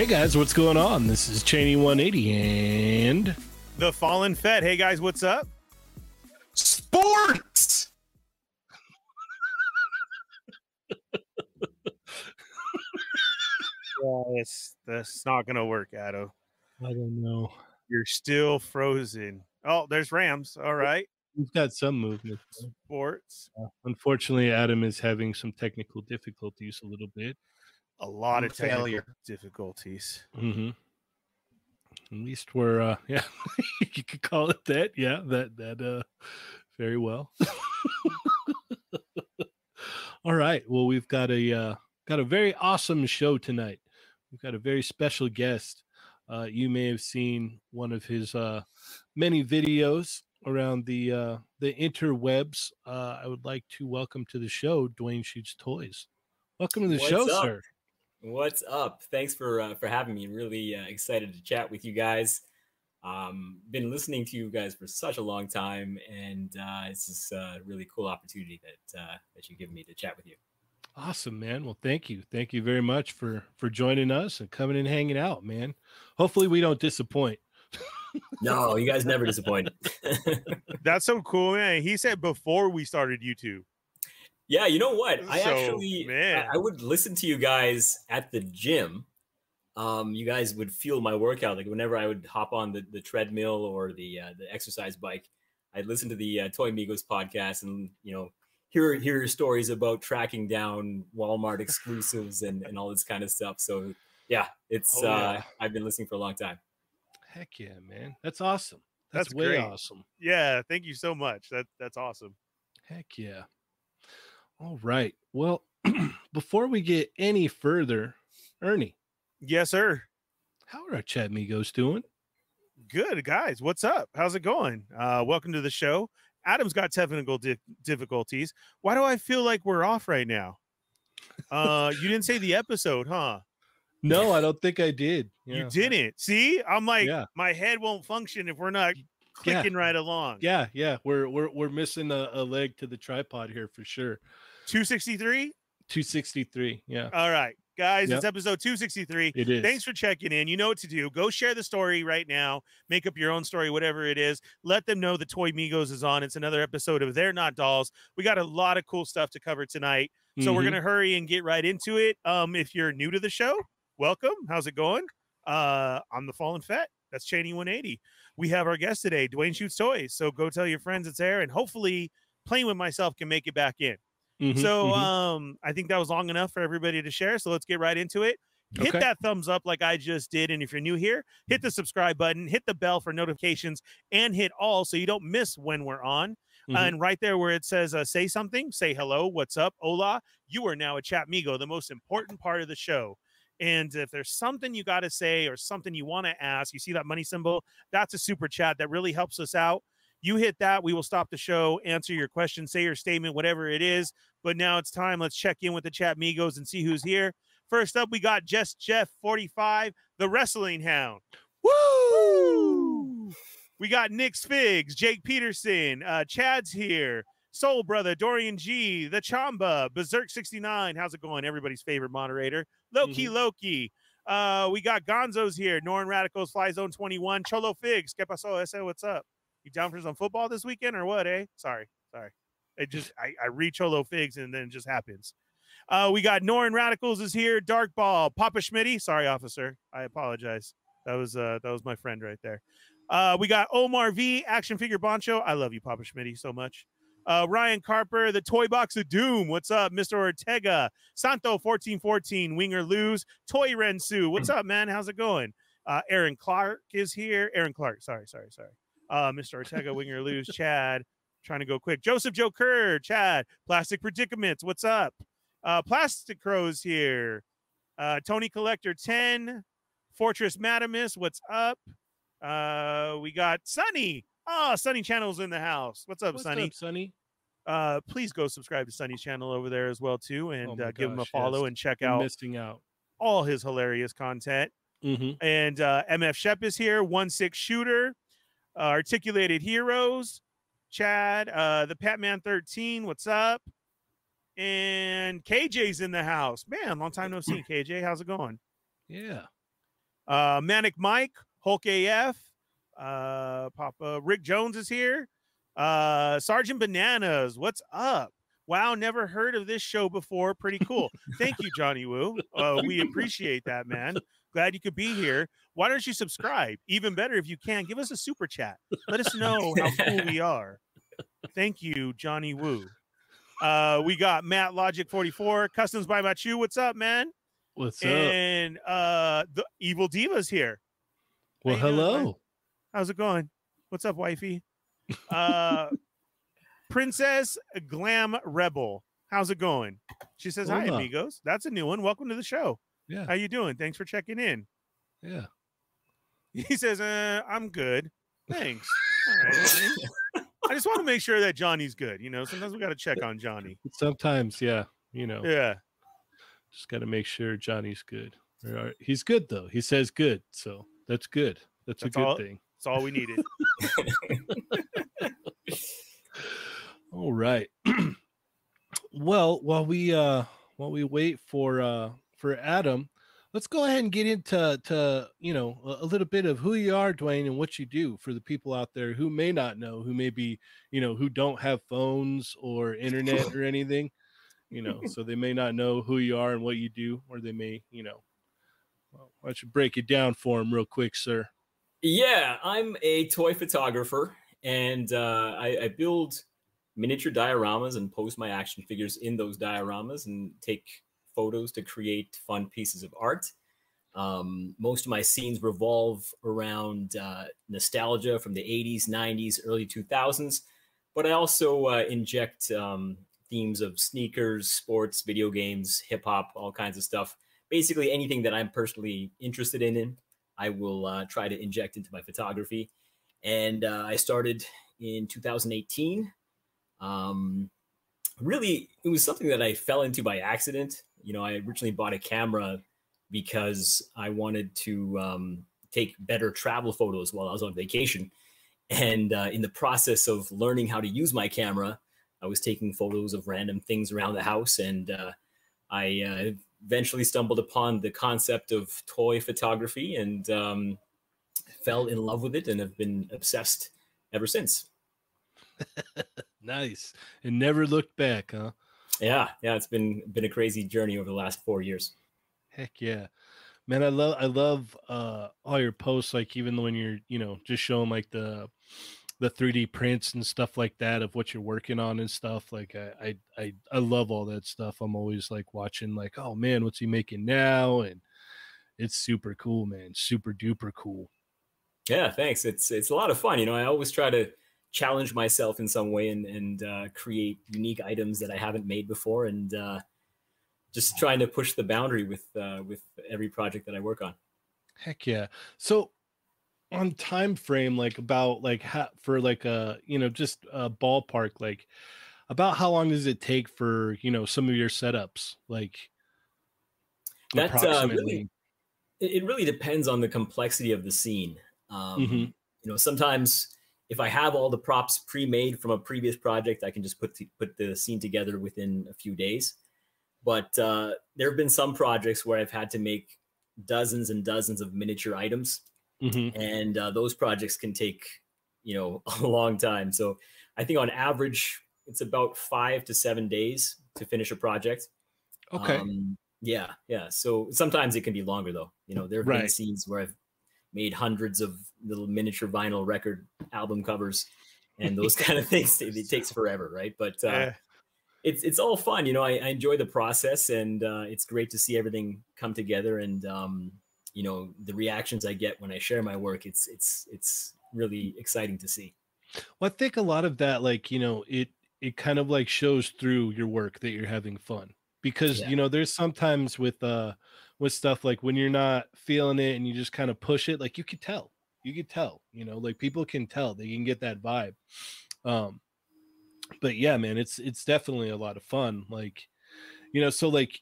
Hey guys, what's going on? This is Cheney 180 and The Fallen Fed. Hey guys, what's up? Sports. Yeah, it's that's not gonna work, Addo. I don't know. You're still frozen. Oh, there's Rams. All right. We've got some movement. Sports. Uh, unfortunately, Adam is having some technical difficulties a little bit. A lot of Failure. difficulties. Mm-hmm. At least we're uh yeah, you could call it that. Yeah, that that uh very well. All right. Well, we've got a uh got a very awesome show tonight. We've got a very special guest. Uh you may have seen one of his uh many videos around the uh the interwebs. Uh I would like to welcome to the show Dwayne Shoots Toys. Welcome to the What's show, up? sir. What's up? Thanks for uh, for having me. Really uh, excited to chat with you guys. Um, been listening to you guys for such a long time, and uh, it's just a really cool opportunity that uh, that you give me to chat with you. Awesome, man. Well, thank you. Thank you very much for for joining us and coming and hanging out, man. Hopefully we don't disappoint. No, you guys never disappoint. That's so cool, man. He said before we started YouTube. Yeah, you know what? I So, actually man. I, would listen to you guys at the gym. Um, you guys would feel my workout. Like whenever I would hop on the, the treadmill or the uh, the exercise bike, I'd listen to the uh, Toy Migos podcast and you know hear hear your stories about tracking down Walmart exclusives and and all this kind of stuff. So yeah, it's Oh, yeah. uh, I've been listening for a long time. Heck yeah, man. That's awesome. That's, That's way great. awesome. Yeah, thank you so much. That that's awesome. Heck yeah. All right. Well, before we get any further, Ernie, Yes, sir. how are our chat migos doing? Good guys. What's up? How's it going? Uh, welcome to the show. Adam's got technical di- difficulties. Why do I feel like we're off right now? Uh, you didn't say the episode, huh? No, I don't think I did. You didn't. See, I'm like, Yeah. my head won't function if we're not Yeah. right along. Yeah, yeah. We're we're we're missing a, a leg to the tripod here for sure. 263. 263. Yeah, All right, guys, Yep. it's episode 263. it is. Thanks for checking in. You know what to do. Go share the story right now. Make up your own story, whatever it is. Let them know the Toy Migos is on. It's another episode of They're Not Dolls. We got a lot of cool stuff to cover tonight. So we're Mhm. gonna hurry and get right into it. Um, if you're new to the show, welcome. How's it going? Uh, I'm the Fallen Fat. That's Cheney 180. We have our guest today, Dwayne Shoots Toys. So go tell your friends it's there, and hopefully, playing with myself can make it back in. Mhm, So mhm. um, I think that was long enough for everybody to share. So let's get right into it. Hit Okay. that thumbs up like I just did. And if you're new here, hit the subscribe button, hit the bell for notifications, and hit all so you don't miss when we're on. Mhm. And right there where it says uh, say something, say hello, what's up, hola, you are now a chat migo, the most important part of the show. And if there's something you got to say or something you want to ask, you see that money symbol? That's a super chat that really helps us out. You hit that, we will stop the show, answer your question, say your statement, whatever it is. But now it's time. Let's check in with the chat migos and see who's here. First up, we got Just Jeff 45, the wrestling hound. Woo! We got Nick's Figs, Jake Peterson, uh, Chad's here, Soul Brother, Dorian G, the Chamba, Berserk 69. How's it going? Everybody's favorite moderator. Loki Loki. Uh, we got Gonzo's here, Norn Radicals, Fly Zone 21, Cholo Figs. ¿Qué pasó? Ese, what's up? You down for some football this weekend or what, eh? Sorry, sorry. It just I, I read Cholo Figs and then it just happens. Uh, we got Norn Radicals is here, Dark Ball, Papa Schmitty. Sorry, officer. I apologize. That was uh that was my friend right there. Uh, we got Omar V, Action Figure Boncho. I love you, Papa Schmitty, so much. Uh, Ryan Carper, the Toy Box of Doom. What's up, Mr. Ortega? Santo 1414, Winger Lose. Toy Rensu. What's up, man? How's it going? Uh, Aaron Clark is here. Aaron Clark. Sorry, sorry, sorry. Uh, Mr. Ortega, Winger Lose. Chad, trying to go quick. Joseph Joe Kerr, Chad, Plastic Predicaments. What's up? Uh, Plastic Crows here. Uh, Tony Collector 10. Fortress Madamus. What's up? Uh, we got Sunny. Oh, Sunny Channel's in the house. What's up, Sunny? What's Sunny? up, Sonny? Uh, please go subscribe to Sunny's channel over there as well too, and Oh uh, give him a follow yes. and check out missing out. all his hilarious content. hmm And uh, MF Shep is here, one six shooter, uh, articulated heroes, Chad, uh, the Patman thirteen. What's up? And KJ's in the house. Man, long time no see. KJ, how's it going? Yeah. Uh, Manic Mike, Hulk AF, uh, Papa Rick Jones is here. Uh, Sergeant Bananas, what's up? Wow, never heard of this show before. Pretty cool. Thank you, Johnny Woo. Uh, we appreciate that, man. Glad you could be here. Why don't you subscribe? Even better if you can, give us a super chat. Let us know how cool we are. Thank you, Johnny Woo. Uh, we got Matt Logic 44, Customs by Machu. What's up, man? What's up? and uh the Evil Diva's here. Well, how you doing, man? hello. How's it going? What's up, wifey? Uh Princess Glam Rebel. How's it going? She says, Hi, Hola. amigos. That's a new one. Welcome to the show. Yeah, How you doing? Thanks for checking in. yeah. He says, uh, I'm good. Thanks. Right, I just want to make sure that Johnny's good. You know, sometimes we got to check on Johnny. Sometimes, yeah. You know, Yeah. just got to make sure Johnny's good. Right. He's good though. He says good, so that's good. That's, That's a good all- thing. That's all we needed. All right. well, while we uh while we wait for uh for Adam, let's go ahead and get into to you know a, a little bit of who you are, Dwayne, and what you do for the people out there who may not know, who may be you know who don't have phones or internet or anything, you know, so they may not know who you are and what you do, or they may you know. Well, why don't you break it down for them real quick, sir? Yeah, I'm a toy photographer, and uh, I, I build miniature dioramas and post my action figures in those dioramas and take photos to create fun pieces of art. Um, most of my scenes revolve around uh, nostalgia from the 80s, 90s, early 2000s, but I also uh, inject um, themes of sneakers, sports, video games, hip hop, all kinds of stuff. Basically, anything that I'm personally interested in, I will uh, try to inject into my photography. And uh, I started in 2018. Um, really, it was something that I fell into by accident. You know, I originally bought a camera because I wanted to um, take better travel photos while I was on vacation. And uh, in the process of learning how to use my camera, I was taking photos of random things around the house. And uh, I uh, eventually stumbled upon the concept of toy photography and um, fell in love with it and have been obsessed ever since. Nice, and never looked back, huh? Yeah, yeah, it's been been a crazy journey over the last four years. Heck yeah. Man, I love I love uh all your posts, like even when you're, you know, just showing like the the 3D prints and stuff like that of what you're working on and stuff. Like I I I, I love all that stuff. I'm always like watching like, oh man, what's he making now? And it's super cool, man. Super duper cool. Yeah, thanks. It's it's a lot of fun. You know, I always try to challenge myself in some way and and uh, create unique items that I haven't made before, and uh, just trying to push the boundary with uh, with every project that I work on. Heck yeah. So on time frame, like about like how, for like a you know just a ballpark, like about how long does it take for you know some of your setups, like That, uh, really- it, really depends on the complexity of the scene. Um, Mhm. You know, sometimes if I have all the props pre-made from a previous project, I can just put the, put the scene together within a few days. But uh, there have been some projects where I've had to make dozens and dozens of miniature items, Mhm. and uh, those projects can take you know a long time. So I think on average, it's about five to seven days to finish a project. Okay. Um, yeah, yeah. So sometimes it can be longer though. You know, there have been scenes where I've made hundreds of little miniature vinyl record album covers and those kind of things. It, it takes forever, right? But uh, Eh, it's it's all fun. You know, I, I enjoy the process and uh, it's great to see everything come together and um, you know the reactions I get when I share my work. It's it's it's really exciting to see. Well, I think a lot of that, like, you know, it it kind of like shows through your work that you're having fun. Because, Yeah. you know, there's sometimes with uh with stuff like when you're not feeling it and you just kind of push it, like you could tell. You could tell, you know, like people can tell, they can get that vibe. Um but yeah, man, it's it's definitely a lot of fun. Like, you know, so like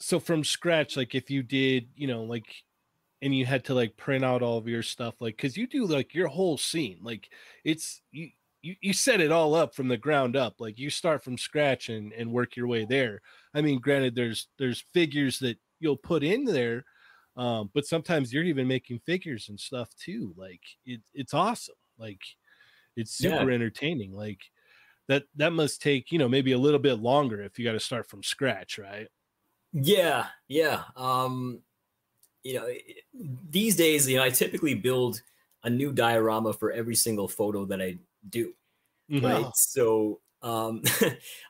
so from scratch, like if you did, you know, like and you had to like print out all of your stuff, like because you do like your whole scene, like it's you you you set it all up from the ground up like you start from scratch and and work your way there i mean granted there's there's figures that you'll put in there Um, but sometimes you're even making figures and stuff too. Like it, it's awesome. Like it's super yeah. entertaining. Like that that must take you know maybe a little bit longer if you got to start from scratch, right? Yeah, yeah. Um, you know, these days, you know, I typically build a new diorama for every single photo that I do. Mm-hmm. Right. So um,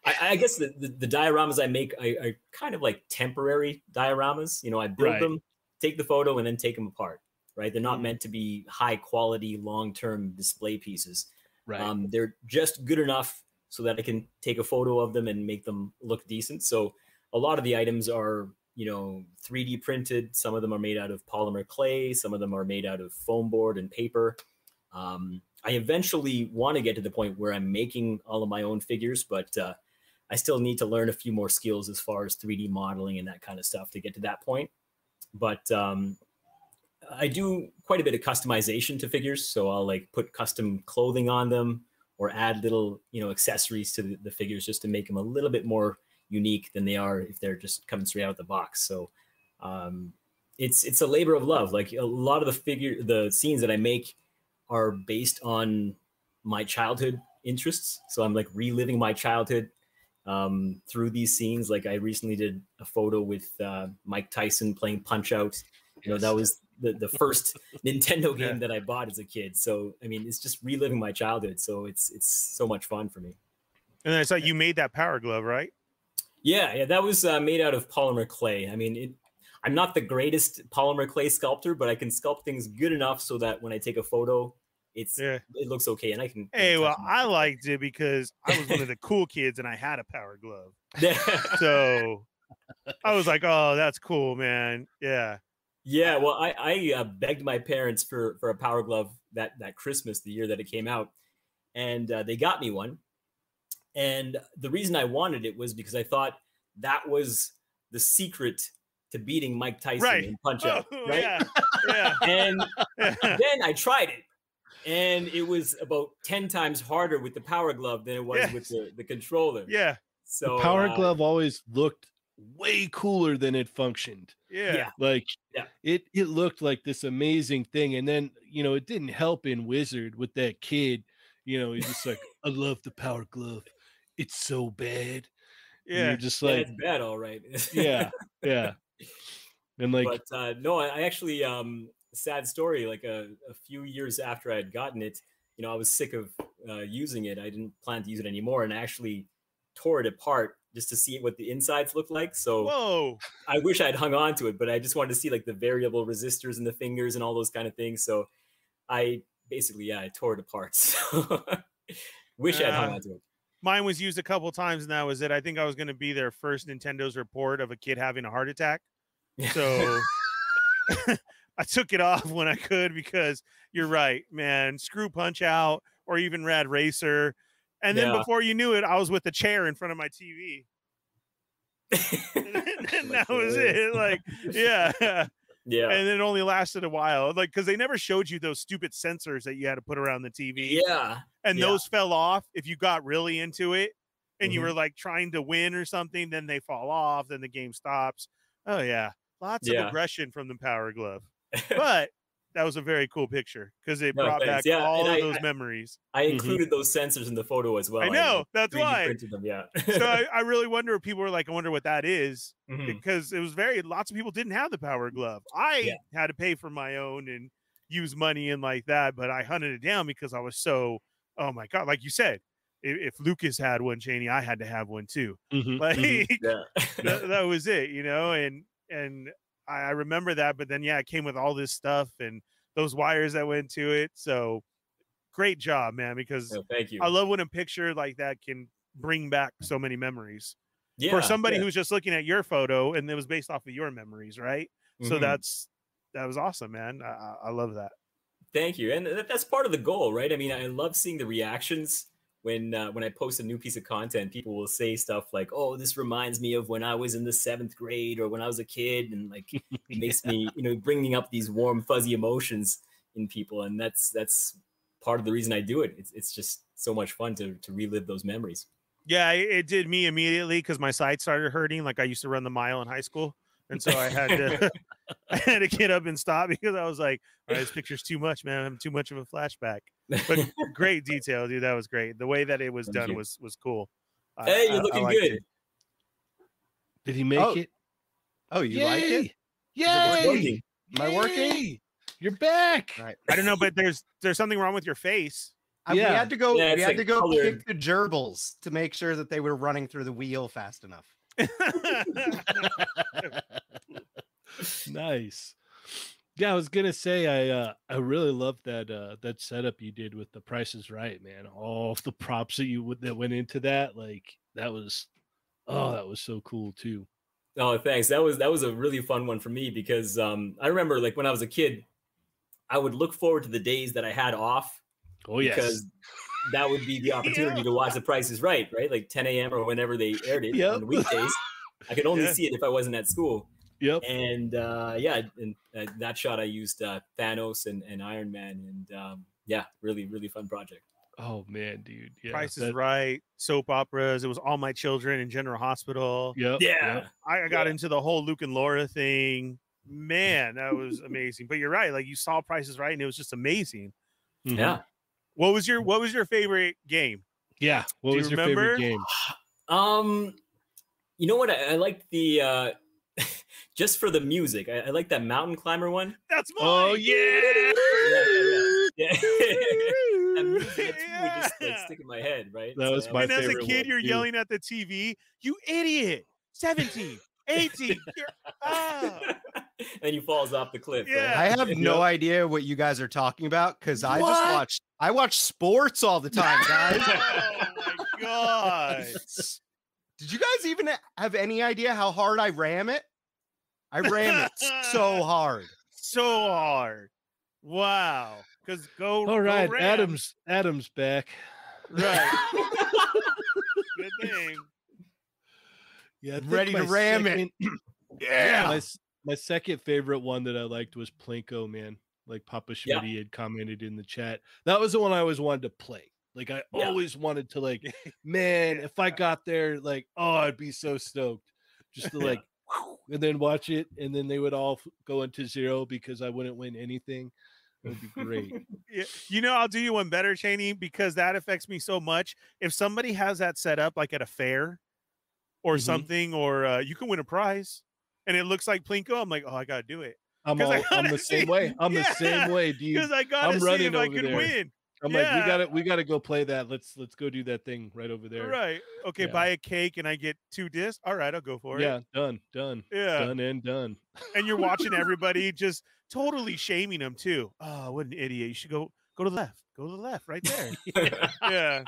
I, I, guess the, the, the, dioramas I make are, are, kind of like temporary dioramas. You know, I build right. them, take the photo, and then take them apart. Right. They're not mm-hmm. meant to be high quality, long term display pieces. Right. Um, they're just good enough so that I can take a photo of them and make them look decent. So a lot of the items are, you know, 3D printed. Some of them are made out of polymer clay. Some of them are made out of foam board and paper. Um, I eventually want to get to the point where I'm making all of my own figures, but uh, I still need to learn a few more skills as far as 3D modeling and that kind of stuff to get to that point. But um, I do quite a bit of customization to figures, so I'll like put custom clothing on them or add little you know accessories to the, the figures just to make them a little bit more unique than they are if they're just coming straight out of the box. So um, it's it's a labor of love. Like a lot of the figure the scenes that I make are based on my childhood interests. So I'm like reliving my childhood um, through these scenes. Like I recently did a photo with uh, Mike Tyson playing Punch Out. You know, that was the, the first Nintendo game yeah. that I bought as a kid. So I mean, it's just reliving my childhood. So it's it's so much fun for me. And I saw you made that power glove, right? Yeah, yeah, that was uh, made out of polymer clay. I mean, it, I'm not the greatest polymer clay sculptor, but I can sculpt things good enough so that when I take a photo, it's yeah. it looks okay, and I can. Hey, well, I liked it because I was one of the cool kids, and I had a power glove. so I was like, "Oh, that's cool, man." Yeah. Yeah, well, I I uh, begged my parents for for a power glove that that Christmas, the year that it came out, and uh, they got me one. And the reason I wanted it was because I thought that was the secret to beating Mike Tyson right. in Punch Out, oh, right? Yeah, yeah. and then I tried it, and it was about ten times harder with the Power Glove than it was yes. with the, the controller. Yeah. So the Power uh, Glove always looked way cooler than it functioned. Yeah. Like yeah. it it looked like this amazing thing. And then, you know, it didn't help in Wizard with that kid. You know, he's just like, I love the power glove. It's so bad. Yeah. And you're just like yeah, it's bad, all right. yeah. Yeah. And like, but uh, no, I, I actually, um, sad story. Like a, a few years after I had gotten it, you know, I was sick of uh, using it. I didn't plan to use it anymore, and I actually tore it apart just to see what the insides look like. So Whoa. I wish I'd hung on to it, but I just wanted to see like the variable resistors in the fingers and all those kind of things. So I basically, yeah, I tore it apart. So wish uh, I'd hung on to it mine was used a couple times and that was it. I think I was going to be their first Nintendo's report of a kid having a heart attack. So I took it off when I could because you're right, man. Screw Punch Out or even Rad Racer. And then yeah. before you knew it, I was with a chair in front of my TV. and that was it. Like, yeah. Yeah. And it only lasted a while. Like, because they never showed you those stupid sensors that you had to put around the TV. Yeah. And yeah. those fell off if you got really into it and mm-hmm. you were like trying to win or something, then they fall off, then the game stops. Oh, yeah. Lots yeah. of aggression from the Power Glove. But that was a very cool picture because it no, brought thanks. back yeah, all of I, those I, memories. I mm-hmm. included mm-hmm. those sensors in the photo as well. I know I, that's why. Printed them, yeah. so I, I, really wonder if people were like, I wonder what that is mm-hmm. because it was very lots of people didn't have the power glove. I yeah. had to pay for my own and use money and like that, but I hunted it down because I was so oh my god, like you said. If, if Lucas had one, Cheney, I had to have one too. Mm-hmm. Like mm-hmm. that, that was it, you know. And and I remember that, but then yeah, it came with all this stuff and those wires that went to it. So great job, man. Because oh, thank you. I love when a picture like that can bring back so many memories. Yeah, for somebody yeah. who's just looking at your photo and it was based off of your memories, right? Mm-hmm. So that's that was awesome, man. I, I love that. Thank you, and that's part of the goal, right? I mean, I love seeing the reactions when uh, when I post a new piece of content, people will say stuff like, "Oh, this reminds me of when I was in the seventh grade or when I was a kid," and like it makes me, you know, bringing up these warm, fuzzy emotions in people, and that's that's part of the reason I do it. It's it's just so much fun to to relive those memories. Yeah, it did me immediately because my side started hurting. Like I used to run the mile in high school, and so I had to I had to get up and stop because I was like, all right, this picture's too much, man. I'm too much of a flashback. But great detail, dude. That was great. The way that it was Thank done you. was was cool. I- hey, I- you're I looking liked good. it. Did he make Oh, it? Oh, you like it? It's Yay! working. Am I working? Yay! You're back. All right. I don't know, but there's there's something wrong with your face. I- We had to go. Yeah, we had like to go colored. kick the gerbils to make sure that they were running through the wheel fast enough. nice. Yeah, I was gonna say I uh I really love that uh that setup you did with the Price is Right, man. All of the props that you would that went into that, like that was oh that was so cool too. Oh, thanks. That was that was a really fun one for me because um, I remember like when I was a kid, I would look forward to the days that I had off Oh yes. because that would be the opportunity to watch The Price is Right, right? Like 10 a.m. or whenever they aired it Yep. on the weekdays. I could only Yeah. see it if I wasn't at school. Yep. And uh, yeah, and uh, that shot I used uh, Thanos and, and Iron Man, and um, yeah, really really fun project. Oh man, dude. Yeah. Price is that- Right, soap operas. It was All My Children in General Hospital. Yep. Yeah, yep. I I got Yeah. into the whole Luke and Laura thing. Man, that was amazing. But you're right. Like you saw Price is Right, and it was just amazing. Mhm. yeah. What was your What was your favorite game? Yeah. What Do you was your remember? favorite game? Um, you know what? I, I liked the uh, just for the music. I, I like that mountain climber one. That's mine. Oh yeah. Yeah, that music that tune just like stick in my head, right? That was my and as a kid, one, you're too. yelling at the TV, "You idiot! 17, 18, you're, ah." and he falls off the cliff. right? Yeah. I have no Yep. idea what you guys are talking about because I just What? watch. I watch sports all the time, guys. oh my god! Did you guys even have any idea how hard I ram it? I ram it so hard. So hard. Wow. Because go. All right. go. Adam's Adam's back. Right. Good thing. Yeah, I think Ready to my ram it. second- Yeah. My, my second favorite one that I liked was Plinko, man. Like Papa Yeah. Had commented in the chat. That was the one I always wanted to play. Like I Yeah. always wanted to like, man, if I got there, like, oh, I'd be so stoked. Just to like and then watch it, and then they would all go into zero because I wouldn't win anything. It would be great. Yeah, You know, I'll do you one better, Cheney, because that affects me so much. If somebody has that set up like at a fair or Mhm. something, or uh, you can win a prize and it looks like Plinko, I'm like, oh, I got to do it. I'm all, I'm gotta the same way. I'm the same way, dude. Because I got to I'm see if I can win. I'm like, we gotta we gotta go play that. Let's let's go do that thing right over there. Right. Okay. Yeah. Buy a cake and I get two discs. All right. I'll go for Yeah, it. Yeah, done, done, Yeah. done and done. And you're watching everybody just totally shaming them too. Oh, what an idiot. You should go go to the left. Go to the left right there. yeah.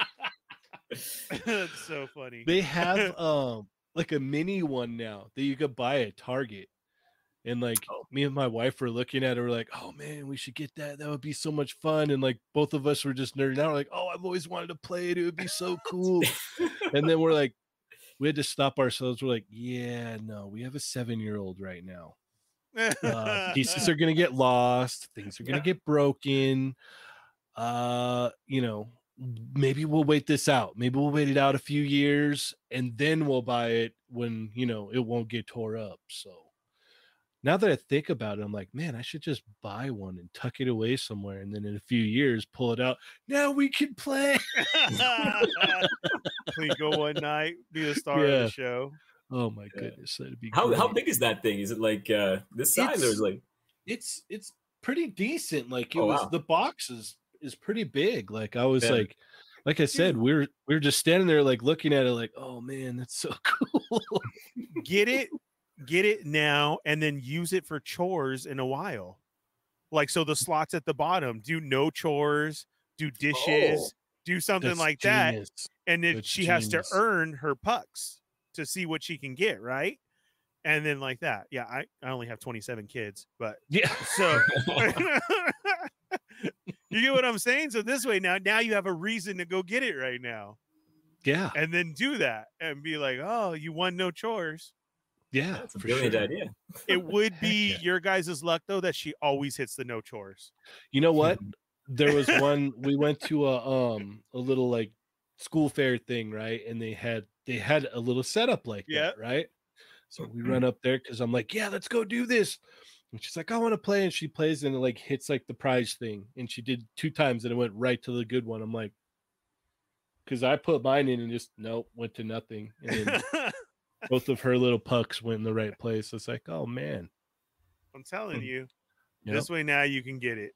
That's so funny. They have um like a mini one now that you could buy at Target. And like Oh. me and my wife were looking at it, we're like, oh man, we should get that. That would be so much fun. And like both of us were just nerding out, like, oh, I've always wanted to play it. It would be so cool. and then we're like, we had to stop ourselves. We're like, yeah, no, we have a seven year old right now. uh, pieces are going to get lost things are going to get broken uh you know maybe we'll wait this out maybe we'll wait it out a few years and then we'll buy it when you know it won't get tore up so now that i think about it i'm like man i should just buy one and tuck it away somewhere and then in a few years pull it out now we can play we go one night, be the star of the show. oh my Yeah. goodness that'd be how how big is that thing? Is it like uh, this size or is it like it's it's pretty decent. Like it Oh, was wow. the box is is pretty big. Like I was Yeah. like like I said, we're we're just standing there like looking at it like, oh man, that's so cool. Get it, get it now, and then use it for chores in a while. Like so, the slots at the bottom do no chores, do dishes, Oh. do something like that, and then she has to earn her pucks to see what she can get right, and then like that. Yeah, I I only have twenty seven kids, but Yeah. so you get what I'm saying. So this way now, now you have a reason to go get it right now, Yeah. and then do that and be like, oh, you won no chores. Yeah. that's a brilliant sure. idea. It would be yeah. your guys' luck though that she always hits the no chores. You know what? There was one we went to a um a little like school fair thing, right? And they had they had a little setup like Yeah. that, right? So we run up there because I'm like, yeah, let's go do this. And she's like, I want to play. And she plays and it like hits like the prize thing. And she did two times and it went right to the good one. I'm like, because I put mine in and just nope, went to nothing. And then both of her little pucks went in the right place. It's like, oh man. I'm telling Hmm. you, Yep. this way now you can get it.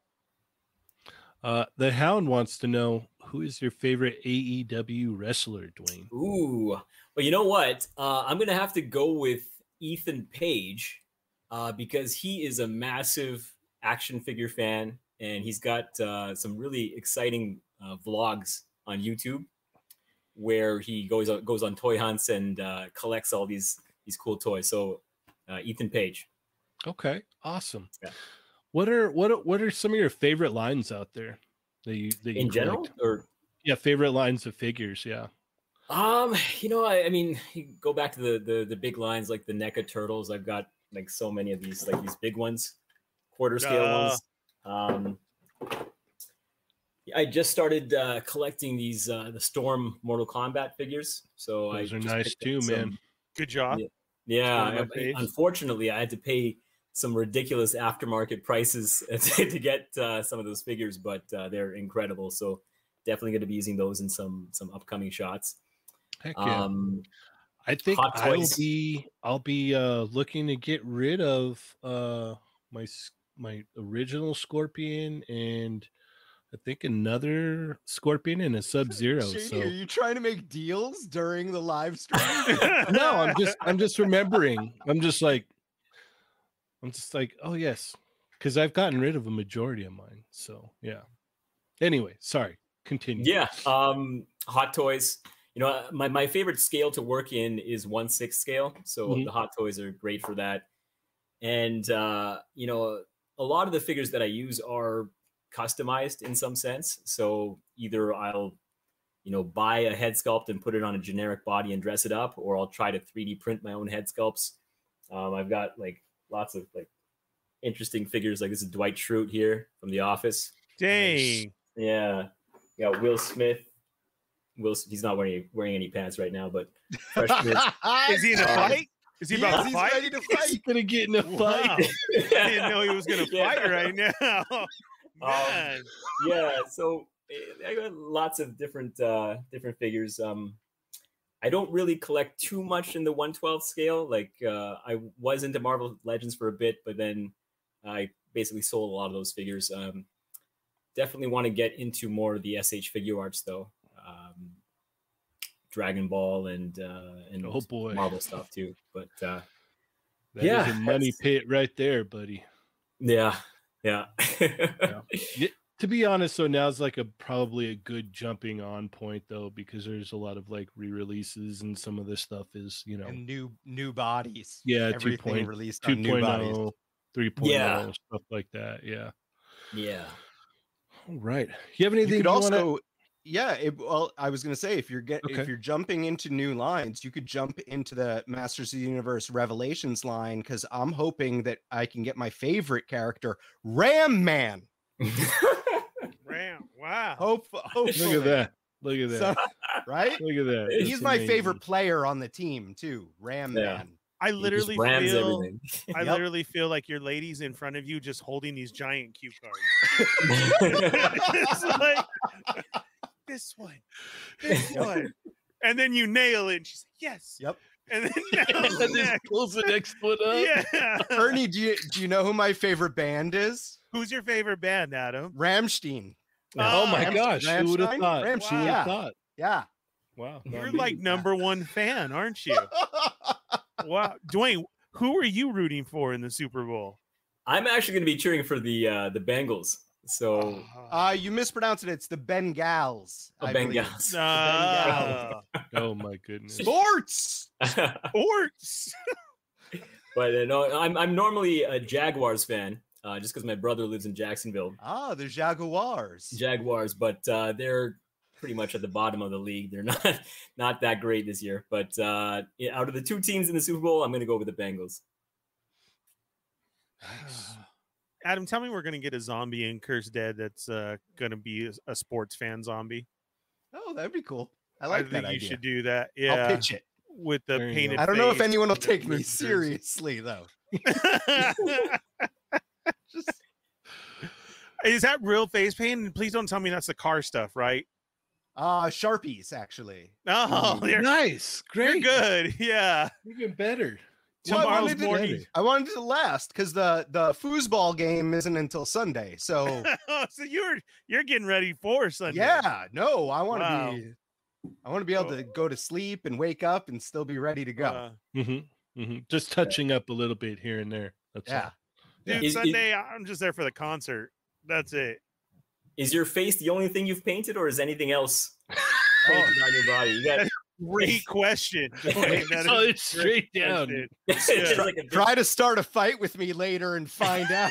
Uh, the Hound wants to know who is your favorite AEW wrestler, Dwayne? Ooh, well, you know what? Uh, I'm gonna have to go with Ethan Page uh, because he is a massive action figure fan, and he's got uh, some really exciting uh, vlogs on YouTube where he goes on, goes on toy hunts and uh, collects all these these cool toys. So, uh, Ethan Page. Okay, awesome. Yeah. What are what are, what are some of your favorite lines out there that you that you In general, or Yeah, favorite lines of figures. Yeah. Um, you know, I, I mean, you go back to the, the the big lines like the NECA turtles. I've got like so many of these, like these big ones, quarter scale Uh. ones. Um, I just started uh, collecting these uh, the Storm Mortal Kombat figures. So Those I are nice too, some- man. Good job. Yeah. Yeah, I- unfortunately, I had to pay some ridiculous aftermarket prices to, get uh, some of those figures, but uh, they're incredible. So definitely going to be using those in some some upcoming shots. Heck yeah. Um, I think I'll be I'll be uh looking to get rid of uh my my original Scorpion and I think another Scorpion and a Sub Zero. So are you trying to make deals during the live stream? no, I'm just I'm just remembering. I'm just like I'm just like, oh yes. Because I've gotten rid of a majority of mine. So yeah. Anyway, sorry. Continue. Yeah, um, Hot Toys. You know, uh, my, my favorite scale to work in is one six scale. So Mhm. the Hot Toys are great for that. And uh, you know, a lot of the figures that I use are customized in some sense. So either I'll, you know, buy a head sculpt and put it on a generic body and dress it up, or I'll try to 3D print my own head sculpts. Um, I've got like lots of like interesting figures. Like this is Dwight Schrute here from The Office. Dang. Yeah, you got Will Smith. Will he's not wearing wearing any pants right now, but freshman. Is he in a Um, fight? Is he He about is, to he's fight? ready to He's gonna get in a fight. Wow. I didn't know he was gonna Yeah. fight right now. Um, yeah, so eh, I got lots of different uh different figures. Um, I don't really collect too much in the 112 scale. Like uh, I was into Marvel Legends for a bit, but then I basically sold a lot of those figures. Um, definitely want to get into more of the S.H.Figuarts though. Um, Dragon Ball and uh, and Oh boy. Marvel stuff too. But uh, That is Yeah, a money pit right there, buddy. yeah, yeah, To be honest, so now's like a probably a good jumping on point though, because there's a lot of like re-releases and some of this stuff is, you know, and new new bodies. Yeah, everything 2.0, released on new bodies. 3.0, Yeah. stuff like that. Yeah. yeah. All right. You have anything You you, also, wanna... yeah. It, well, I was gonna say if you're get Okay. if you're jumping into new lines, you could jump into the Masters of the Universe Revelations line because I'm hoping that I can get my favorite character, Ram Man. Ram. Wow. Hope, Look at that. Look at that. So- right? Look at that. He's He's That's my amazing. favorite player on the team too, Ram Yeah. Man. I He just literally rams feel everything. I Yep. literally feel like your ladies in front of you just holding these giant cue cards. it's like this one, this one, and then you nail it. And she's like, "Yes." Yep. And then now And then next. pulls the next one up. yeah. Ernie, do you do you know who my favorite band is? Who's your favorite band, Adam? Rammstein. Oh my Ah, gosh. Who would have thought? Rammstein, Who would yeah. have thought? Yeah. Wow. You're not like number one fan, aren't you? wow, Dwayne, who are you rooting for in the Super Bowl? I'm actually going to be cheering for the uh, the Bengals. So Uh, you mispronounced it. It's the Bengals. Oh, I believe. Bengals. Ah, Oh my goodness. Sports. sports. but uh, no, I'm I'm normally a Jaguars fan, uh, just because my brother lives in Jacksonville. Ah, the Jaguars. Jaguars, but uh, they're pretty much at the bottom of the league. They're not not that great this year. But uh, out of the two teams in the Super Bowl, I'm going to go with the Bengals. Adam, tell me we're gonna get a zombie in Curse Dead that's uh, gonna be a, a sports fan zombie. oh, that'd be cool. I like I, like think that you idea. should do that. Yeah. I'll pitch it. with the There painted. I don't know if anyone will take me ripped seriously though. Just Is that real face paint? Please don't tell me that's the car stuff, right? uh Sharpies actually. Oh, you're, nice, you're good. Yeah. even better. Well, I Tomorrow's wanted to- morning. I wanted it to last because the the foosball game isn't until Sunday. So so you're you're getting ready for Sunday. yeah, no, I want to Wow. be I want to be able to go to sleep and wake up and still be ready to go. Uh, Mm-hmm, mm-hmm. Just touching up a little bit here and there. That's yeah. all. dude, Is- is- Sunday I'm just there for the concert. That's it. Is your face the only thing you've painted, or is anything else painted on your body? You got Great question. Dwayne. That Oh, it's straight down. question. it's just Try to start a fight with me later and find out.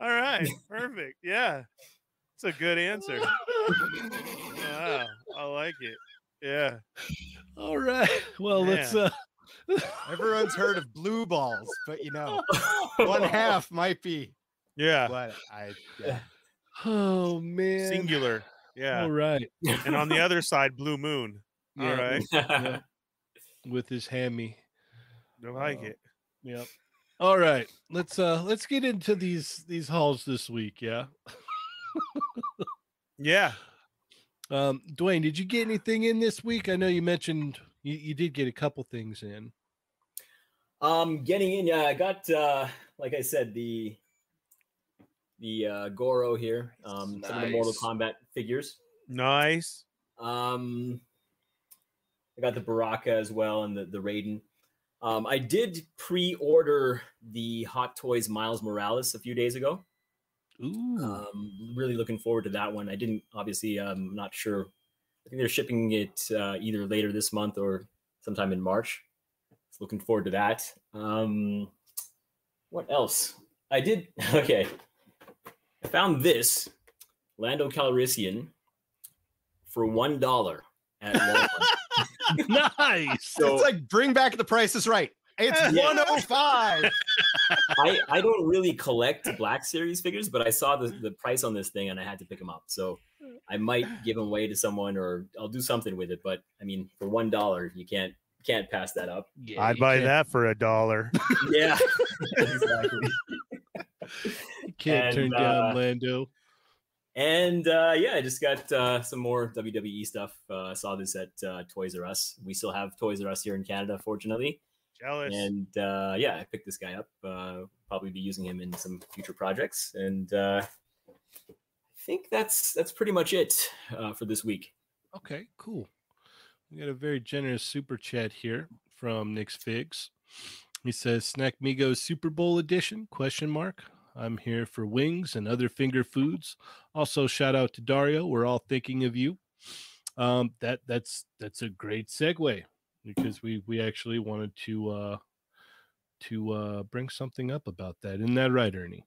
All right. Perfect. Yeah. It's a good answer. Wow. I like it. Yeah. all right. Well, let's. Uh Everyone's heard of blue balls, but you know, one half might be Yeah. what I yeah. Oh man. Singular. Yeah. All right. And on the other side, Blue Moon. All Yeah, right. yeah. With his hammy. Do I like Oh. it. Yep. All right. Let's uh let's get into these these halls this week, yeah. Yeah. Um Dwayne, did you get anything in this week? I know you mentioned you, you did get a couple things in. Um, getting in, yeah, I got uh, like I said, the the uh, Goro here, um, some of the Mortal Kombat figures. Nice. Um, I got the Baraka as well and the the Raiden. Um, I did pre-order the Hot Toys Miles Morales a few days ago. Ooh. Um, really looking forward to that one. I didn't obviously. I'm not sure. I think they're shipping it uh, either later this month or sometime in March. So looking forward to that. Um, what else? I did. Okay, I found this Lando Calrissian for one dollar at Walmart. nice. so it's like bring back the price is right. It's Yeah. 105. I, I don't really collect Black Series figures, but I saw the, the price on this thing and I had to pick them up. So I might give them away to someone or I'll do something with it. But I mean, for one dollar, you can't can't pass that up. Yeah, I'd buy can't- that for a dollar. Yeah, exactly. You can't turn And, down uh, Lando. And uh, yeah, I just got uh, some more WWE stuff. Uh, I saw this at uh, Toys R Us. We still have Toys R Us here in Canada, fortunately. Jealous. And uh, yeah, I picked this guy up. Uh, probably be using him in some future projects. And uh, I think that's that's pretty much it uh, for this week. Okay, cool. We got a very generous super chat here from Nick's Figs. He says, "Snack Migos Super Bowl edition?" Question mark. I'm here for wings and other finger foods. Also, shout out to Dario. We're all thinking of you. Um, that that's that's a great segue because we we actually wanted to uh to uh bring something up about that. Isn't that right, Ernie?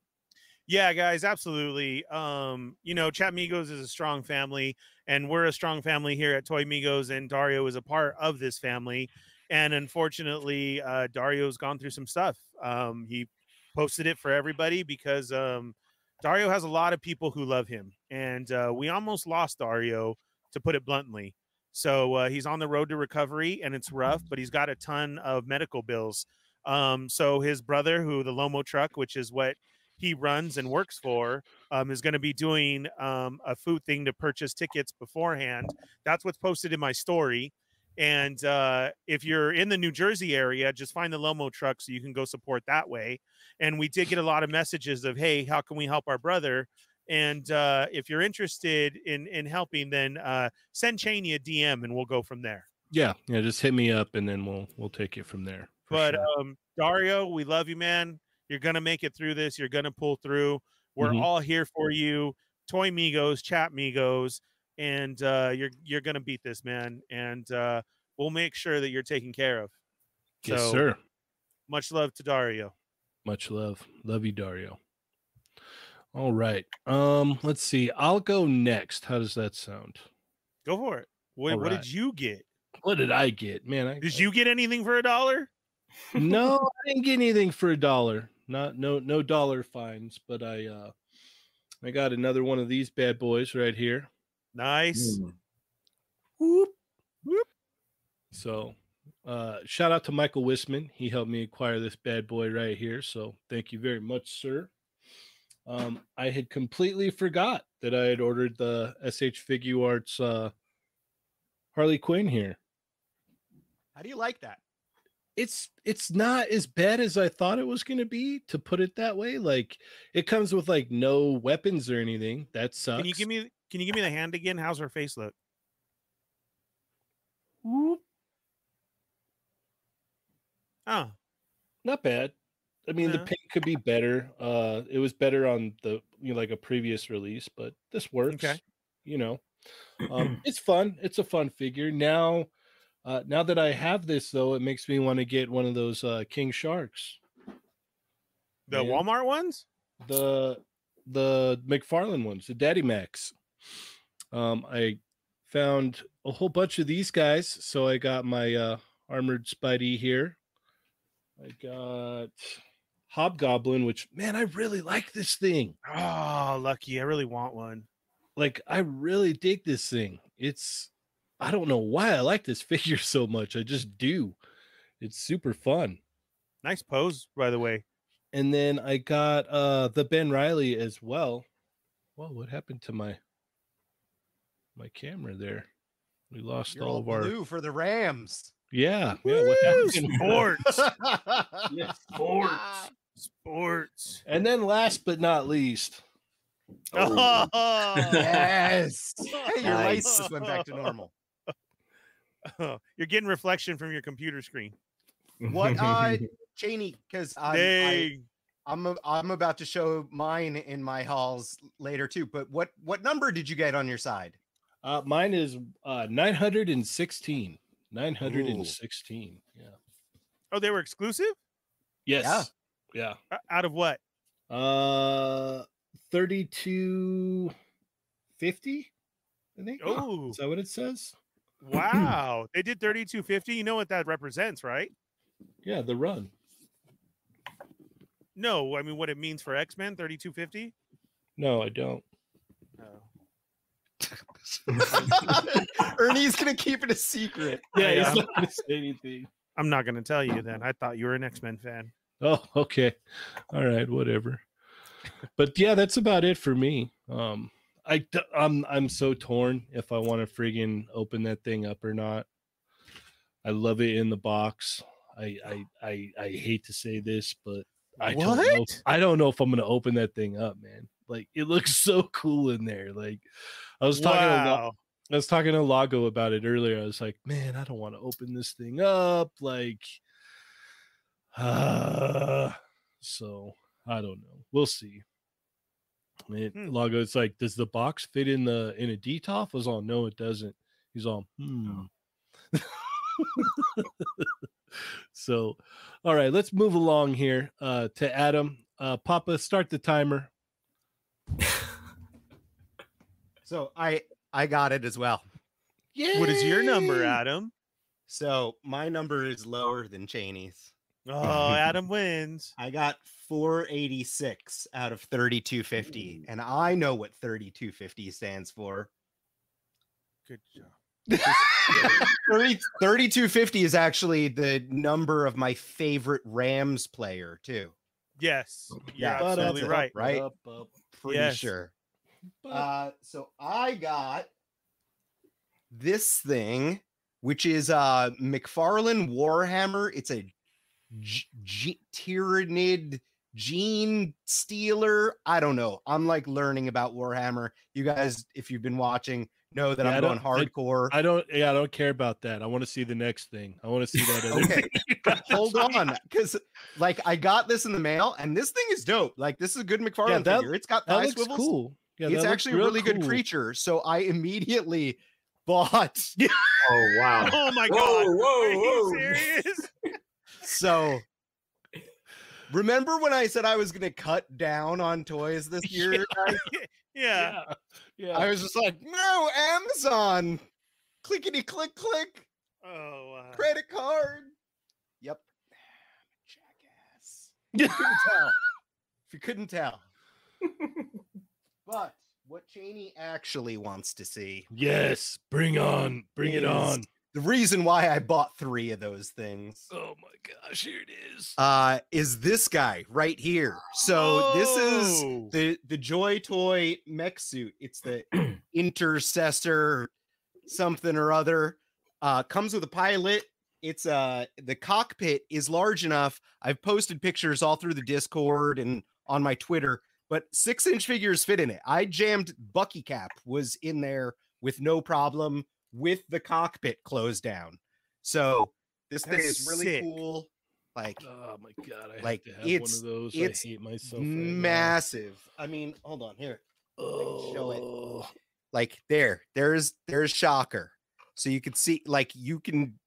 Yeah, guys, absolutely. Um, you know, Chat Migos is a strong family, and we're a strong family here at Toy Migos, and Dario is a part of this family. And unfortunately, uh, Dario's gone through some stuff. Um, he posted it for everybody because um, Dario has a lot of people who love him, and uh, we almost lost Dario, to put it bluntly. So uh, he's on the road to recovery, and it's rough, but he's got a ton of medical bills. Um, so his brother, who the Lomo truck, which is what he runs and works for um, is going to be doing um, a food thing to purchase tickets beforehand. That's what's posted in my story. And uh, if you're in the New Jersey area, just find the Lomo truck so you can go support that way. And we did get a lot of messages of, "Hey, how can we help our brother?" And uh, if you're interested in in helping, then uh, send Cheney a DM and we'll go from there. Yeah, yeah. Just hit me up and then we'll we'll take it from there. But sure. um, Dario, we love you, man. You're gonna make it through this. You're gonna pull through. We're Mhm. all here for you. Toy Migos, Chat Migos, and uh, you're you're gonna beat this, man. And uh, we'll make sure that you're taken care of. yes, so sir. much love to Dario. Much love. Love you, Dario. All right. Um, let's see. I'll go next. How does that sound? Go for it. What, All what did you get? What did I get? Man, I Did you get anything for a dollar? no, I didn't get anything for a dollar. Not no no dollar fines, but I uh I got another one of these bad boys right here. Nice. Mm. Whoop. Whoop. So uh shout out to Michael Wisman. He helped me acquire this bad boy right here. So thank you very much, sir. Um, I had completely forgot that I had ordered the S.H.Figuarts uh Harley Quinn here. How do you like that? It's it's not as bad as I thought it was going to be to put it that way. Like it comes with like no weapons or anything. That sucks. Can you give me can you give me the hand again? How's her face look? Whoop. Oh, not bad. I mean, the paint could be better. Uh, it was better on the you know like a previous release, but this works. Okay. You know, um, it's fun. It's a fun figure. Now, uh, now that I have this though, it makes me want to get one of those uh, King Sharks. the. Walmart ones? the the McFarlane ones, the Daddy Max. Um, I found a whole bunch of these guys, so I got my uh, armored Spidey here. I got Hobgoblin, which man, I really like this thing. Oh, lucky. I really want one. Like, I really dig this thing. It's I don't know why I like this figure so much. I just do. It's super fun. Nice pose, by the way. and then I got uh the Ben Reilly as well. Well, what happened to my my camera there? We lost You're all all of our blue for the Rams. yeah, yeah. What happened? sports. Yeah, sports. Sports. And then last but not least, Oh. yes. Hey, your lights Nice. just went back to normal. You're getting reflection from your computer screen. What uh Cheney, because I'm I I'm a, I'm about to show mine in my halls later too. But what what number did you get on your side? Uh mine is uh 916. 916. Yeah. Oh, they were exclusive? Yes. Yeah. O- Out of what? Uh 3250 I think. Oh, Is that what it says? wow. They did 3250. You know what that represents, right? Yeah, the run. No, I mean what it means for X Men 3250. No, I don't. Ernie's gonna keep it a secret. Yeah, Yeah. he's not gonna say anything. I'm not going to tell you then. I thought you were an X Men fan. Oh, okay. All right, whatever. But yeah, that's about it for me. Um, I d- I'm I'm so torn if I want to friggin' open that thing up or not. I love it in the box. I I I, I hate to say this, but I don't know. I don't know if I'm gonna open that thing up, man. Like it looks so cool in there. Like I was talking to wow. I was talking to Lago about it earlier. I was like, man, I don't want to open this thing up. Like, uh, so I don't know. We'll see. It, Hmm. Lago, it's like, does the box fit in the in a DTOF? I was all, no, it doesn't. He's all, hmm. so, all right, let's move along here uh, to Adam. Uh, Papa, start the timer. So I I got it as well. Yeah. What is your number, Adam? So my number is lower than Cheney's. Oh, Adam wins. I got 486 out of 3250, and I know what 3250 stands for. Good job. 30, 3250 is actually the number of my favorite Rams player, too. Yes, you're Yeah, absolutely right. right? Up, up, Pretty Yes. sure. But- Uh, so I got this thing, which is uh McFarlane Warhammer. It's a G- G- Tyrannid Gene Stealer. I don't know. I'm like learning about Warhammer. You guys, if you've been watching, know that Yeah, I'm going don't- I- hardcore. I don't. Yeah, I don't care about that. I want to see the next thing. I want to see that. Okay. thing you got this Hold on, because like I got this in the mail, and this thing is dope. Like this is a good McFarlane that- figure. It's got That looks swivels. cool. Yeah, it's actually a real really good creature. So I immediately bought Oh wow. Oh my Whoa, god. whoa, Are you whoa. serious? So remember when I said I was gonna cut down on toys this year? guys? yeah. Yeah, yeah. I was just like, no, Amazon. Clickety click click. Oh wow. Credit card. Yep. Jackass. If you couldn't tell. If you couldn't tell. But what Cheney actually wants to see. Yes, bring on, bring it on. The reason why I bought three of those things Oh my gosh, here it is. uh, is this guy right here. So this is Oh. the the Joy Toy mech suit. It's the Intercessor something or other. Uh, comes with a pilot. It's uh the cockpit is large enough. I've posted pictures all through the Discord and on my Twitter, but six inch figures fit in it. I jammed Bucky Cap was in there with no problem with the cockpit closed down. So this thing is really sick. cool. Like Oh my god, I Like, have to have one it's- of those. it's I hate myself. right massive. I mean, hold on here. Oh, show it. Oh. Like there, there's there's Shocker. So you could see, like you can,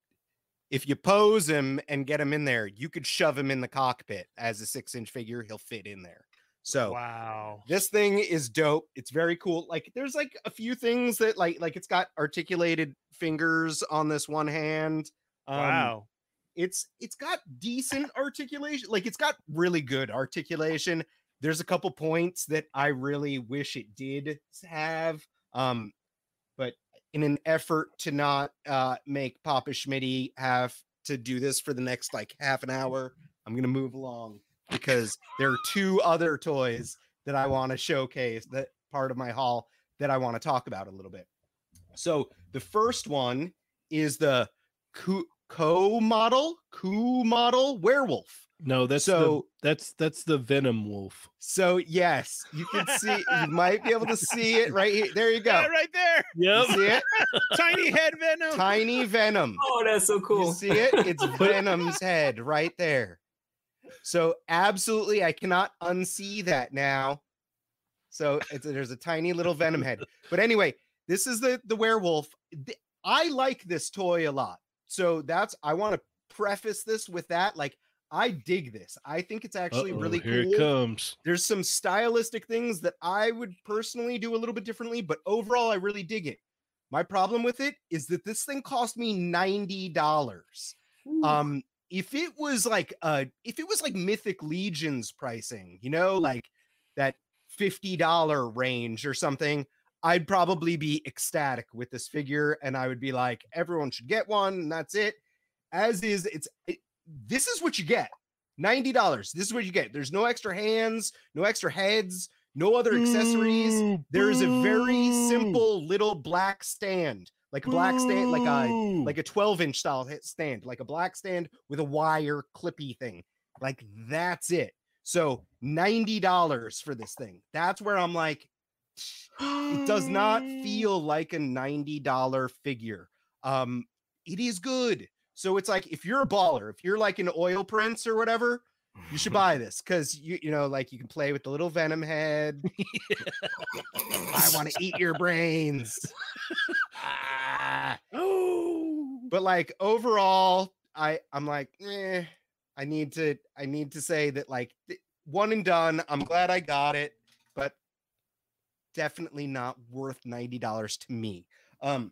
if you pose him and get him in there, you could shove him in the cockpit as a six inch figure. He'll fit in there. So Wow. this thing is dope. It's very cool. Like there's like a few things that like like it's got articulated fingers on this one hand. Um, wow. it's it's got decent articulation like it's got really good articulation there's a couple points that i really wish it did have um but in an effort to not uh make papa schmitty have to do this for the next like half an hour i'm gonna move along because there are two other toys that i want to showcase that part of my haul that i want to talk about a little bit so the first one is the Ku- co model, co model werewolf. No, that's So- the that's that's the Venom Wolf. So yes, you can see you might be able to see it right here. There you go. Yeah, right there. You see it? Tiny head venom. Tiny Venom. Oh, that's so You cool. see it? It's Venom's head right there. So absolutely, I cannot unsee that now. So it's there's a tiny little Venom head. But anyway, this is the the werewolf. I like this toy a lot. So that's I want to preface this with that. Like I dig this. I think it's actually Uh-oh, really here cool. it comes. There's some stylistic things that I would personally do a little bit differently, but overall, I really dig it. My problem with it is that this thing cost me ninety dollars. Um, if it was like uh, if it was like Mythic Legions pricing, you know, like that fifty dollar range or something, I'd probably be ecstatic with this figure, and I would be like, everyone should get one, and that's it. As is, it's it, this is what you get. Ninety dollars. This is what you get. There's no extra hands, no extra heads, no other accessories. There is a very simple little black stand, like a black stand, like a like a 12 inch style hit stand, like a black stand with a wire clippy thing. Like that's it. So $90 for this thing. That's where I'm like, it does not feel like a $90 figure. Um, it is good. So it's like if you're a baller, if you're like an oil prince or whatever, you should buy this because you you know like you can play with the little venom head. I want to eat your brains. Ah. Oh, but like overall i i'm like eh, i need to i need to say that like th- one and done i'm glad i got it but definitely not worth $90 to me um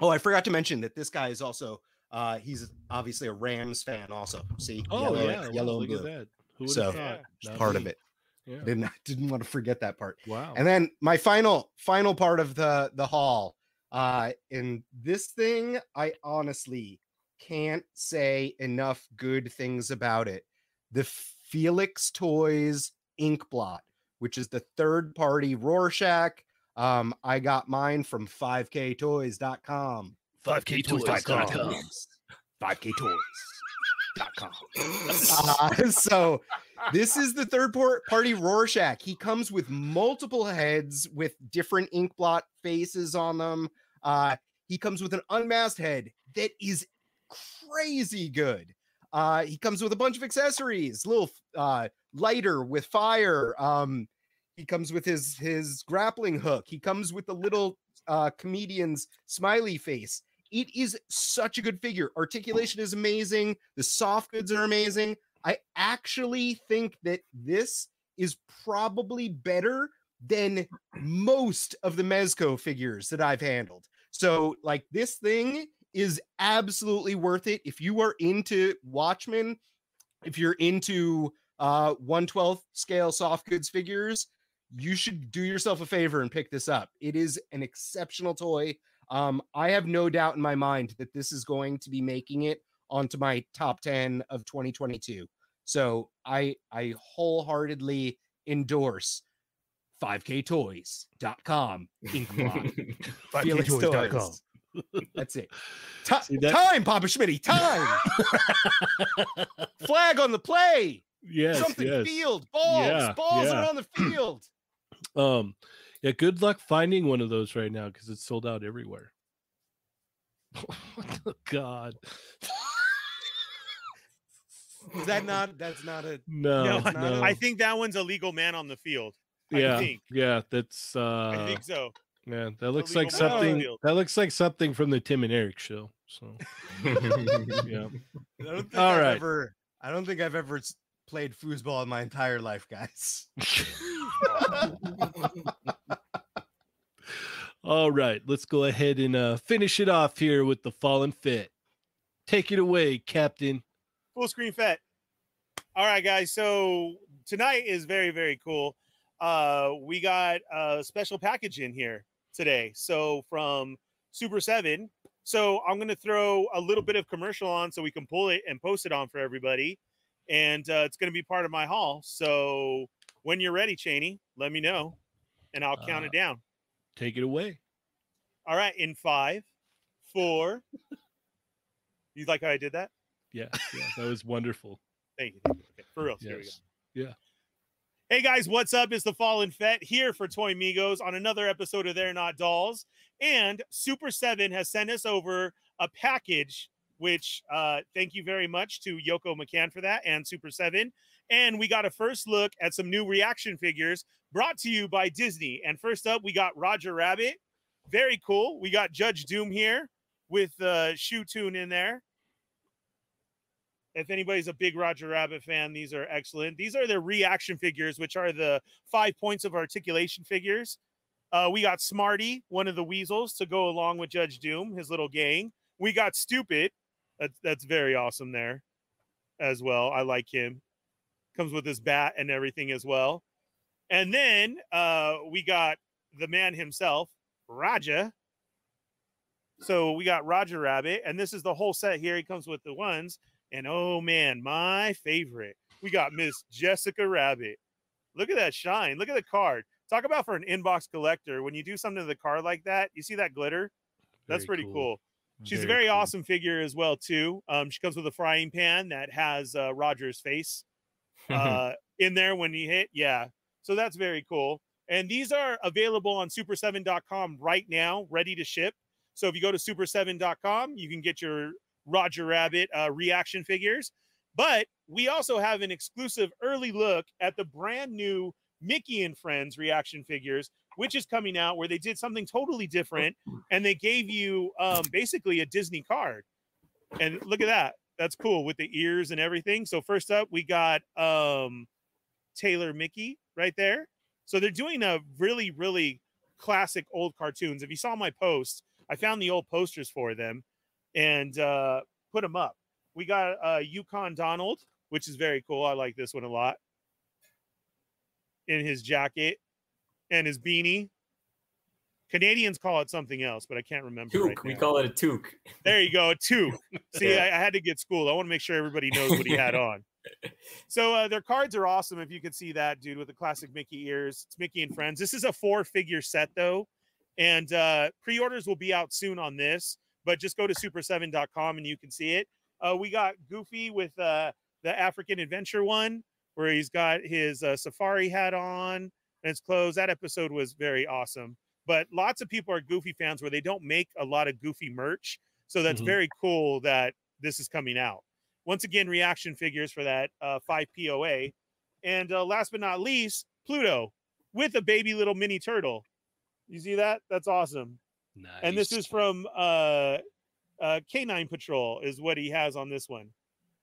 oh i forgot to mention that this guy is also uh he's obviously a rams fan also see oh yellow, yeah, yellow at blue. Who So, thought? Not part of it Yeah. didn't didn't want to forget that part Wow. and then my final final part of the the haul uh in this thing i honestly can't say enough good things about it the felix toys Inkblot which is the third party rorschach um i got mine from 5ktoys.com 5ktoys.com. 5ktoys.com uh, so this is the third por- party Rorschach. He comes with multiple heads with different ink blot faces on them. Uh, he comes with an unmasked head that is crazy good. Uh, he comes with a bunch of accessories, little uh, lighter with fire. Um, he comes with his his grappling hook. He comes with the little uh, comedian's smiley face. It is such a good figure. Articulation is amazing. The soft goods are amazing. I actually think that this is probably better than most of the Mezco figures that I've handled. So, like, this thing is absolutely worth it. If you are into Watchmen, if you're into uh 112th scale soft goods figures, you should do yourself a favor and pick this up. It is an exceptional toy. Um, I have no doubt in my mind that this is going to be making it onto my top 10 of 2022. So I I wholeheartedly endorse 5ktoys.com Inkblot. Felix Toys. That's it. Ti- that- Time, Papa Schmitty, time. Flag on the play. Yes, Something yes. field. Balls. Yeah, Balls yeah. are on the field. Um, yeah, good luck finding one of those right now because it's sold out everywhere. oh, God, Is that not that's not a no, No, it's not no. a- I think that one's a legal man on the field. I yeah, think. yeah, that's uh, I think so. yeah, that looks like man on the something. That looks like something from the Tim and Eric show. So yeah, I don't think All I've right. ever I don't think I've ever played foosball in my entire life, guys. All right. Let's go ahead and uh, finish it off here with the fallen fit. Take it away, Captain. full screen fet. All right, guys. So tonight is very, very cool. Uh, we got a special package in here today. So from Super 7. So I'm going to throw a little bit of commercial on so we can pull it and post it on for everybody. And uh, it's going to be part of my haul. So when you're ready, Cheney, let me know and I'll count Uh, it down. Take it away. All right. In five, four. you like how I did that? Yeah, yeah, that was wonderful. Thank you. Thank you. Okay, for real. Here we go. Yes. Hey guys, what's up? It's the Fallen Fet here for Toy Migos on another episode of They're Not Dolls. And Super 7 has sent us over a package, which uh, thank you very much to Yoko McCann for that and Super 7. And we got a first look at some new reaction figures brought to you by Disney. And first up, we got Roger Rabbit. Very cool. We got Judge Doom here with uh, Shoe Tune in there. If anybody's a big Roger Rabbit fan, these are excellent. These are the reaction figures, which are the five points of articulation figures. Uh, we got Smarty, one of the weasels, to go along with Judge Doom, his little gang. We got Stupid. That's that's very awesome there, as well. I like him. Comes with his bat and everything as well. And then uh, we got the man himself, Raja. So we got Roger Rabbit, and this is the whole set here. He comes with the ones. And oh man, my favorite. We got Miss Jessica Rabbit. Look at that shine. Look at the card. Talk about for an inbox collector. When you do something to the card like that, you see that glitter? That's Very pretty cool. She's a Very very cool. awesome figure as well, too. Um, she comes with a frying pan that has uh, Roger's face uh, in there when you hit. Yeah. So that's very cool. And these are available on super7.com right now, ready to ship. So if you go to super7.com, you can get your Roger Rabbit uh, reaction figures. But we also have an exclusive early look at the brand new Mickey and Friends reaction figures, which is coming out where they did something totally different and they gave you um, basically a Disney card. And look at that. That's cool with the ears and everything. So first up, we got um, Tailor Mickey right there. So they're doing a really, really classic old cartoons. If you saw my post, I found the old posters for them and uh, put them up. We got uh, Yukon Donald, which is very cool. I like this one a lot. In his jacket and his beanie. Canadians call it something else, but I can't remember. Toque. right we call it a toque. There you go, a toque. See, Yeah. I, I had to get schooled. I want to make sure everybody knows what he had on. So uh, their cards are awesome. If you can see that, dude, with the classic Mickey ears, it's Mickey and Friends. This is a four-figure set though, and uh, pre-orders will be out soon on this. But just go to super7.com and you can see it. Uh, we got Goofy with uh, the African Adventure one, where he's got his uh, safari hat on and his clothes. That episode was very awesome. But lots of people are Goofy fans where they don't make a lot of Goofy merch. So that's Mhm. very cool that this is coming out. Once again, reaction figures for that uh, 5 POA. And uh, last but not least, Pluto with a baby little mini turtle. You see that? That's awesome. Nice. And this is from uh, uh, Canine Patrol, is what he has on this one.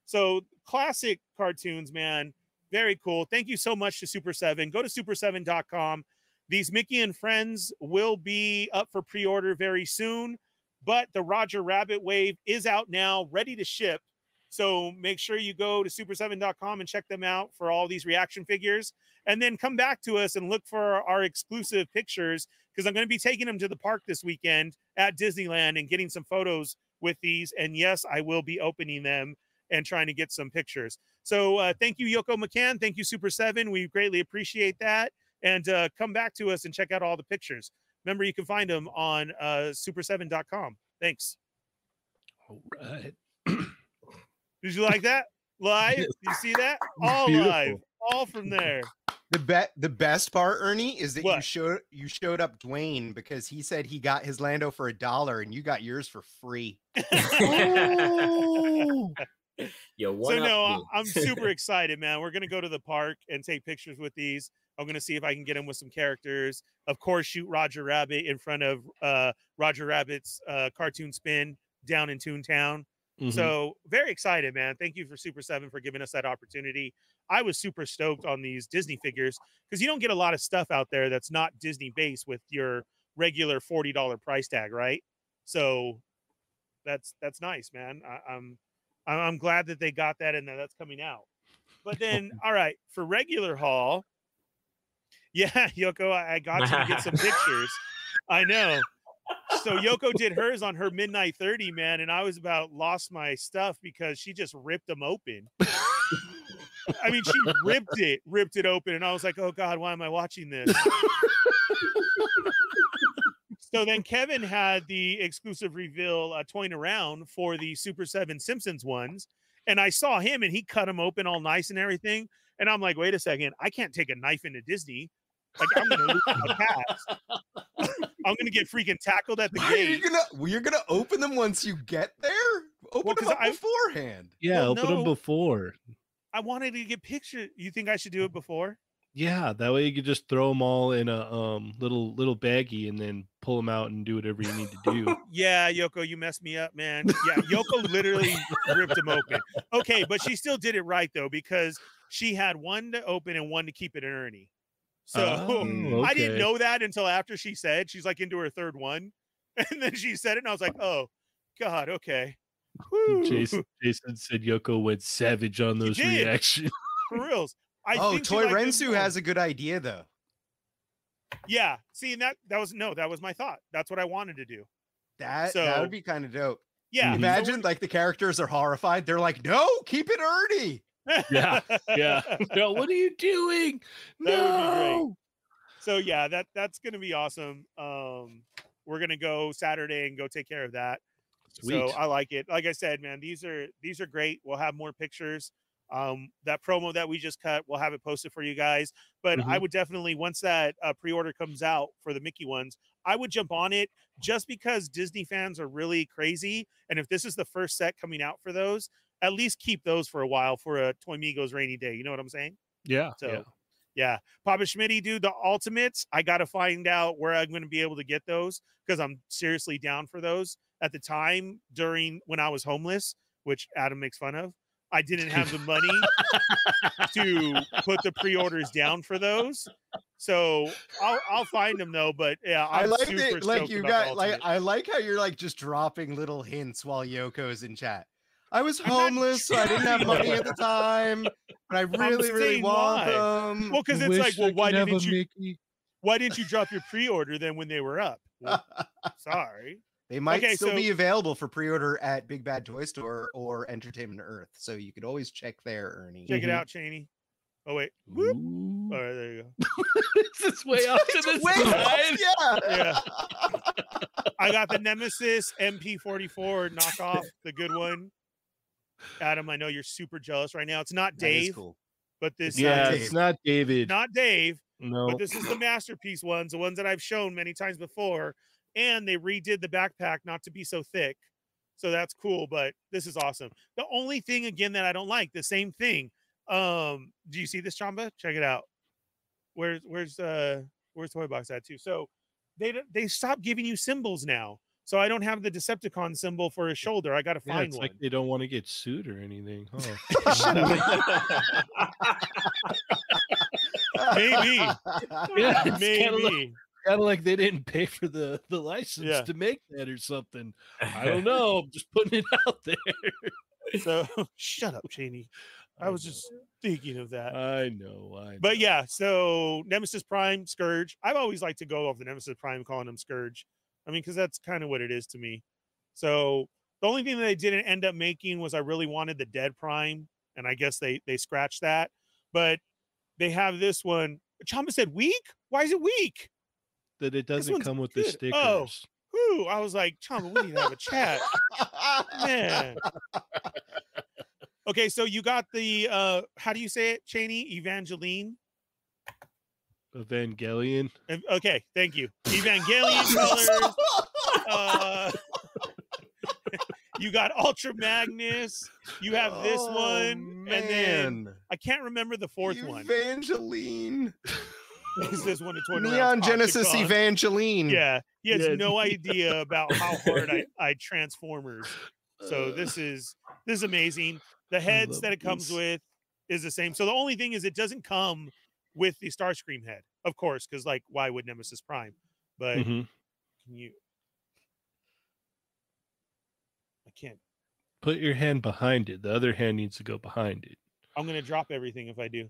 So classic cartoons, man. Very cool. Thank you so much to Super 7. Go to super7.com. These Mickey and Friends will be up for pre order very soon, but the Roger Rabbit Wave is out now, ready to ship. So make sure you go to super7.com and check them out for all these reaction figures. And then come back to us and look for our, exclusive pictures because I'm going to be taking them to the park this weekend at Disneyland and getting some photos with these. And yes, I will be opening them and trying to get some pictures. So uh, thank you, Yoko McCann. Thank you, Super 7. We greatly appreciate that. And uh, come back to us and check out all the pictures. Remember, you can find them on uh, super7.com. Thanks. All right. Did you like that? Live? You see that? All Beautiful. live. All from there. The bet the best part, Ernie, is that you showed you showed up Dwayne because he said he got his Lando for a dollar and you got yours for free. Oh, Yo, one so up no, I- I'm super excited, man. We're gonna go to the park and take pictures with these. I'm gonna see if I can get him with some characters. Of course, shoot Roger Rabbit in front of uh, Roger Rabbit's uh, cartoon spin down in Toontown. Mhm. So very excited, man. Thank you for Super Seven for giving us that opportunity. I was super stoked on these Disney figures because you don't get a lot of stuff out there that's not Disney based with your regular forty dollar price tag, right? So that's that's nice, man. I, I'm I'm I'm glad that they got that and that that's coming out. But then, all right, for regular haul, yeah, Yoko, I, I got you to get some pictures. I know. So Yoko did hers on her midnight 30, man, and I was about lost my stuff because she just ripped them open. I mean, she ripped it, ripped it open, and I was like, "Oh God, why am I watching this?" so then Kevin had the exclusive reveal uh, toying around for the Super Seven Simpsons ones, and I saw him, and he cut them open all nice and everything, and I'm like, "Wait a second, I can't take a knife into Disney." Like I'm gonna lose my pass. I'm gonna get freaking tackled at the Why are you gate. gonna well, you're gonna open them once you get there? Open Well, them 'cause up I- beforehand. yeah, Well, open them before. I wanted to get pictures. You think I should do it before? Yeah, that way you could just throw them all in a um little little baggie and then pull them out and do whatever you need to do. Yeah, Yoko, you messed me up, man. Yeah, Yoko literally ripped them open. Okay, but she still did it right though because she had one to open and one to keep it in Ernie. So Oh, I didn't know that until after she said she's like into her third one, and then she said it, and I was like, oh, God, okay. Whew, Jason Jason said Yoko went savage on those reactions. for reals. I oh, think she Toy liked Rensu has a good idea though. Yeah, see, and that that was no, that was my thought. That's what I wanted to do. That that would be kind of dope. Yeah, Mhm. so Imagine like the characters are horrified. They're like, no, keep it Ernie. Yeah, yeah. No, what are you doing? That would be great. no. so yeah, that that's gonna be awesome. Um, we're gonna go Saturday and go take care of that. Sweet. So I like it. Like I said, man, these are these are great. We'll have more pictures. Um, that promo that we just cut, we'll have it posted for you guys. But I Mhm. would definitely once that uh, pre-order comes out for the Mickey ones, I would jump on it just because Disney fans are really crazy. And if this is the first set coming out for those, at least keep those for a while for a Toy Migos rainy day. You know what I'm saying? yeah, So yeah. yeah, Papa Schmitty, dude, the ultimates. I got to find out where I'm going to be able to get those because I'm seriously down for those. At the time, during when I was homeless, which Adam makes fun of, I didn't have the money to put the pre-orders down for those. So I'll I'll find them though. But yeah, i I'm like super that. Like you got like I like how you're like just dropping little hints while Yoko's in chat. I was homeless, so I didn't have money at the time, but I really, really saying want why. them. well, because it's like, well, could why didn't you Mickey. why didn't you drop your pre-order then when they were up? Well, sorry. They might Okay, still so- be available for pre-order at Big Bad Toy Store or Entertainment Earth, so you could always check there, Ernie. Check it Mhm. out, Cheney. Oh wait. Whoop. Ooh. All right, there you go. it's this is way off to this the way off, side. yeah. I got the Nemesis MP44 knockoff, the good one. Adam, I know you're super jealous right now. It's not Dave, cool. but this Yeah, Dave. it's not David. not Dave, no. but this is the masterpiece ones, the ones that I've shown many times before. And they redid the backpack not to be so thick. So that's cool, but this is awesome. The only thing again that I don't like, the same thing. Um, do you see this Chamba? Check it out. Where's where's uh where's Toy Box at too? So they they stop giving you symbols now. So I don't have the Decepticon symbol for his shoulder. I got to yeah, find it's one. like they don't want to get sued or anything. Huh? Maybe. Yeah, it's kinda like- Maybe. kind of like they didn't pay for the the license Yeah. to make that or something. I don't know. I'm just putting it out there. So shut up, Cheney. I was know. just thinking of that. I know. I know. But yeah, so Nemesis Prime, Scourge. I've always liked to go off the Nemesis Prime, calling him Scourge. I mean, because that's kind of what it is to me. So the only thing that they didn't end up making was I really wanted the Dead Prime, and I guess they they scratched that. But they have this one. Chamba said weak. Why is it weak? that it doesn't come with the stickers. Oh. Whew, I was like, Chamba, we need to have a chat. Man. Okay, so you got the uh how do you say it, Cheney? Evangeline. Evangelion. Ev- Okay, thank you. Evangelion colors. Uh, you got Ultra Magnus. You have this Oh, one, and then. I can't remember the fourth one. Evangeline. Is this one? It's one around Neon Genesis Opticon. Evangeline. Yeah, he has Yeah. no idea about how hard I I Transformers. So this is this is amazing. The heads that it comes this. with is the same. So the only thing is it doesn't come with the Starscream head, of course, because like why would Nemesis Prime? But Mhm. can you? I can't. Put your hand behind it. The other hand needs to go behind it. I'm gonna drop everything if I do.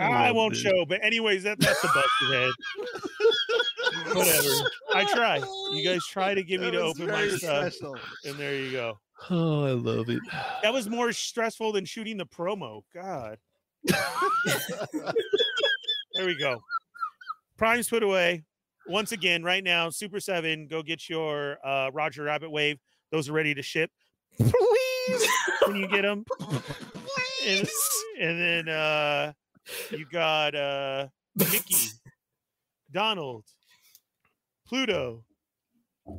I won't this. show, but anyways, that that's the busted head. Whatever. I try. You guys try to get me to open my very stuff, and there you go. Oh, I love it. That was more stressful than shooting the promo. God. There we go. Prime's put away. Once again, right now, Super 7, go get your uh, Roger Rabbit Wave. Those are ready to ship. Please. When you get them. And, and then uh, you got uh, Mickey, Donald, Pluto,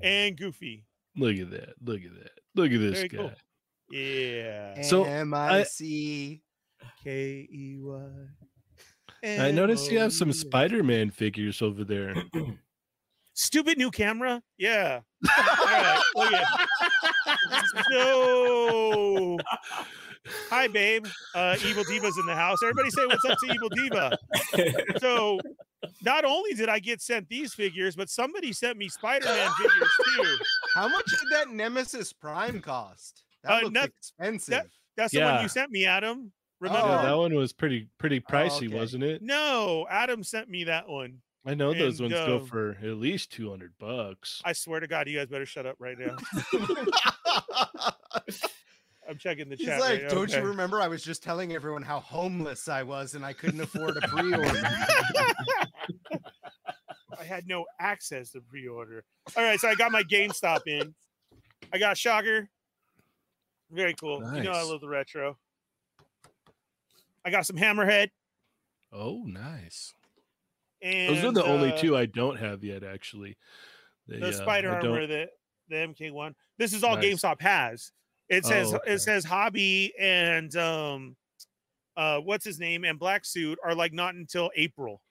and Goofy. Look at that. Look at that. Look at this Very guy. cool. Yeah. So, M I C. K E Y. I noticed you have some M O U. Spider-Man figures over there. Stupid new camera. Yeah. All right. Look at So, hi, babe. Uh, Evil Diva's in the house. Everybody say what's up to Evil Diva. So, not only did I get sent these figures, but somebody sent me Spider-Man figures too. How much did that Nemesis Prime cost? That Uh, looked not- expensive. That's the one you sent me, Adam. Remember? Yeah, Oh. that one was pretty pretty pricey, okay. wasn't it? No, Adam sent me that one. I know those And, ones go uh, for at least 200 bucks. I swear to God, you guys better shut up right now. I'm checking the He's chat. like, right- don't okay. you remember? I was just telling everyone how homeless I was and I couldn't afford a pre-order. I had no access to pre-order. All right, so I got my GameStop in. I got Shocker. Very cool. You know I love the retro. I got some Hammerhead. Oh, nice. And Those are the only uh, two I don't have yet, actually. They, the uh, spider I armor, don't- the the MK1. This is all Nice. GameStop has. It says Oh, okay. it says hobby and um uh what's his name and black suit are like not until April.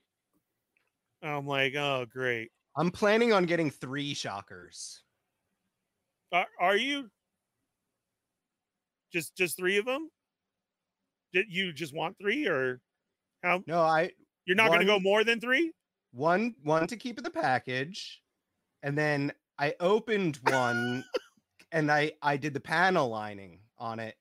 And I'm like, oh great. I'm planning on getting three shockers. Are, are you just just three of them? Did you just want three or how No, I you're not going to go more than 3? one one to keep in the package, and then I opened one, and I I did the panel lining on it,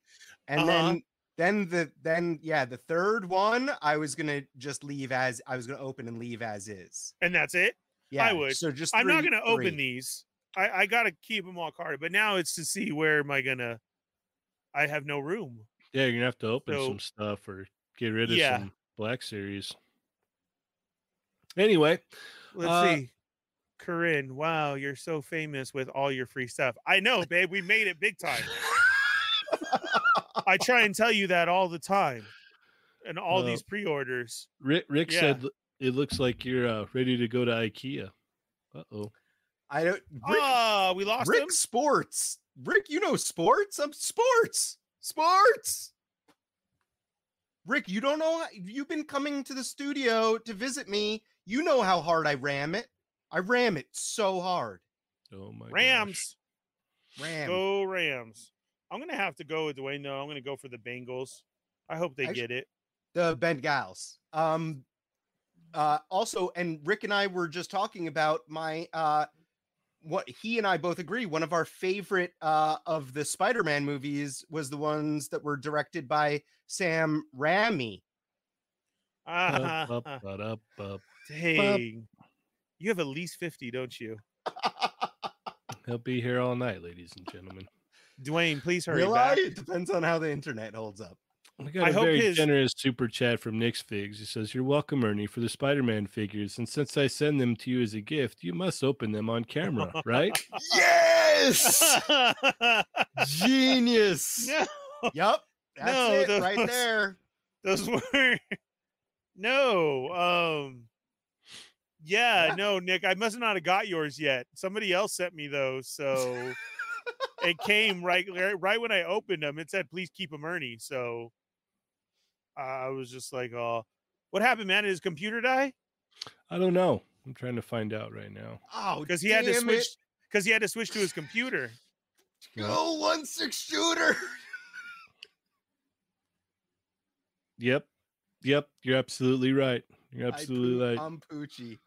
and Uh-huh. then then the then yeah the third one I was gonna just leave as I was gonna open and leave as is. And that's it? Yeah, I would. So just I'm not going to open these. I I got to keep them all carded, but now it's to see where am I going to I have no room. Yeah, you're gonna have to open So- some stuff or get rid of Yeah. some Black Series. Anyway, Let's Uh, see. Corinne, wow, you're so famous with all your free stuff. I know, babe. We made it big time. I try and tell you that all the time. And all Well, these pre-orders. Rick, Rick Yeah. said it looks like you're uh, ready to go to IKEA. Uh oh. I don't. Rick, Ah, we lost Rick him. Sports. Rick, you know sports. I'm sports. Sports. Rick, you don't know. You've been coming to the studio to visit me. You know how hard I ram it. I ram it so hard. Oh my gosh. Rams. Ram. Go Rams. I'm gonna have to go with Dwayne though. I'm gonna go for the Bengals. I hope they Actu- get it. the Bengals. Um, uh, also, and Rick and I were just talking about my uh, what he and I both agree, one of our favorite uh, of the Spider-Man movies was the ones that were directed by Sam Raimi. Up, up, up, up, up. Dang. You have at least 50, don't you? He'll be here all night, ladies and gentlemen. Dwayne, please hurry Will back. I? It depends on how the internet holds up. We got I a hope very his- generous super chat from Nick's Figs. He says, You're welcome, Ernie, for the Spider Man figures. And since I send them to you as a gift, you must open them on camera, right? Yes, genius. no, Yep, that's No, it right there. those were no. Um, yeah, Yeah. no, Nick, I must not have got yours yet. Somebody else sent me those, so it came right right- right when I opened them. It said, "Please keep them, Ernie." So I was just like, "Oh, what happened, man? Did his computer die?" I don't know. I'm trying to find out right now. Oh, Because he had to switch. Because he had to switch to his computer. Go oh, one six shooter. Yep. Yep. You're absolutely right. You're absolutely poop, right. I'm Poochie.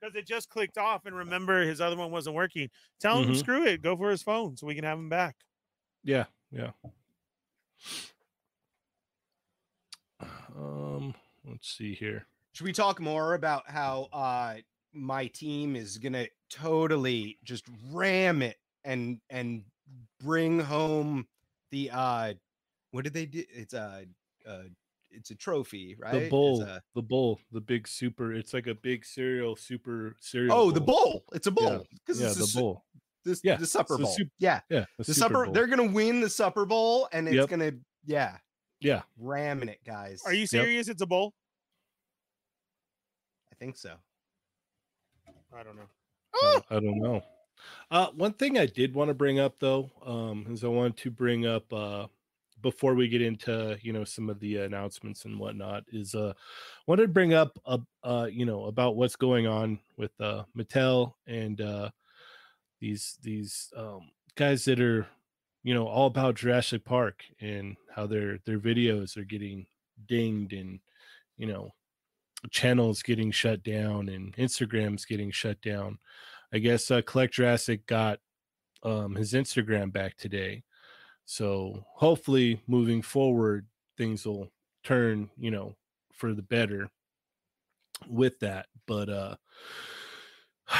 Because it just clicked off, and remember, his other one wasn't working. Tell him, Mhm. screw it, go for his phone, so we can have him back. Yeah. Yeah. Um, let's see here. Should we talk more about how uh my team is gonna totally just ram it and and bring home the uh what did they do? It's a uh it's a trophy, right? The It's bowl, a- the bowl, the big super. It's like a big cereal, super cereal. oh, the bowl. It's a Yeah, bowl. Because Yeah, it's the the, bowl. This, Yeah, the supper bowl. sup- yeah, Yeah, the supper. Bowl. They're gonna win the Supper Bowl, and it's Yep. gonna yeah, Yeah, ramming it, guys. Are you serious? It's a bowl? I think so. I don't know. I I don't know. Uh, one thing I did want to bring up though, um, is I wanted to bring up uh, before we get into you know some of the announcements and whatnot is uh, wanted to bring up uh, uh, you know about what's going on with uh, Mattel and uh, these these um, guys that are you know all about Jurassic Park and how their their videos are getting dinged and you know channels getting shut down and Instagram's getting shut down. I guess uh, Collect Jurassic got um, his Instagram back today, so hopefully moving forward things will turn you know for the better with that. But uh,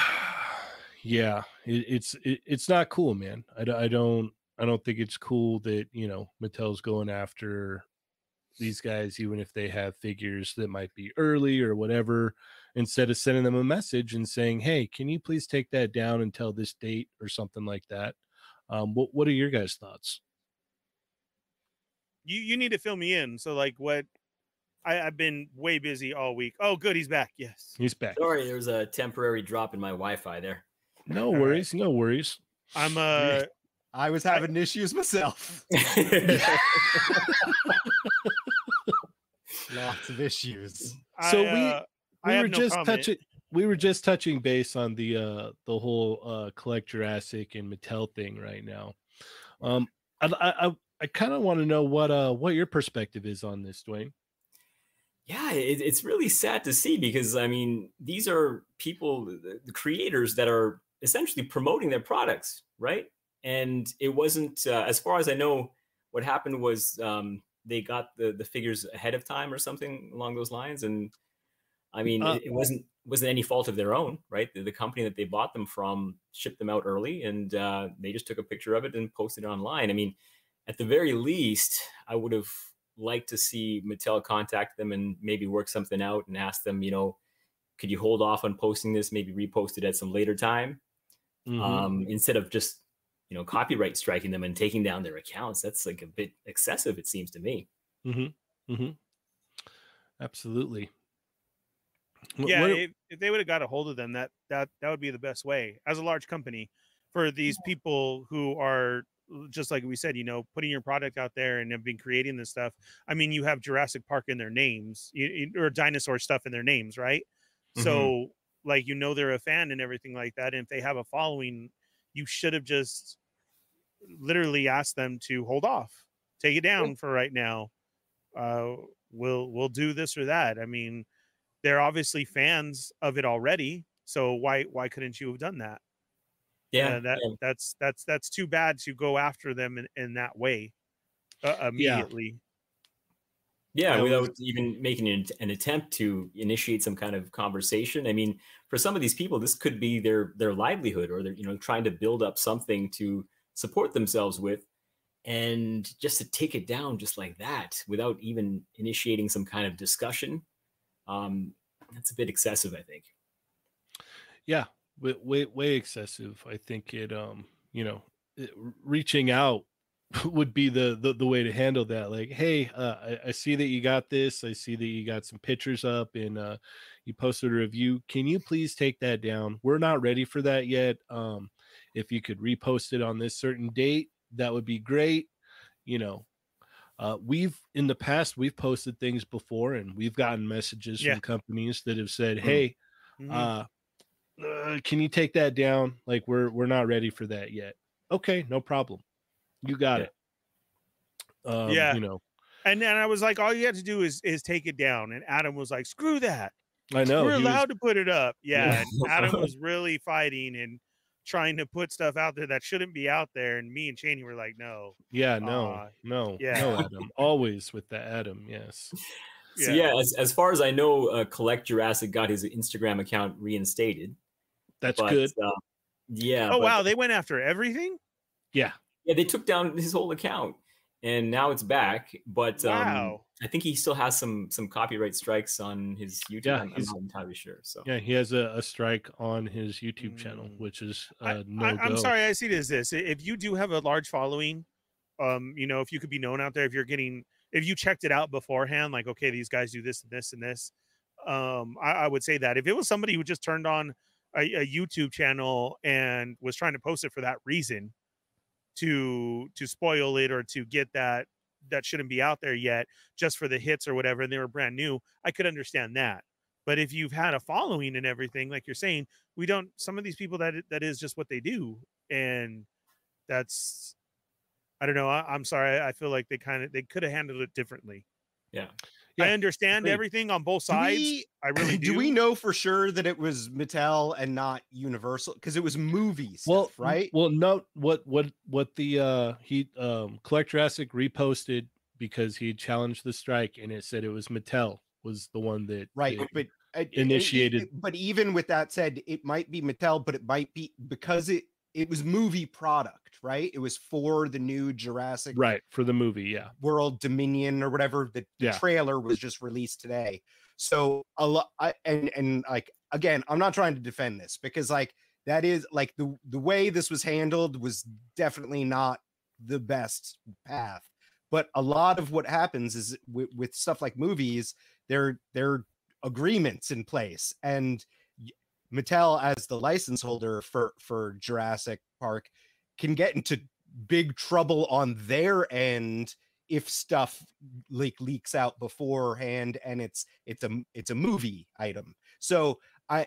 yeah, it, it's it, it's not cool, man. I don't I don't think it's cool that you know Mattel's going after these guys, even if they have figures that might be early or whatever, instead of sending them a message and saying, "Hey, can you please take that down until this date or something like that?" Um, what What are your guys' thoughts? You you need to fill me in. So like what I, I've been way busy all week. Oh, good, he's back. Yes. He's back. Sorry, there was a temporary drop in my Wi-Fi there. No All right. worries, no worries. I'm uh I was having issues myself. Lots of issues. So I, we- uh, I we were no just comment. touching we were just touching base on the uh the whole uh collect Jurassic and Mattel thing right now. Um I I I, kind of want to know what uh what your perspective is on this, Dwayne. yeah, it, it's really sad to see because I mean these are people, the, the creators that are essentially promoting their products, right? And it wasn't, uh, as far as I know, what happened was um, they got the the figures ahead of time or something along those lines, and I mean Uh, it, it wasn't wasn't any fault of their own, right? The, the company that they bought them from shipped them out early, and uh, they just took a picture of it and posted it online. I mean, at the very least, I would have liked to see Mattel contact them and maybe work something out and ask them, you know, could you hold off on posting this, maybe repost it at some later time, Mhm. um, instead of just, you know, copyright striking them and taking down their accounts. That's like a bit excessive, it seems to me. Mm-hmm. Mm-hmm. Absolutely. Wh- yeah, what- if, if they would have got a hold of them, that that that would be the best way as a large company for these people who are l- just like we said, you know, putting your product out there and have been creating this stuff. I mean, you have Jurassic Park in their names you, or dinosaur stuff in their names, right? Mhm. So, like, you know, they're a fan and everything like that. And if they have a following, you should have just literally asked them to hold off, take it down for right now. Uh, we'll we'll do this or that. I mean, they're obviously fans of it already. So why why couldn't you have done that? Yeah, Uh, that yeah. that's that's that's too bad to go after them in, in that way uh, immediately. Yeah, That without was- even making an, an attempt to initiate some kind of conversation. I mean, for some of these people, this could be their their livelihood, or they're you know trying to build up something to support themselves with, and just to take it down just like that without even initiating some kind of discussion, um, that's a bit excessive, I think. yeah way, way way excessive i think it um you know it, reaching out would be the, the the way to handle that like hey uh I, I see that you got this i see that you got some pictures up and uh you posted a review can you please take that down we're not ready for that yet um if you could repost it on this certain date that would be great you know uh, we've in the past we've posted things before and we've gotten messages Yeah. from companies that have said Mm. hey Mhm. Uh, can you take that down like we're we're not ready for that yet okay no problem you got Yeah. it um Yeah. you know and then I was like, all you have to do is is take it down. And Adam was like, screw that. i know We're he was- allowed to put it up. Yeah. Yeah. and Adam was really fighting and trying to put stuff out there that shouldn't be out there. And me and Cheney were like, no. yeah no uh, no yeah. no adam always with the adam yes So Yeah. yeah, as, as far as I know, uh, Collect Jurassic got his Instagram account reinstated. That's but, good Uh, yeah. Oh but- wow, they went after everything. yeah Yeah, they took down his whole account, and now it's back. But um, Wow. I think he still has some some copyright strikes on his YouTube. Yeah, I'm, I'm not entirely sure. So yeah he has a, a strike on his youtube channel Mm. which is I, uh no I, go I'm sorry, I see it as this. If you do have a large following, um, you know, if you could be known out there, if you're getting, if you checked it out beforehand, like, okay, these guys do this and this and this, um, I, I would say that if it was somebody who just turned on a, a YouTube channel and was trying to post it for that reason, to to spoil it or to get that that shouldn't be out there yet, just for the hits or whatever, and they were brand new, I could understand that. But if you've had a following and everything, like you're saying, we don't. Some of these people that that is just what they do, and that's I don't know. I, I'm sorry. I feel like they kind of they could have handled it differently. yeah, I understand agreed. everything on both sides. we- I really do. do we know for sure that it was Mattel and not Universal? Because it was movie stuff, well right? well no what what what the uh he um collect jurassic reposted because he challenged the strike and it said it was mattel was the one that right, that- but uh, it- it- initiated- it- but even with that said, it might be Mattel, but it might be because it it was movie product, right? It was for the new Jurassic right for the movie yeah World Dominion or whatever. The, the Yeah. trailer was just released today. So a lot, and and like again, I'm not trying to defend this because like that is like the the way this was handled was definitely not the best path. But a lot of what happens is with, with stuff like movies, there there are agreements in place, and Mattel as the license holder for for Jurassic Park can get into big trouble on their end if stuff like leaks out beforehand and it's it's a it's a movie item. So i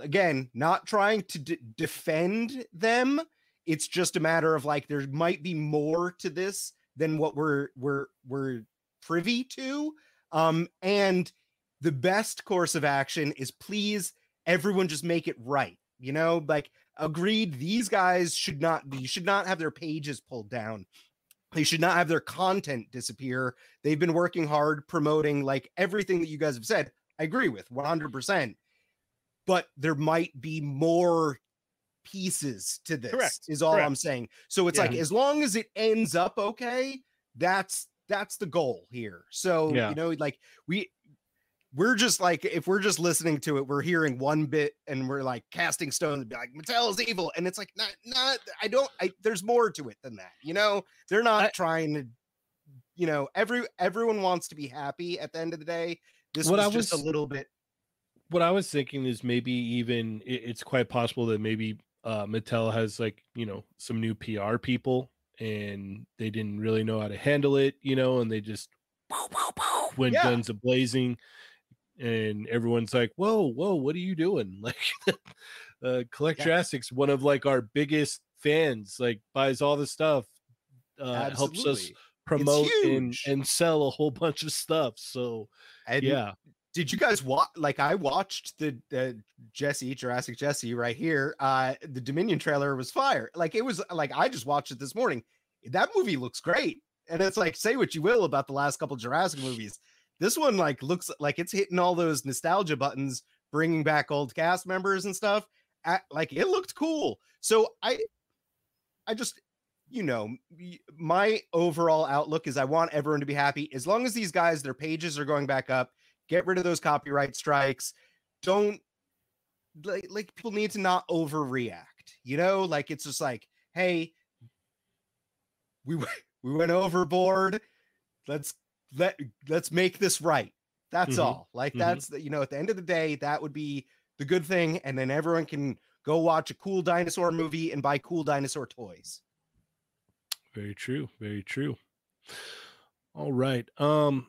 again not trying to d- defend them. It's just a matter of like there might be more to this than what we're we're we're privy to. Um and the best course of action is please everyone just make it right you know? Like agreed these guys should not you should not have their pages pulled down. They should not have their content disappear. They've been working hard promoting like everything that you guys have said. I agree with 100% but there might be more pieces to this Correct, is all i'm saying. So it's Yeah. like as long as it ends up okay that's that's the goal here. So Yeah. you know like we we're just like if we're just listening to it, we're hearing one bit and we're like casting stones and be like Mattel is evil, and it's like not not. I don't. I there's more to it than that. You know, they're not I- trying to. You know, every everyone wants to be happy at the end of the day. This What was, I just a little bit. what I was thinking is maybe even it, it's quite possible that maybe uh, Mattel has like you know some new PR people and they didn't really know how to handle it, you know, and they just went Yeah. guns a blazing, and everyone's like, "Whoa, whoa, what are you doing?" Like, uh, Collect Yeah. One of like our biggest fans, like buys all the stuff, uh, helps us promote and and sell a whole bunch of stuff. So And yeah, did you guys watch? Like, I watched the uh, Jesse Jurassic Jesse right here. Uh, the Dominion trailer was fire. Like, it was like I just watched it this morning. That movie looks great, and it's like say what you will about the last couple Jurassic movies. This one like looks like it's hitting all those nostalgia buttons, bringing back old cast members and stuff. At, like, it looked cool. So I, I just you know, my overall outlook is I want everyone to be happy. As long as these guys, their pages are going back up, get rid of those copyright strikes. Don't like, like people need to not overreact, you know, like it's just like, hey, we we went overboard. Let's let let's make this right. That's mm-hmm. all. Like mm-hmm. that's the, you know, at the end of the day, that would be the good thing, and then everyone can go watch a cool dinosaur movie and buy cool dinosaur toys. Very true. Very true. All right. Um,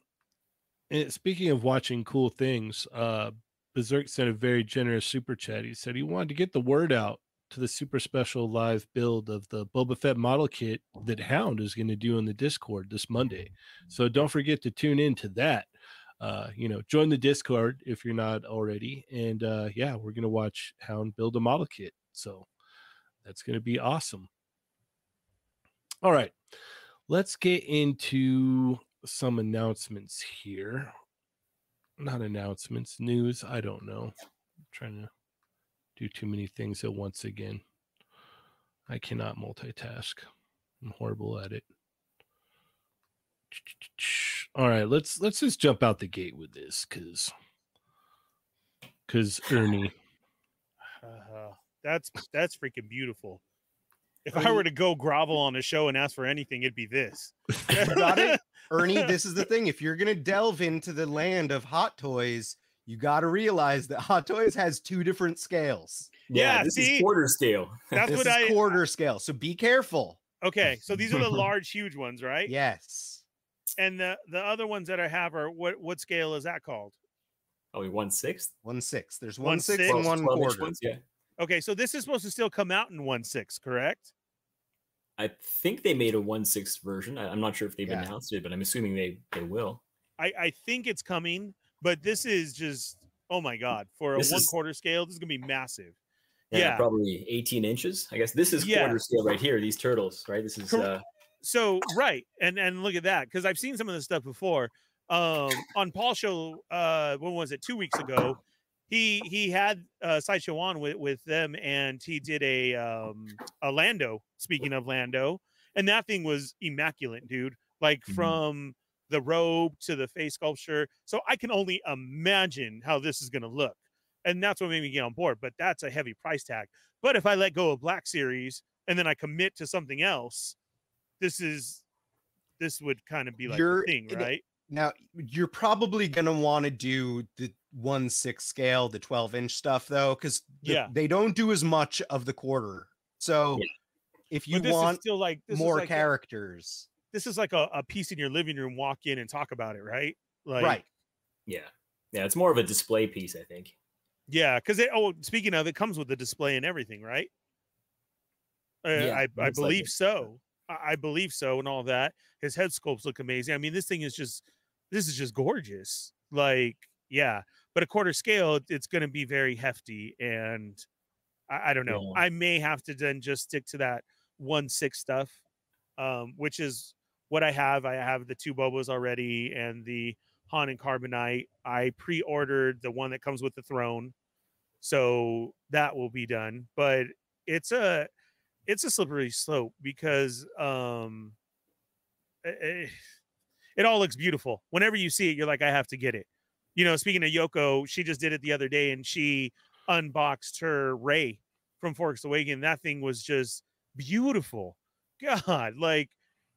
and speaking of watching cool things, uh, Berserk sent a very generous super chat. He said he wanted to get the word out to the super special live build of the Boba Fett model kit that Hound is going to do in the Discord this Monday. So don't forget to tune in to that. Uh, you know, join the Discord if you're not already. And uh, yeah, we're going to watch Hound build a model kit. So that's going to be awesome. All right. Let's get into some announcements here. Not announcements, news. I don't know. I'm trying to do too many things at once again. I cannot multitask. I'm horrible at it. All right, let's let's just jump out the gate with this because because Ernie. Uh, that's that's freaking beautiful. If I were to go grovel on a show and ask for anything, it'd be this. got it, Ernie. This is the thing. If you're gonna delve into the land of Hot Toys, you got to realize that Hot Toys has two different scales. Yeah, yeah this see? is quarter scale. That's this what I quarter scale. So be careful. Okay, so these are the large, huge ones, right? Yes. And the the other ones that I have are what what scale is that called? Oh, one sixth. One sixth. There's one, one sixth and one quarter. Ones, yeah. Okay, so this is supposed to still come out in one six, correct? I think they made a one sixth version. I, am not sure if they've yeah. announced it, but I'm assuming they they will. I I think it's coming, but this is just oh my god for a this one is, quarter scale. This is gonna be massive. Yeah, yeah, probably 18 inches. I guess this is yeah. quarter scale right here. These turtles, right? This is uh so right, and and look at that because I've seen some of this stuff before. Um, on Paul show, uh, when was it? Two weeks ago, he he had uh, Sideshow on with with them, and he did a um a Lando. Speaking of Lando, and that thing was immaculate, dude. Like mm-hmm. from the robe to the face sculpture. So I can only imagine how this is going to look, and that's what made me get on board. But that's a heavy price tag. But if I let go of Black Series and then I commit to something else, this is this would kind of be like You're, thing, right? Now you're probably gonna want to do the one six scale, the 12 inch stuff though, because the, yeah, they don't do as much of the quarter. So yeah. if you want still like more like characters, this is like a, a piece in your living room. Walk in and talk about it, right? Like, right. Yeah, yeah. It's more of a display piece, I think. Yeah, because it. Oh, speaking of, it comes with the display and everything, right? Uh, yeah, I I believe like so. I believe so, and all that. His head sculpts look amazing. I mean, this thing is just this is just gorgeous. Like, yeah, but a quarter scale, it's going to be very hefty, and I, I don't know. Yeah. I may have to then just stick to that one six stuff, um, which is what I have. I have the two Bobos already, and the Han and Carbonite. I pre-ordered the one that comes with the throne, so that will be done. But it's a it's a slippery slope because um, it, eh, it all looks beautiful. Whenever you see it, you're like, I have to get it. You know, speaking of Yoko, she just did it the other day and she unboxed her Rey from Force Awakens. That thing was just beautiful. God, like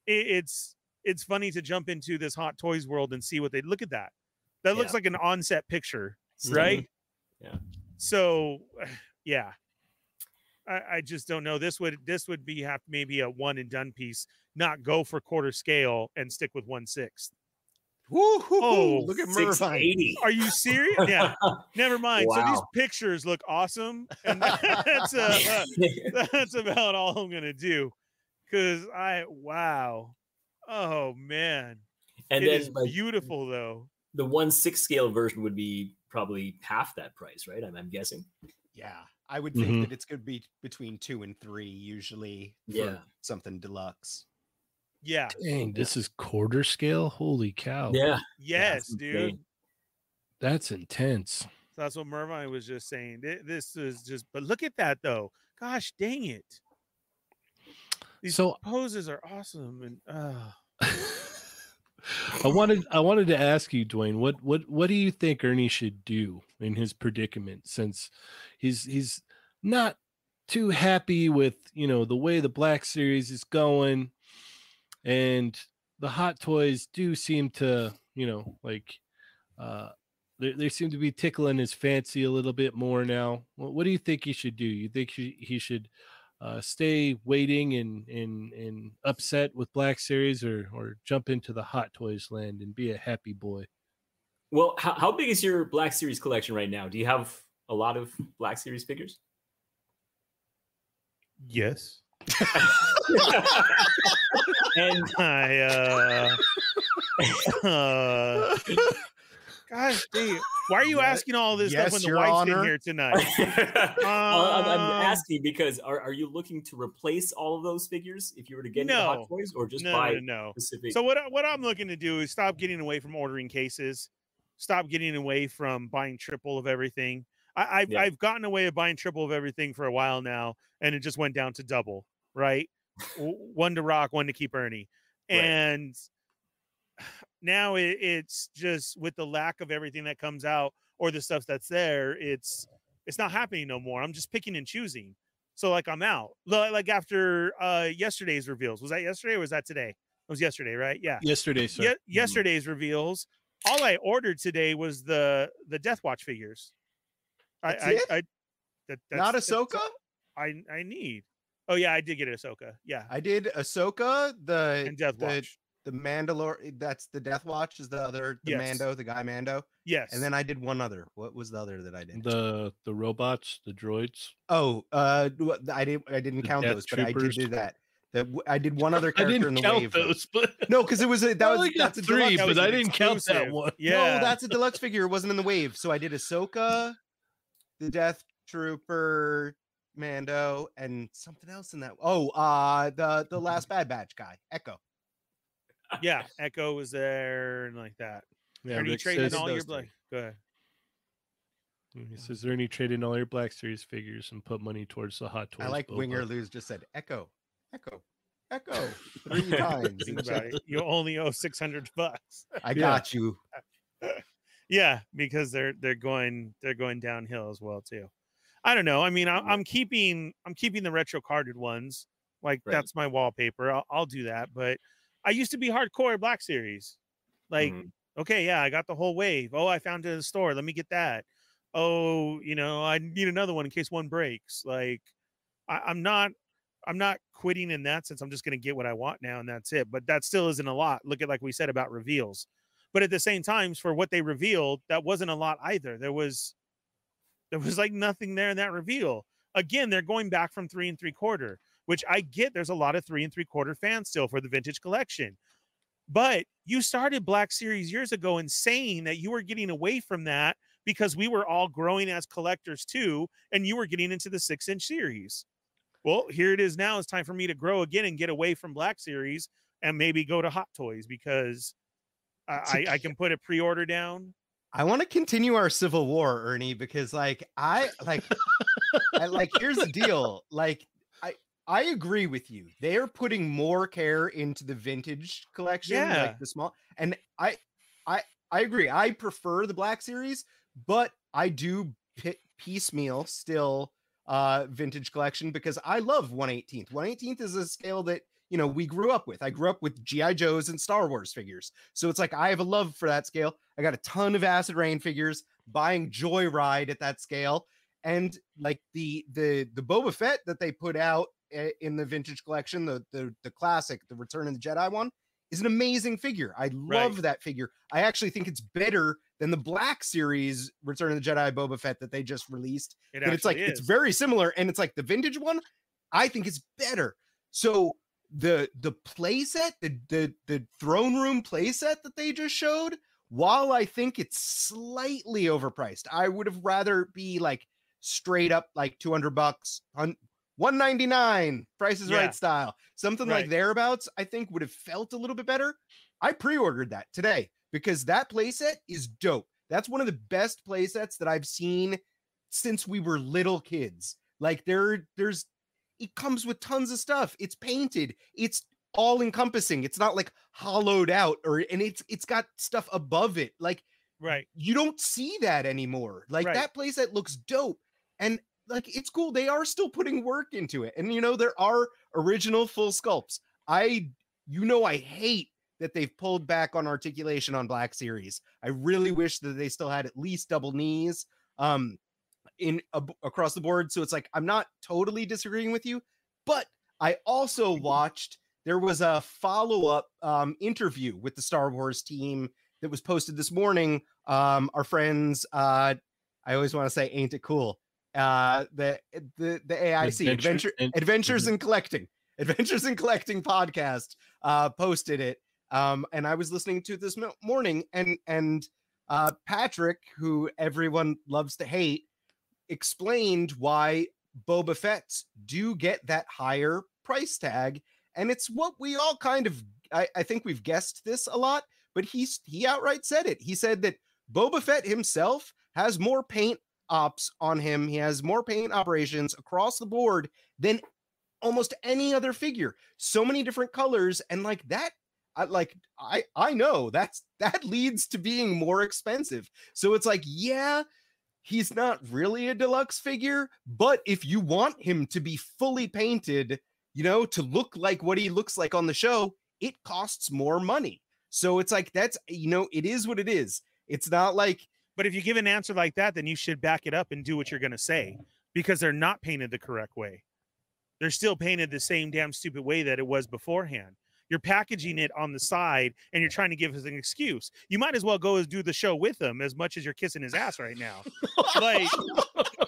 it, it's it's funny to jump into this hot toys world and see what they look at that. That yeah. looks like an onset picture, right? Yeah. So, yeah, I, I, just don't know. This would this would be have maybe a one and done piece, not go for quarter scale and stick with one sixth. Woo, oh, look at Mervine. Are you serious? Yeah. Never mind. Wow. So these pictures look awesome, and that's uh, uh, that's about all I'm gonna do. Cause I wow, oh man, and it then like, beautiful though. the one six scale version would be probably half that price, right? I'm, I'm guessing. Yeah, I would think Mhm. that it's going to be between two and three usually. For Yeah. something deluxe. Yeah. Dang, this is quarter scale. Holy cow! Yeah. Yes, that's dude. insane. that's intense. That's what Mervine was just saying. This is just, but look at that though. Gosh dang it. These So poses are awesome. And uh, I wanted I wanted to ask you, Dwayne, what what what do you think Ernie should do in his predicament since he's he's not too happy with you know the way the Black Series is going, and the Hot Toys do seem to you know like uh they, they seem to be tickling his fancy a little bit more now. What, what do you think he should do? You think he, he should uh, stay waiting and, and and upset with Black Series, or or jump into the Hot Toys land and be a happy boy? Well, how, how big is your Black Series collection right now? Do you have a lot of Black Series figures? yes. and I uh, uh gosh dang. Why are you Ye- asking all this stuff when the Your wife's in here tonight? Well, I'm, I'm Um, asking because are, are you looking to replace all of those figures if you were to get into No. Hot Toys, or just no, buy no, no. specific? So what I- what I'm looking to do is stop getting away from ordering cases, stop getting away from buying triple of everything. I, I've Yeah. I've gotten away of buying triple of everything for a while now, and it just went down to double, right? One to rock, one to keep Ernie, Right. Now it, it's just with the lack of everything that comes out or the stuff that's there, it's it's not happening no more. I'm just picking and choosing. So like I'm out. Like after uh yesterday's reveals. Was that yesterday or was that today? It was yesterday, right? Yeah. Yesterday, sir. Ye- yesterday's reveals. All I ordered today was the the Death Watch figures. I That's I, it? I that, Not that's- that's Ahsoka. I I need. Oh yeah, I did get Ahsoka. Yeah, I did Ahsoka. The and Death the, Watch. The Mandalore. That's the Death Watch. Is the other the Yes. Mando, the guy Mando, Yes, and then I did one other. What was the other that I did? The the robots, the droids. oh, uh, I didn't. I didn't The count Death those, but I did do that. That w- I did one other I character in didn't the count wave. those, but No, because it was a, that was only got that's a three, deluxe. But I didn't count that one. Yeah, No, that's a deluxe figure. It wasn't in the wave. So I did Ahsoka, the Death Trooper, Mando, and something else in that. Oh, uh, the the last Bad Batch guy, Echo. Yeah. Echo was there and like that. Yeah, Ernie Rick trading all your black. Go ahead. he says, Ernie trading all your Black Series figures and put money towards the Hot Toys. I like Boba." Winger Lose just said Echo, Echo, Echo three times. Think and about said, it. You only owe six hundred bucks. I Yeah. got you. Yeah, because they're they're going they're going downhill as well too. I don't know. I mean, I, I'm keeping I'm keeping the retro carded ones. Like Right. that's my wallpaper. I'll, I'll do that. But I used to be hardcore Black Series. Like, Mhm. okay, yeah, I got the whole wave. Oh, I found it in the store. Let me get that. Oh, you know, I need another one in case one breaks. Like, I, I'm not I'm not quitting in that sense. I'm just gonna get what I want now, and that's it. But that still isn't a lot. Look at like we said about reveals. But at the same times, for what they revealed, that wasn't a lot either. There was there was like nothing there in that reveal. Again, they're going back from three and three quarter, which I get there's a lot of three and three quarter fans still for the vintage collection. But you started Black Series years ago and saying that you were getting away from that because we were all growing as collectors too, and you were getting into the six inch series. Well, here it is now. It's time for me to grow again and get away from Black Series and maybe go to Hot Toys because I, I, I can put a pre order down. I want to continue our civil war, Ernie, because like I like I, like here's the deal. Like I agree with you. They are putting more care into the vintage collection, Yeah. like the small and I I I agree. I prefer the Black Series, but I do pi- piecemeal still uh vintage collection because I love 118th. 118th is a scale that you know we grew up with. I grew up with GI Joes and Star Wars figures. So it's like I have a love for that scale. I got a ton of Acid Rain figures, buying Joyride at that scale, and like the the the Boba Fett that they put out Eh, in the vintage collection, the the the classic, the Return of the Jedi one, is an amazing figure. I love that figure. I actually think it's better than the Black Series Return of the Jedi Boba Fett that they just released It but it's like actually it's very similar and it's like the vintage one i think it's better so the the play set the the the throne room play set that they just showed while I think it's slightly overpriced, I would have rather be like straight up like 200 bucks, 199 Price is Yeah. Right style, something Right. like thereabouts. I think would have felt a little bit better. I pre-ordered that today because that playset is dope. That's one of the best playsets that I've seen since we were little kids. Like there, there's it comes with tons of stuff. It's painted. It's all encompassing. It's not like hollowed out or and it's it's got stuff above it. Like right. you don't see that anymore. Like Right. that playset looks dope. And like it's cool. They are still putting work into it. And you know, there are original full sculpts. I you know I hate that they've pulled back on articulation on Black Series. I really wish that they still had at least double knees um in across the board. So it's like I'm not totally disagreeing with you, but I also watched there was a follow-up um interview with the Star Wars team that was posted this morning. Um, our friends, uh, I always want to say, ain't it cool? Uh, the the the AIC Adventure- Adventure and- Adventures Mhm. in Collecting Adventures in Collecting podcast uh, posted it. Um, and I was listening to it this morning, and and uh, Patrick, who everyone loves to hate, explained why Boba Fett's do get that higher price tag, and it's what we all kind of I, I think we've guessed this a lot, but he's he outright said it. He said that Boba Fett himself has more paint ops on him. He has more paint operations across the board than almost any other figure. So many different colors, and like that, I like I I know that's that leads to being more expensive. So it's like, yeah, he's not really a deluxe figure, but if you want him to be fully painted, you know, to look like what he looks like on the show, it costs more money. So it's like that's you know, it is what it is. It's not like But if you give an answer like that, then you should back it up and do what you're going to say because they're not painted the correct way. They're still painted the same damn stupid way that it was beforehand. You're packaging it on the side and you're trying to give us an excuse. You might as well go and do the show with him as much as you're kissing his ass right now. like,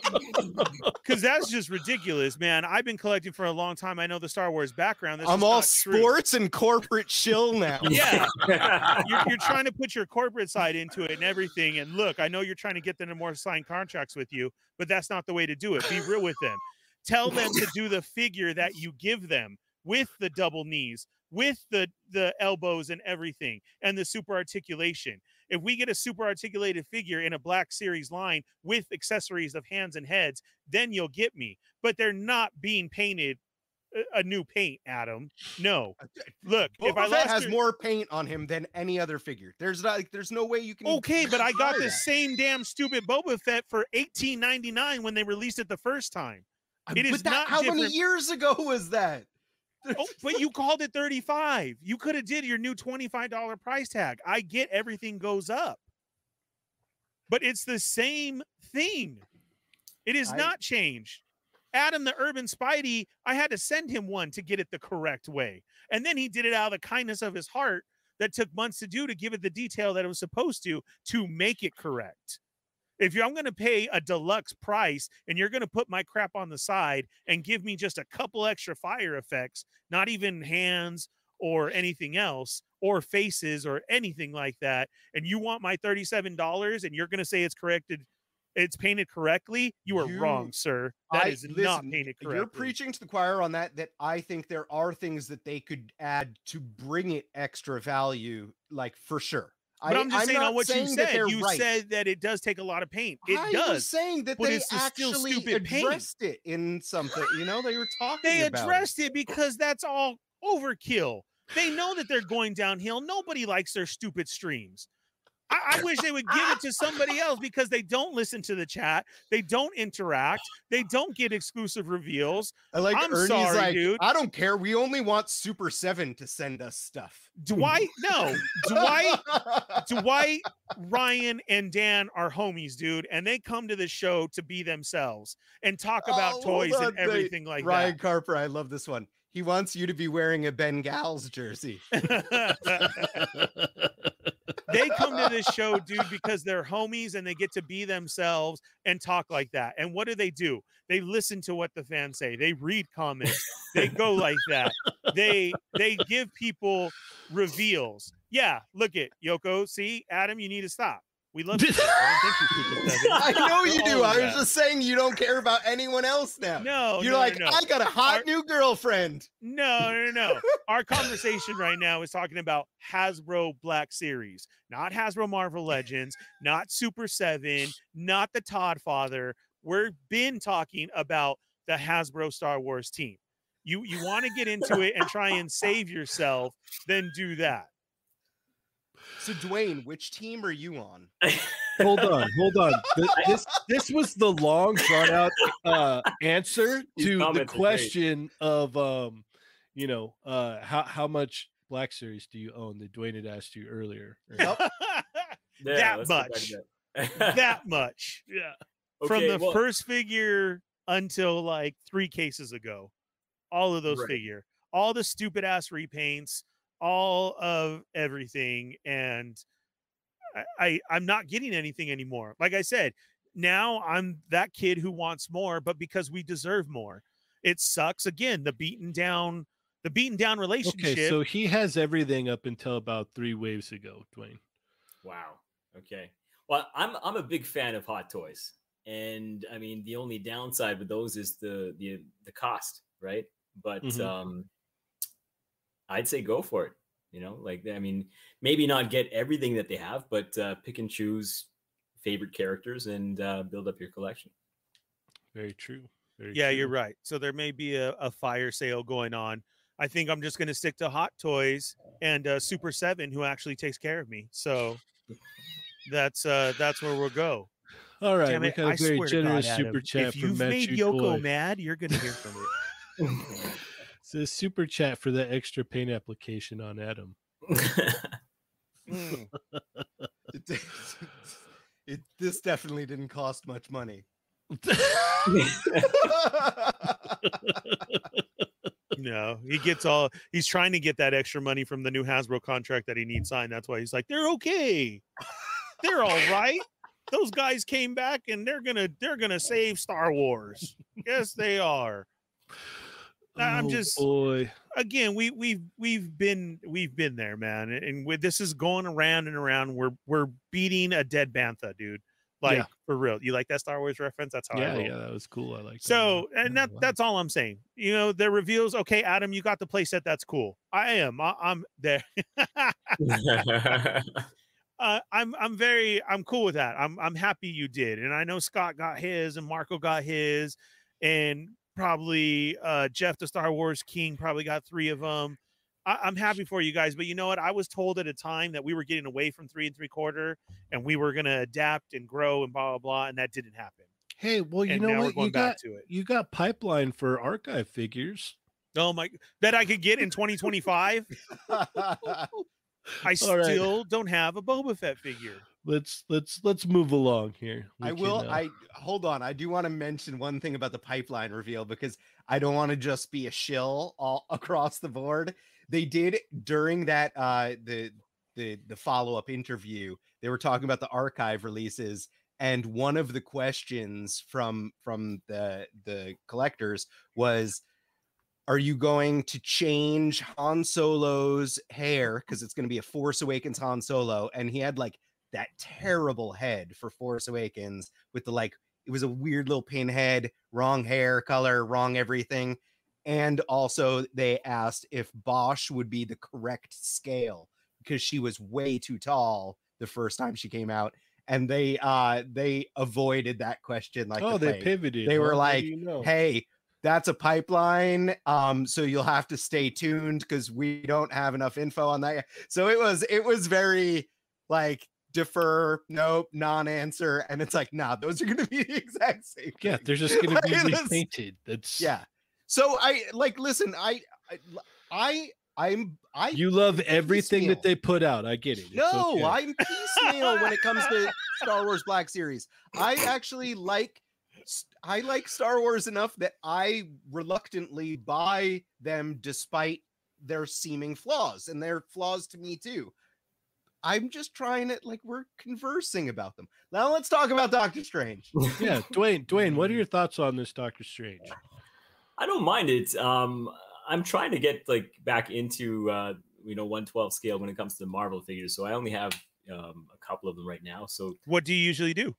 because that's just ridiculous, man. I've been collecting for a long time. I know the Star Wars background. That's I'm all not true. sports and corporate chill now. Yeah. you're, you're trying to put your corporate side into it and everything. And look, I know you're trying to get them to more sign contracts with you, but that's not the way to do it. Be real with them. Tell them to do the figure that you give them with the double knees, with the the elbows and everything, and the super articulation. If we get a super articulated figure in a black series line with accessories of hands and heads, then you'll get me. But they're not being painted a- a new paint, Adam. No. Look, if I Boba Fett has your- more paint on him than any other figure. There's not like there's no way you can Okay, but I got the same damn stupid Boba Fett for eighteen ninety nine when they released it the first time. Uh, it is but that, not how many years ago was that? Oh, but you called it thirty five. You could have did your new twenty five dollar price tag. I get everything goes up, but it's the same thing. It is I- not changed. Adam the Urban Spidey, I had to send him one to get it the correct way, and then he did it out of the kindness of his heart. That took months to do to give it the detail that it was supposed to to make it correct. If you're, I'm going to pay a deluxe price and you're going to put my crap on the side and give me just a couple extra fire effects, not even hands or anything else or faces or anything like that, and you want my $37 and you're going to say it's corrected, it's painted correctly, you are You- wrong, sir. That I- is not painted correctly. You're preaching to the choir on that. That I think there are things that they could add to bring it extra value, like for sure. But I, I'm just saying on what you saying that said. You right. said that it does take a lot of paint. It I does. was saying that they it's the still actually addressed it in something. You know, they were talking. they about it. addressed it because that's all overkill. They know that they're going downhill. Nobody likes their stupid streams. I, I wish they would give it to somebody else because they don't listen to the chat. They don't interact. They don't get exclusive reveals. I like I'm Ernie's sorry, like, dude. I don't care. We only want Super Seven to send us stuff. Dwight, no. Dwight, Dwight, Ryan, and Dan are homies, dude, and they come to the show to be themselves and talk about Oh, toys and they- everything like that. Ryan Carper, I love this one. He wants you to be wearing a Bengals jersey. they come to this show, dude, because they're homies and they get to be themselves and talk like that. And what do they do? They listen to what the fans say. They read comments. They go like that. They they give people reveals. Yeah, look at Yoko. See, Adam, you need to stop. We love you. I don't think you keep it seven. I know you do. all I was that. just saying you don't care about anyone else now. No, You're no, like, no, no. I got a hot Our- new girlfriend. No, no, no, no. Our conversation right now is talking about Hasbro Black Series, not Hasbro Marvel Legends, not Super 7, not the Todd Father. We've been talking about the Hasbro Star Wars team. You you want to get into it and try and save yourself, then do that. So Dwayne, which team are you on? hold on, hold on. Th- This this was the long drawn out uh, answer to the comments are question of um, you know, uh, how how much Black Series do you own that Dwayne had asked you earlier? Yep. Yeah, That let's get back much. that. that much. Yeah. From the well, first figure until like three cases ago. All of those Right. figure. All the stupid ass repaints, all of everything. And I, I I'm not getting anything anymore. Like I said, now I'm that kid who wants more, but because we deserve more. It sucks again, the beaten down, the beaten down relationship. Okay, so he has everything up until about three waves ago, Dwayne. Wow. Okay. Well, I'm I'm a big fan of hot toys, and I mean the only downside with those is the the the cost, right? But Mhm. um, I'd say go for it. You know, like I mean, maybe not get everything that they have, but uh, pick and choose favorite characters and uh, build up your collection. Very true. Very yeah, true. you're right. So there may be a, a fire sale going on. I think I'm just going to stick to Hot Toys and uh, Super Seven, who actually takes care of me. So that's uh, that's where we'll go. All right, Damn we it, got a I very swear to God, generous Adam, chat if from you've Matt made Jutoy. Yoko mad, you're going to hear from it. It's a super chat for that extra paint application on Adam. Mm. It, it- this definitely didn't cost much money. No, he gets all. He's trying to get that extra money from the new Hasbro contract that he needs signed. That's why he's like, they're okay, they're all right. Those guys came back and they're gonna they're gonna save Star Wars. yes, they are. I'm Oh, just- boy. again we we've we've been we've been there man and with this is going around and around. We're we're beating a dead bantha dude like Yeah. for real. You like that star wars reference? That's how I Yeah, yeah, that was cool. I like. so and that that's all i'm saying. You know the reveals okay adam you got the playset. That's cool. I am I, i'm there. Uh, i'm i'm very i'm cool with that. I'm i'm happy you did and i know scott got his and marco got his and probably uh jeff the star wars king probably got three of them I, i'm happy for you guys but you know what i was told at a time that we were getting away from three and three quarter and we were going to adapt and grow and blah blah blah and that didn't happen Hey, well, you and know what? You got to it you got pipeline for archive figures. oh my that i could get in 2025 i All right. still don't have a boba fett figure Let's let's let's move along here. We I can, will. uh, I hold on. I do want to mention one thing about the pipeline reveal because I don't want to just be a shill all across the board. They did during that uh the the the follow up interview. They were talking about the archive releases, and one of the questions from from the the collectors was. Are you going to change Han Solo's hair because it's going to be a Force Awakens Han Solo? And he had like that terrible head for Force Awakens with the like it was a weird little pinhead, wrong hair color, wrong everything. And also they asked if Bosch would be the correct scale because she was way too tall the first time she came out. And they uh they avoided that question like oh, the they pivoted. They were? Like, you know? hey that's a pipeline um so you'll have to stay tuned because we don't have enough info on that yet. so it was it was very like defer nope non-answer and it's like nah those are gonna be the exact same yeah, thing. they're just gonna be Like, that's- repainted. That's yeah so i like listen i i i i'm i You love everything that they put out. I get it. It's no, okay. I'm piecemeal when it comes to Star Wars Black Series. I actually like I like Star Wars enough that I reluctantly buy them despite their seeming flaws, and they're flaws to me too. I'm just trying it like we're conversing about them. Now let's talk about Doctor Strange. Yeah, Dwayne, Dwayne, what are your thoughts on this Doctor Strange? I don't mind it. Um, I'm trying to get like back into uh, you know 112 scale when it comes to the Marvel figures. So I only have um, a couple of them right now. So what do you usually do?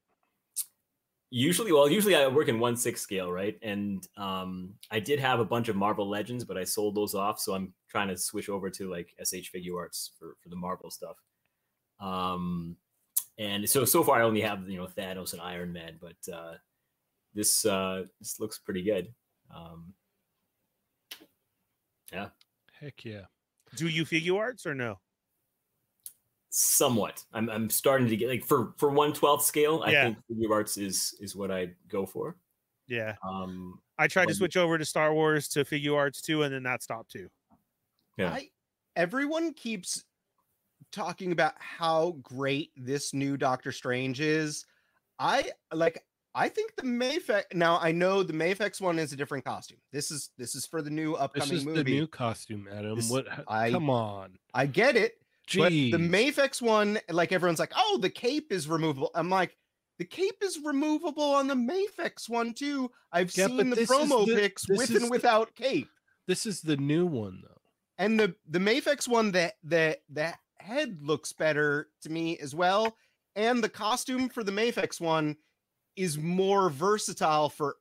Usually, well, usually I work in one six scale, right? And um, I did have a bunch of Marvel Legends, but I sold those off. So I'm trying to switch over to like SH Figuarts for for the Marvel stuff. Um, and so so far I only have you know Thanos and Iron Man, but uh, this uh, this looks pretty good. Um, yeah. Heck yeah. Do you Figuarts or no? Somewhat. I'm I'm starting to get like for for one twelfth scale. I Yeah. think Figuarts is is what I go for. Yeah. Um, I tried to switch over to Star Wars to Figuarts too, and then that stopped too. yeah. I, everyone keeps talking about how great this new Doctor Strange is. I like I think the Mafex now I know the Mafex one is a different costume. This is this is for the new upcoming This is movie. the new costume, Adam. This- what? I- come on. I get it. But the Mafex one, like everyone's like, oh, the cape is removable. I'm like, the cape is removable on the Mafex one too. I've Yeah, seen the promo the- pics with and the- without cape. this is the new one though. And the the Mafex one that that that head looks better to me as well. And the costume for the Mafex one is more versatile for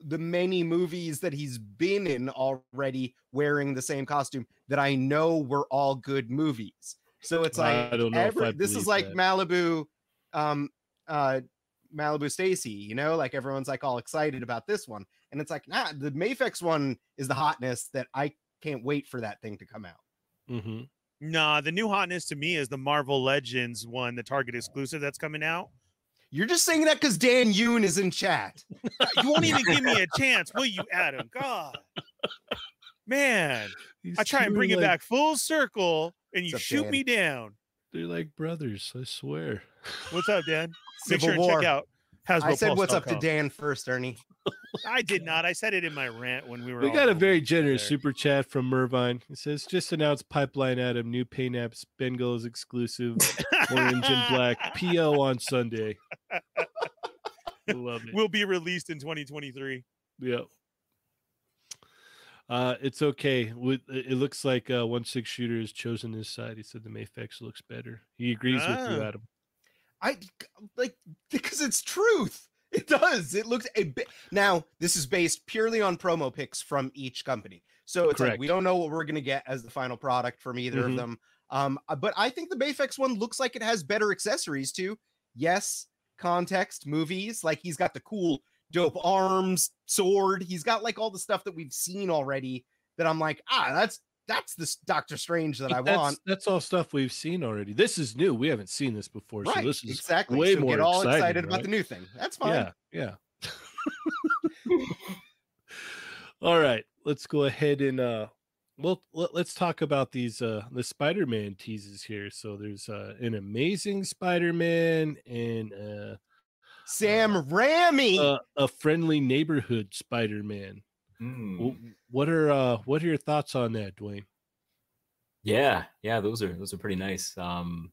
the many movies that he's been in already wearing the same costume that I know were all good movies. So it's like I don't know if every- this is like that. Malibu um uh Malibu Stacy, you know, like everyone's like all excited about this one. And it's like, nah, the Mafex one is the hotness that I can't wait for that thing to come out. hmm Nah, the new hotness to me is the Marvel Legends one, the Target exclusive that's coming out. You're just saying that because Dan Yoon is in chat. You won't even give me a chance, will you, Adam? God, man, I try and bring it back full circle, and you shoot Dan? me down. They're like brothers. I swear. What's up, Dan? Make Civil sure and War. check out. I said what's up to Dan first, Ernie. I did not. I said it in my rant when we were. We all got a very generous there. super chat from Mervine. It says, just announced Pipeline Adam, new paint apps, Bengals exclusive, orange and black, PO on Sunday. Love it. will be released in 2023. Yep. Uh, it's okay. With it it looks like uh, one six shooter has chosen his side. He said the Mafex looks better. He agrees with you, Ah. Adam. I like because it's truth. It does. It looks a bit. Now, this is based purely on promo pics from each company. So it's like we don't know what we're gonna get as the final product from either Mhm. of them. Um, uh, but I think the Mafex one looks like it has better accessories too. Yes, context, movies. Like he's got the cool, dope arms, sword. He's got like all the stuff that we've seen already. That I'm like, ah, that's that's the Doctor Strange that I That's, want. that's all stuff we've seen already. This is new. We haven't seen this before, so Right, this is exactly. way so more get all exciting, excited about the new thing. That's fine. Yeah, yeah. All right, let's go ahead and uh well let, us talk about these uh the Spider-Man teases here. So there's uh an amazing Spider-Man and uh, Sam Raimi. uh a friendly neighborhood Spider-Man. Mm. What are uh what are your thoughts on that, Dwayne? Yeah, yeah, those are those are pretty nice. Um,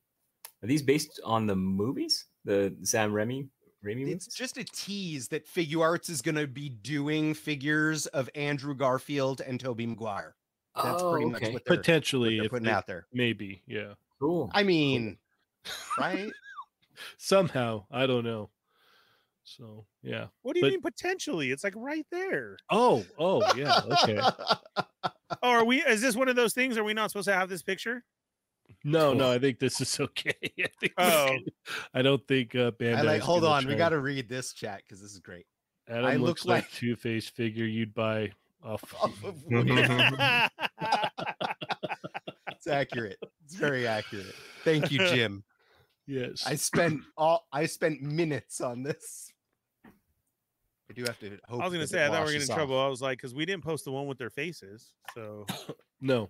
are these based on the movies? The Sam Remy Raimi movies? it's movies? just a tease that Figuarts is going to be doing figures of Andrew Garfield and Tobey Maguire. That's Oh, pretty much okay. what they're, what Potentially they're putting they- out there. maybe, yeah. cool. I mean, right? Somehow, I don't know. So, yeah. What do you But- mean potentially? It's like right there. Oh, oh, yeah, okay. Oh, are we? Is this one of those things? Are we not supposed to have this picture? No, no, I think this is okay. I, think Oh. good. I don't think uh, I like. Hold gonna on, we got to read this chat because this is great. Adam I looks look like, like- two faced figure you'd buy off. Off of it's accurate. It's very accurate. Thank you, Jim. yes, I spent all. I spent minutes on this. I do have to hope. I was gonna say I thought we were getting washes in trouble. I was like, because we didn't post the one with their faces. So no,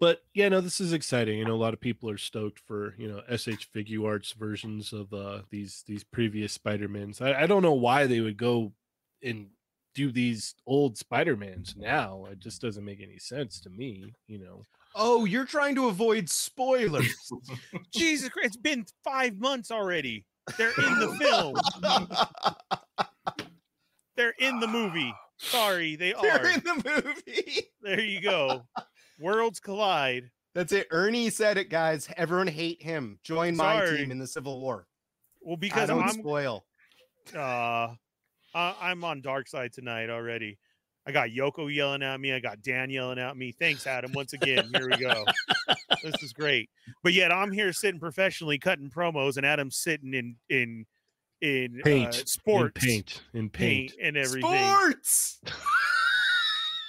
but yeah, no, this is exciting. You know, a lot of people are stoked for you know SH Figuarts versions of uh these these previous Spider Mans. I, I don't know why they would go and do these old Spider Mans now. It just doesn't make any sense to me. You know. Oh, you're trying to avoid spoilers. Jesus Christ, it's been five months already. They're in the film. They're in the movie. Sorry, they They're are. in the movie. There you go. Worlds collide. That's it. Ernie said it, guys. Everyone hate him. Join my Sorry. team in the Civil War. Well, Because because I don't I'm spoil. uh, I- I'm on dark side tonight already. I got Yoko yelling at me. I got Dan yelling at me. Thanks, Adam. Once again, here we go. this is great. But yet I'm here sitting professionally cutting promos, and Adam's sitting in in in Paint. uh, In sports paint. In paint. paint and everything. Sports.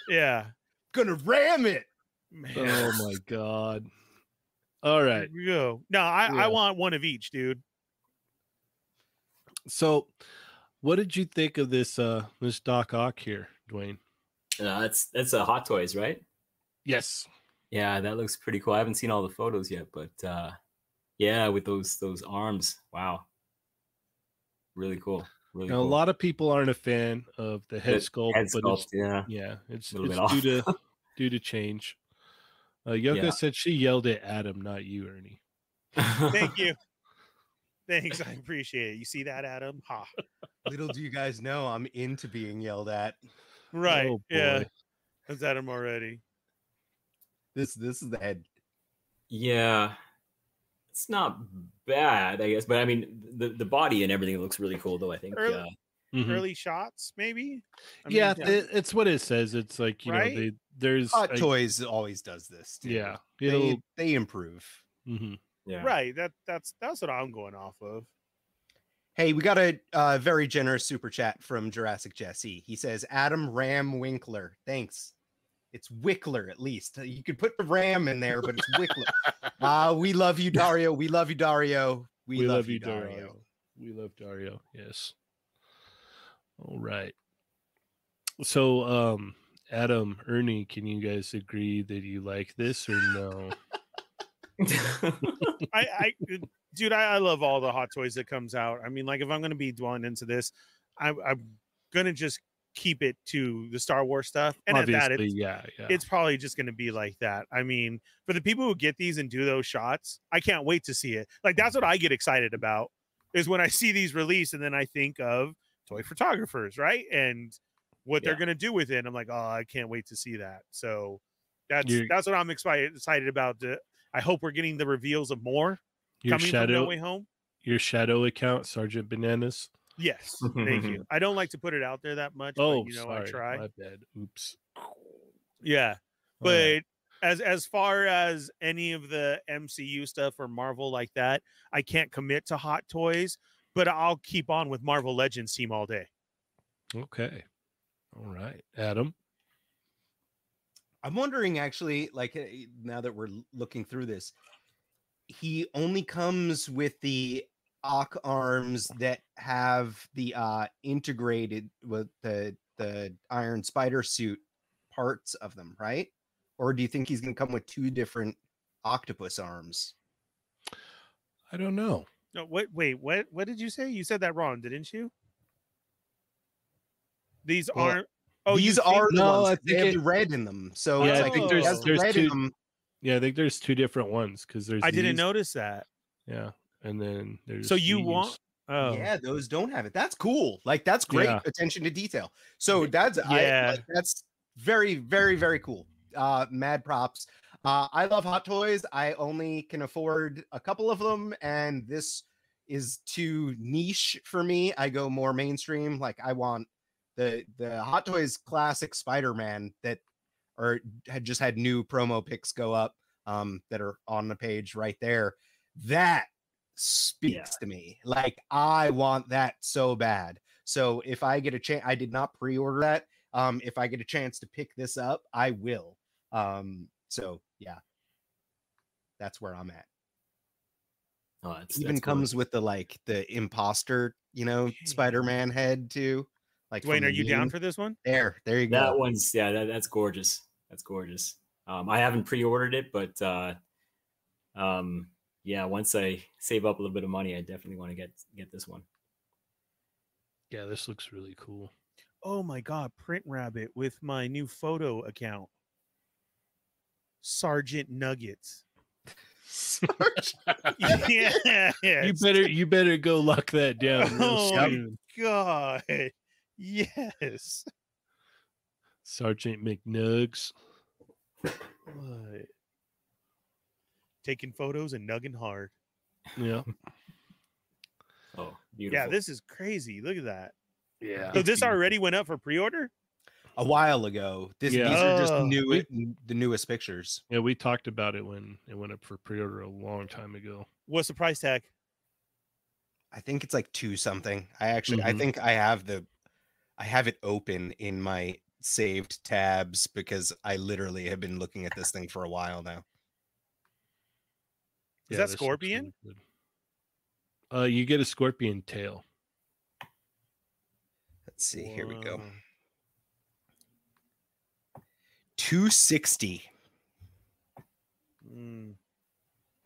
Yeah. Gonna ram it. Man. Oh my god. All right. Here we go. No, I, Yeah. I want one of each, dude. So, what did you think of this uh this Doc Ock here, Dwayne? Uh, that's that's a Hot Toys, right? Yes. Yeah, that looks pretty cool. I haven't seen all the photos yet, but uh, yeah, with those those arms, wow, really cool. Really Now, cool. a lot of people aren't a fan of the head The sculpt, head but sculpt, it's, yeah. yeah, it's Little it's due to due to change. Uh, Yoko Yeah. said she yelled at Adam, not you, Ernie. Thank you. Thanks. I appreciate it. You see that, Adam? Ha. Little do you guys know, I'm into being yelled at. Right. Oh, yeah. boy. That's Adam already. This this is the head. Yeah, it's not bad, I guess. But I mean, the the body and everything looks really cool, though. I think. Early- Uh, Mhm. Early shots, maybe? I yeah, mean, it- it's what it says. It's like you Right? know, they, there's Hot a- Toys always does this. too. Yeah, They, they improve. mhm. yeah. Right. That that's that's what I'm going off of. Hey, we got a uh, very generous super chat from Jurassic Jesse. He says, Adam Ram Winkler. Thanks. It's Wickler, at least. You could put the Ram in there, but it's Wickler. uh, we love you, Dario. We love you, Dario. We, love, you, Dario. We love Dario. Yes. All right. So, um, Adam, Ernie, can you guys agree that you like this or no? I, I dude, I, I love all the hot toys that comes out. I mean, like if I'm gonna be dwelling into this, I, I'm gonna just keep it to the Star Wars stuff. And at that, it's, yeah, yeah. it's probably just gonna be like that. I mean, for the people who get these and do those shots, I can't wait to see it. Like that's what I get excited about is when I see these released and then I think of toy photographers, right? And what they're gonna do with it. And I'm like, oh, I can't wait to see that. So that's You're- that's what I'm excited excited about. I hope we're getting the reveals of more your coming from No Way Home. your shadow account, Sergeant Bananas. Yes, thank you. I don't like to put it out there that much, Oh, but you know sorry, I try. My bad. Oops. Yeah, All right. but as as far as any of the MCU stuff or Marvel like that, I can't commit to Hot Toys, but I'll keep on with Marvel Legends team all day. okay. All right, Adam. I'm wondering, actually, like uh, now that we're looking through this, he only comes with the Ock arms that have the uh integrated with the the Iron Spider suit parts of them, right? Or do you think he's gonna come with two different octopus arms? I don't know. No, wait, wait, what? What did you say? You said that wrong, didn't you? These Well, aren't. Oh, These think- are the No, ones I 'cause they think have it- the red in them. So Yeah, it's I like think there's- there's red two- in them. Yeah, I think there's two different ones because there's. I didn't notice that. Yeah, and then there's. So you these. want? Oh, Yeah, those don't have it. That's cool. Like that's great Yeah. attention to detail. So that's I, Yeah. like, that's very very very cool. Uh mad props. Uh I love hot toys. I only can afford a couple of them and this is too niche for me. I go more mainstream. Like I want the the Hot Toys classic Spider-Man that or had just had new promo pics go up um that are on the page right there. That speaks to me. Like I want that so bad. So if I get a chance, I did not pre-order that. Um, if I get a chance to pick this up, I will. Um, so yeah, that's where I'm at. Oh, that's, Even that's cool. comes with the like the imposter, you know, Okay. Spider-Man head too. Like from Dwayne, are you down for this one? there? There you go. that one's yeah, that, that's gorgeous. That's gorgeous. Um, I haven't pre-ordered it, but uh, um, yeah, once I save up a little bit of money, I definitely want to get get this one. Yeah, this looks really cool. Oh my god, Print Rabbit with my new photo account. Sergeant Nuggets. Sergeant yeah. You better you better go lock that down. real Oh, my. God. Yes. Sergeant McNugs. What? Taking photos and nugging hard. Yeah. Oh, beautiful. Yeah, this is crazy. Look at that. Yeah. So this already went up for pre-order? a while ago. This, Yeah. These are just Oh. new, We- the newest pictures. Yeah, we talked about it when it went up for pre-order a long time ago. What's the price tag? I think it's like two something. I actually, I Mhm. think I have the, I have it open in my saved tabs because I literally have been looking at this thing for a while now. Is that this looks really Scorpion? Uh, you get a scorpion tail. Let's see. Here we go. 260. Mm.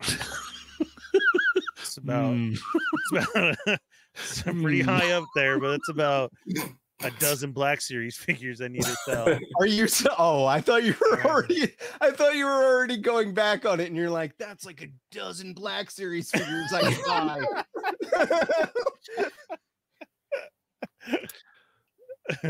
it's about, Mm. it's about it's pretty Mm. high up there, but it's about a dozen Black Series figures I need to sell. Are you so? Oh, I thought you were Yeah. already. I thought you were already going back on it, and you're like, "That's like a dozen Black Series figures I could buy."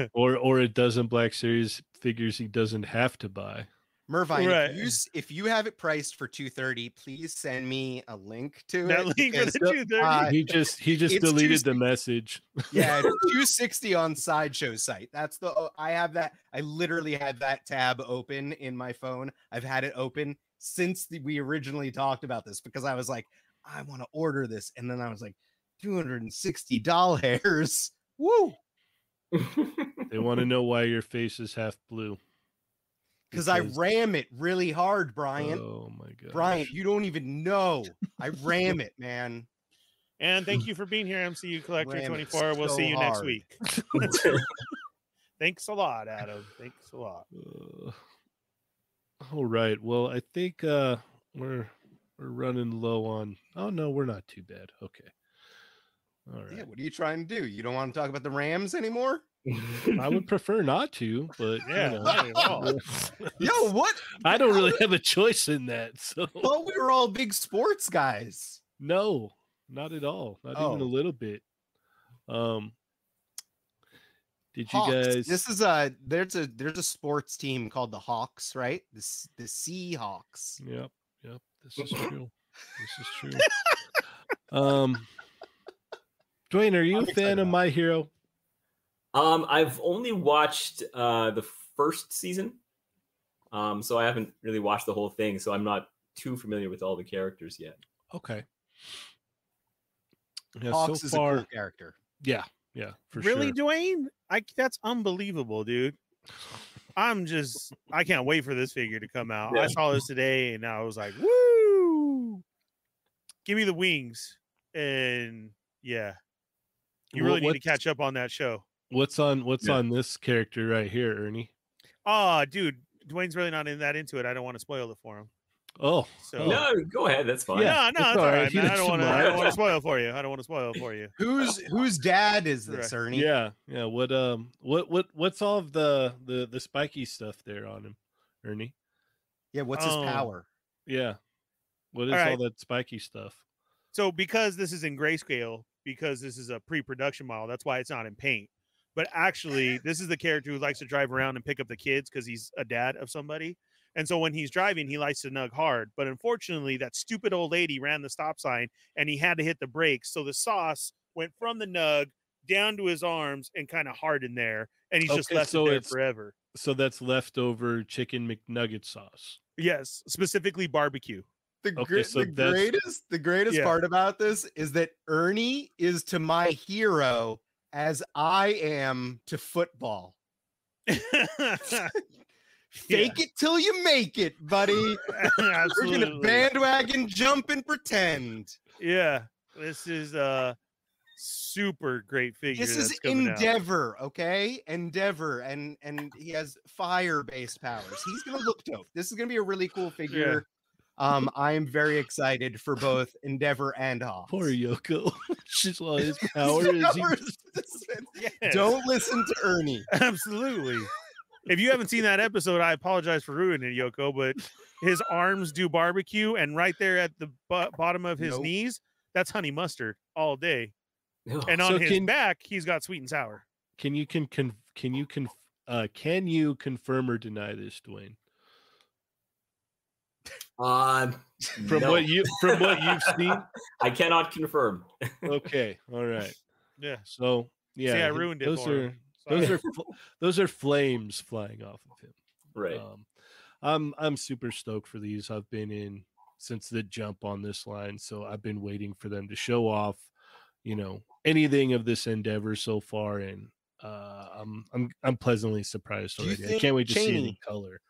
or or a dozen Black Series figures he doesn't have to buy. Mervine, Right. if, you, if you have it priced for 230, please send me a link to that it. link for because, the the- 230. uh, he just he just deleted the message. yeah, 260 on Sideshow site. That's the oh, I have that. I literally had that tab open in my phone. I've had it open since the, we originally talked about this because I was like, I want to order this, and then I was like, 260 dollars. Woo! They want to know why your face is half blue. Because I ram it really hard, Brian. Oh my god. Brian, you don't even know. I ram it, man. and thank you for being here, MCU Collector Ram it 24. We'll see so you next week. Thanks a lot, Adam. Thanks a lot. Uh, all right. Well, I think uh we're we're running low on. Oh no, we're not too bad. Okay. All right. Yeah, what are you trying to do? You don't want to talk about the Rams anymore? I would prefer not to, but Yeah, you know, not at all. Yo, what? I don't really have a choice in that. So Well, we were all big sports guys. no, not at all. Not even a Oh. little bit. Um did you Hawks. guys This is a there's a there's a sports team called the Hawks, right? The the Seahawks. Yep, yep. This is true. This is true. um Dwayne, are you I'm a fan of My Hero? Um, I've only watched uh, the first season, um, so I haven't really watched the whole thing. So I'm not too familiar with all the characters yet. Okay. Yeah, Hawks so is far, a cool character. yeah, yeah, for really, sure. Dwayne? I that's unbelievable, dude. I'm just I can't wait for this figure to come out. I Yeah. saw this today and I was like, woo! Give me the wings. And yeah. You Wha- really need to catch up on that show. What's on what's Yeah. on this character right here, Ernie? Oh, dude, Dwayne's really not in that into it. I don't want to spoil it for him. Oh, So Oh. No, go ahead. That's fine. Yeah, no, no, it's it's all all right. right, man. I don't want to. I don't want to spoil it for you. I don't want to spoil it for you. Who's whose dad is this, Right. Ernie? yeah, yeah. What um, what what what's all of the the the spiky stuff there on him, Ernie? Yeah, what's Oh. his power? Yeah, what is All all, right. that spiky stuff? So because this is in grayscale, because this is a pre-production model, that's why it's not in paint. But actually, this is the character who likes to drive around and pick up the kids because he's a dad of somebody. And so when he's driving, he likes to nug hard. But unfortunately, that stupid old lady ran the stop sign and he had to hit the brakes. So the sauce went from the nug down to his arms and kind of hardened there. And he's just Okay, left so it there it's- forever. So that's leftover chicken McNugget sauce. Yes, specifically barbecue. The, Okay, gre- so the greatest the greatest Yeah. part about this is that Ernie is to my hero as I am to football. Fake it till you make it, buddy. We're gonna bandwagon jump and pretend. Yeah, this is a super great figure. This is coming out. Endeavor, okay? Endeavor, and and he has fire-based powers. He's gonna look dope. This is gonna be a really cool figure. Um, I am very excited for both Endeavor and Hawks. Poor Yoko. She's all his power is he Yes, Don't listen to Ernie. absolutely. if you haven't seen that episode, I apologize for ruining it, Yoko. But his arms do barbecue, and right there at the bo- bottom of his Nope. knees, that's honey mustard all day. Ugh. And on So his can- back, he's got sweet and sour. Can you can can can you can uh can you confirm or deny this, Dwayne? Um, From no. what you from what you've seen? I cannot confirm. Okay, all right. Yeah. So yeah, I ruined it Those for are him. those are those are flames flying off of him. Right. Um, I'm I'm super stoked for these. I've been in since the jump on this line, so I've been waiting for them to show off, you know, anything of this endeavor so far, and uh, I'm I'm I'm pleasantly surprised Do you already. I think, can't wait to see it in color.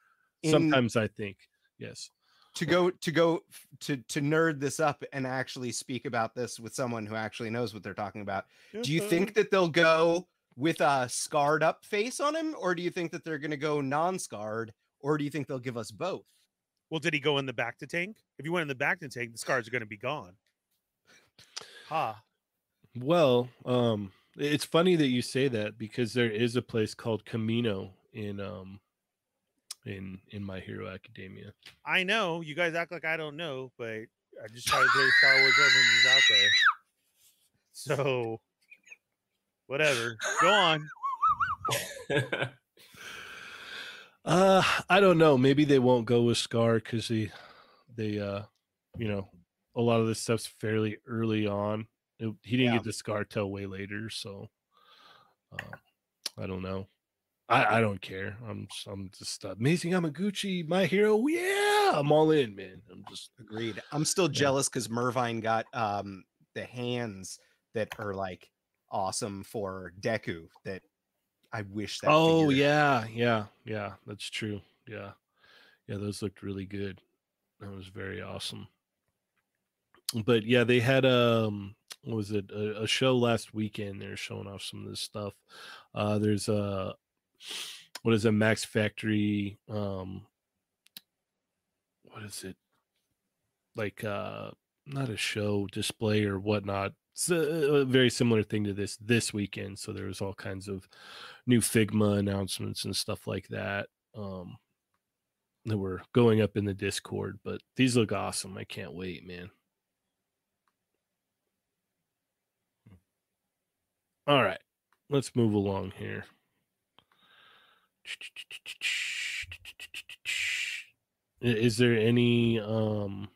in- Sometimes I think yes. To go to go to to nerd this up and actually speak about this with someone who actually knows what they're talking about. Do you think that they'll go with a scarred up face on him, or do you think that they're going to go non-scarred, or do you think they'll give us both? Well, did he go in the back to tank? If you went in the back to tank, the scars are going to be gone. Ha. Well, um, it's funny that you say that because there is a place called Kamino in um in in My Hero Academia. I know you guys act like I don't know, but I just try to throw Star Wars references out there. So, whatever. Go on. Uh, I don't know. Maybe they won't go with Scar because they, they, uh, you know, a lot of this stuff's fairly early on. It- he didn't Yeah. get the Scar till way later, so uh, I don't know. I, I don't care. I'm just, I'm just amazing. Yamaguchi, my hero. Yeah, I'm all in, man. I'm just Agreed. I'm still jealous because Mervine got um the hands that are like awesome for Deku. That I wish that. oh figure- yeah, yeah, yeah. That's true. Yeah, yeah. Those looked really good. That was very awesome. But yeah, they had um, what was it? A, a show last weekend. They're showing off some of this stuff. Uh, there's a what is a Max Factory? Um, what is it? Like uh, not a show display or whatnot. It's a, a very similar thing to this this weekend. So there was all kinds of new Figma announcements and stuff like that. Um, that were going up in the Discord, but these look awesome. I can't wait, man. All right, let's move along here. Is there any um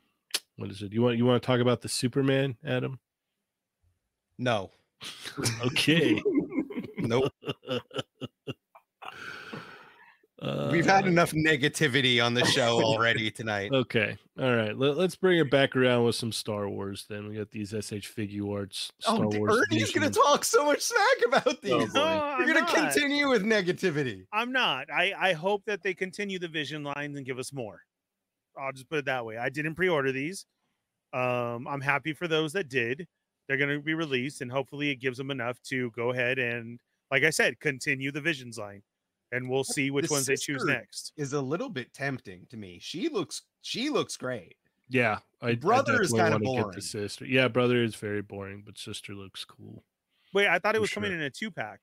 what is it? You want you want to talk about the Superman, Adam? No. Okay. Nope. uh, We've had enough negativity on the show already tonight. Okay. All right. Let, us bring it back around with some Star Wars then. We got these S.H.Figuarts. Star Oh, d- Wars. Ernie's gonna talk so much smack about these. boy. No, We're gonna continue with negativity. I'm not. I, I hope that they continue the vision lines and give us more. I'll just put it that way. I didn't pre-order these. Um, I'm happy for those that did. They're going to be released, and hopefully, it gives them enough to go ahead and, like I said, continue the visions line, and we'll see which The ones they choose next. Is a little bit tempting to me. She looks she looks great. Yeah. I, I Brother is kinda boring. the sister. Yeah, brother is very boring, but sister looks cool. Wait, I thought it For was coming in a two pack.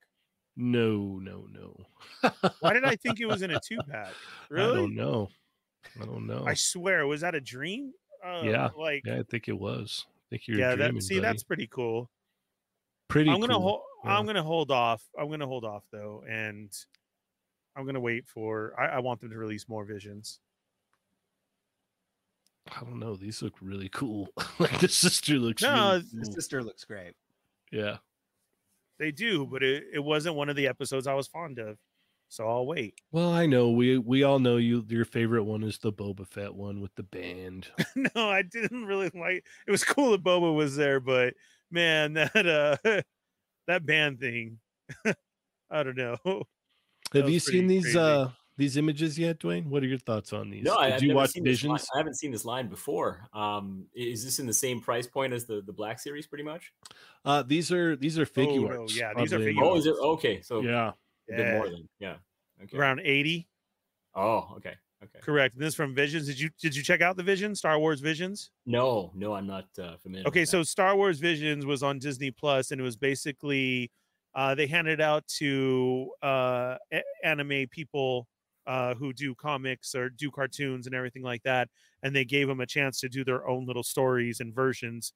No, no, no. Why did I think it was in a two pack? I Really? don't know. I don't know. I swear, was that a dream? Uh, Yeah, like yeah, I think it was. I think you're yeah. dreaming, That see, buddy. that's pretty cool. pretty I'm gonna cool. hold. I'm gonna hold off. I'm gonna hold off though, and I'm gonna wait for. I, I want them to release more visions. I don't know. These look really cool. like the sister looks No, really The cool. sister looks great. Yeah. They do, but it, it wasn't one of the episodes I was fond of, so I'll wait. Well, I know we we all know you. Your favorite one is the Boba Fett one with the band. no, I didn't really like. It was cool that Boba was there, but man, that uh, that band thing. I don't know. Have you seen these crazy. uh these images yet, Dwayne? What are your thoughts on these? No, I, Did I've you never watch seen Visions? I haven't seen this line before. Um, is this in the same price point as the the Black Series, pretty much? Uh, these are these are figure no, arts, yeah, these are oddly figure. Oh, is it okay? So Yeah, a bit more than yeah. Okay. around eighty. Oh, okay, okay. Correct. And this is from Visions. Did you did you check out the Vision? Star Wars Visions. No, no, I'm not uh, familiar. Okay, with so Star Wars Visions was on Disney Plus, and it was basically Uh, they handed out to uh, anime people uh, who do comics or do cartoons and everything like that, and they gave them a chance to do their own little stories and versions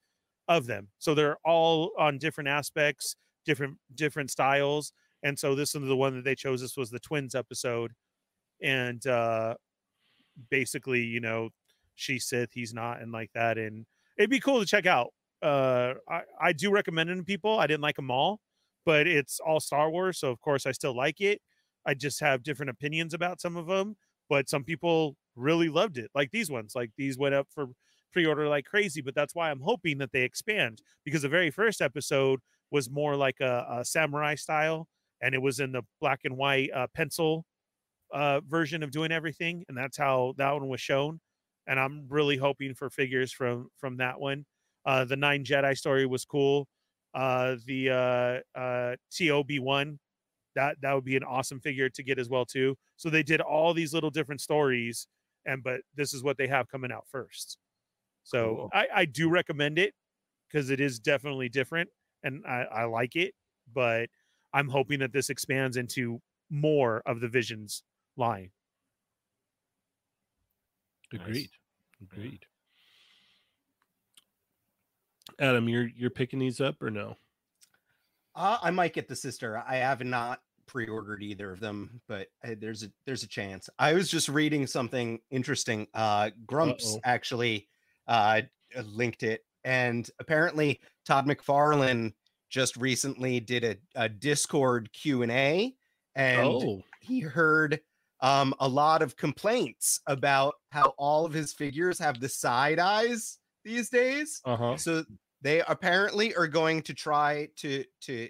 of them. So they're all on different aspects, different different styles. And so this is the one that they chose. This was the twins episode, and uh, basically, you know, she's Sith, he's not, and like that. And it'd be cool to check out. Uh, I I do recommend it to people. I didn't like them all, but it's all Star Wars, so of course I still like it. I just have different opinions about some of them, but some people really loved it. Like these ones, like these went up for pre-order like crazy. But that's why I'm hoping that they expand because the very first episode was more like a, a samurai style, and it was in the black and white uh, pencil uh, version of doing everything, and that's how that one was shown. And I'm really hoping for figures from from that one. Uh, the Ninth Jedi story was cool. Uh, the uh, uh, T0-B1 that that would be an awesome figure to get as well too. So they did all these little different stories, and but this is what they have coming out first. So Cool. I, I do recommend it because it is definitely different, and I, I like it. But I'm hoping that this expands into more of the Visions line. Nice. Agreed. Agreed. Adam, you're you're picking these up or no? Uh, I might get the sister. I have not pre-ordered either of them, but uh, there's a there's a chance. I was just reading something interesting. Uh, Grumps Uh-oh. actually uh, linked it, and apparently Todd McFarlane just recently did a, a Discord Q and A, and oh, he heard um, a lot of complaints about how all of his figures have the side eyes these days. uh huh. So they apparently are going to try to to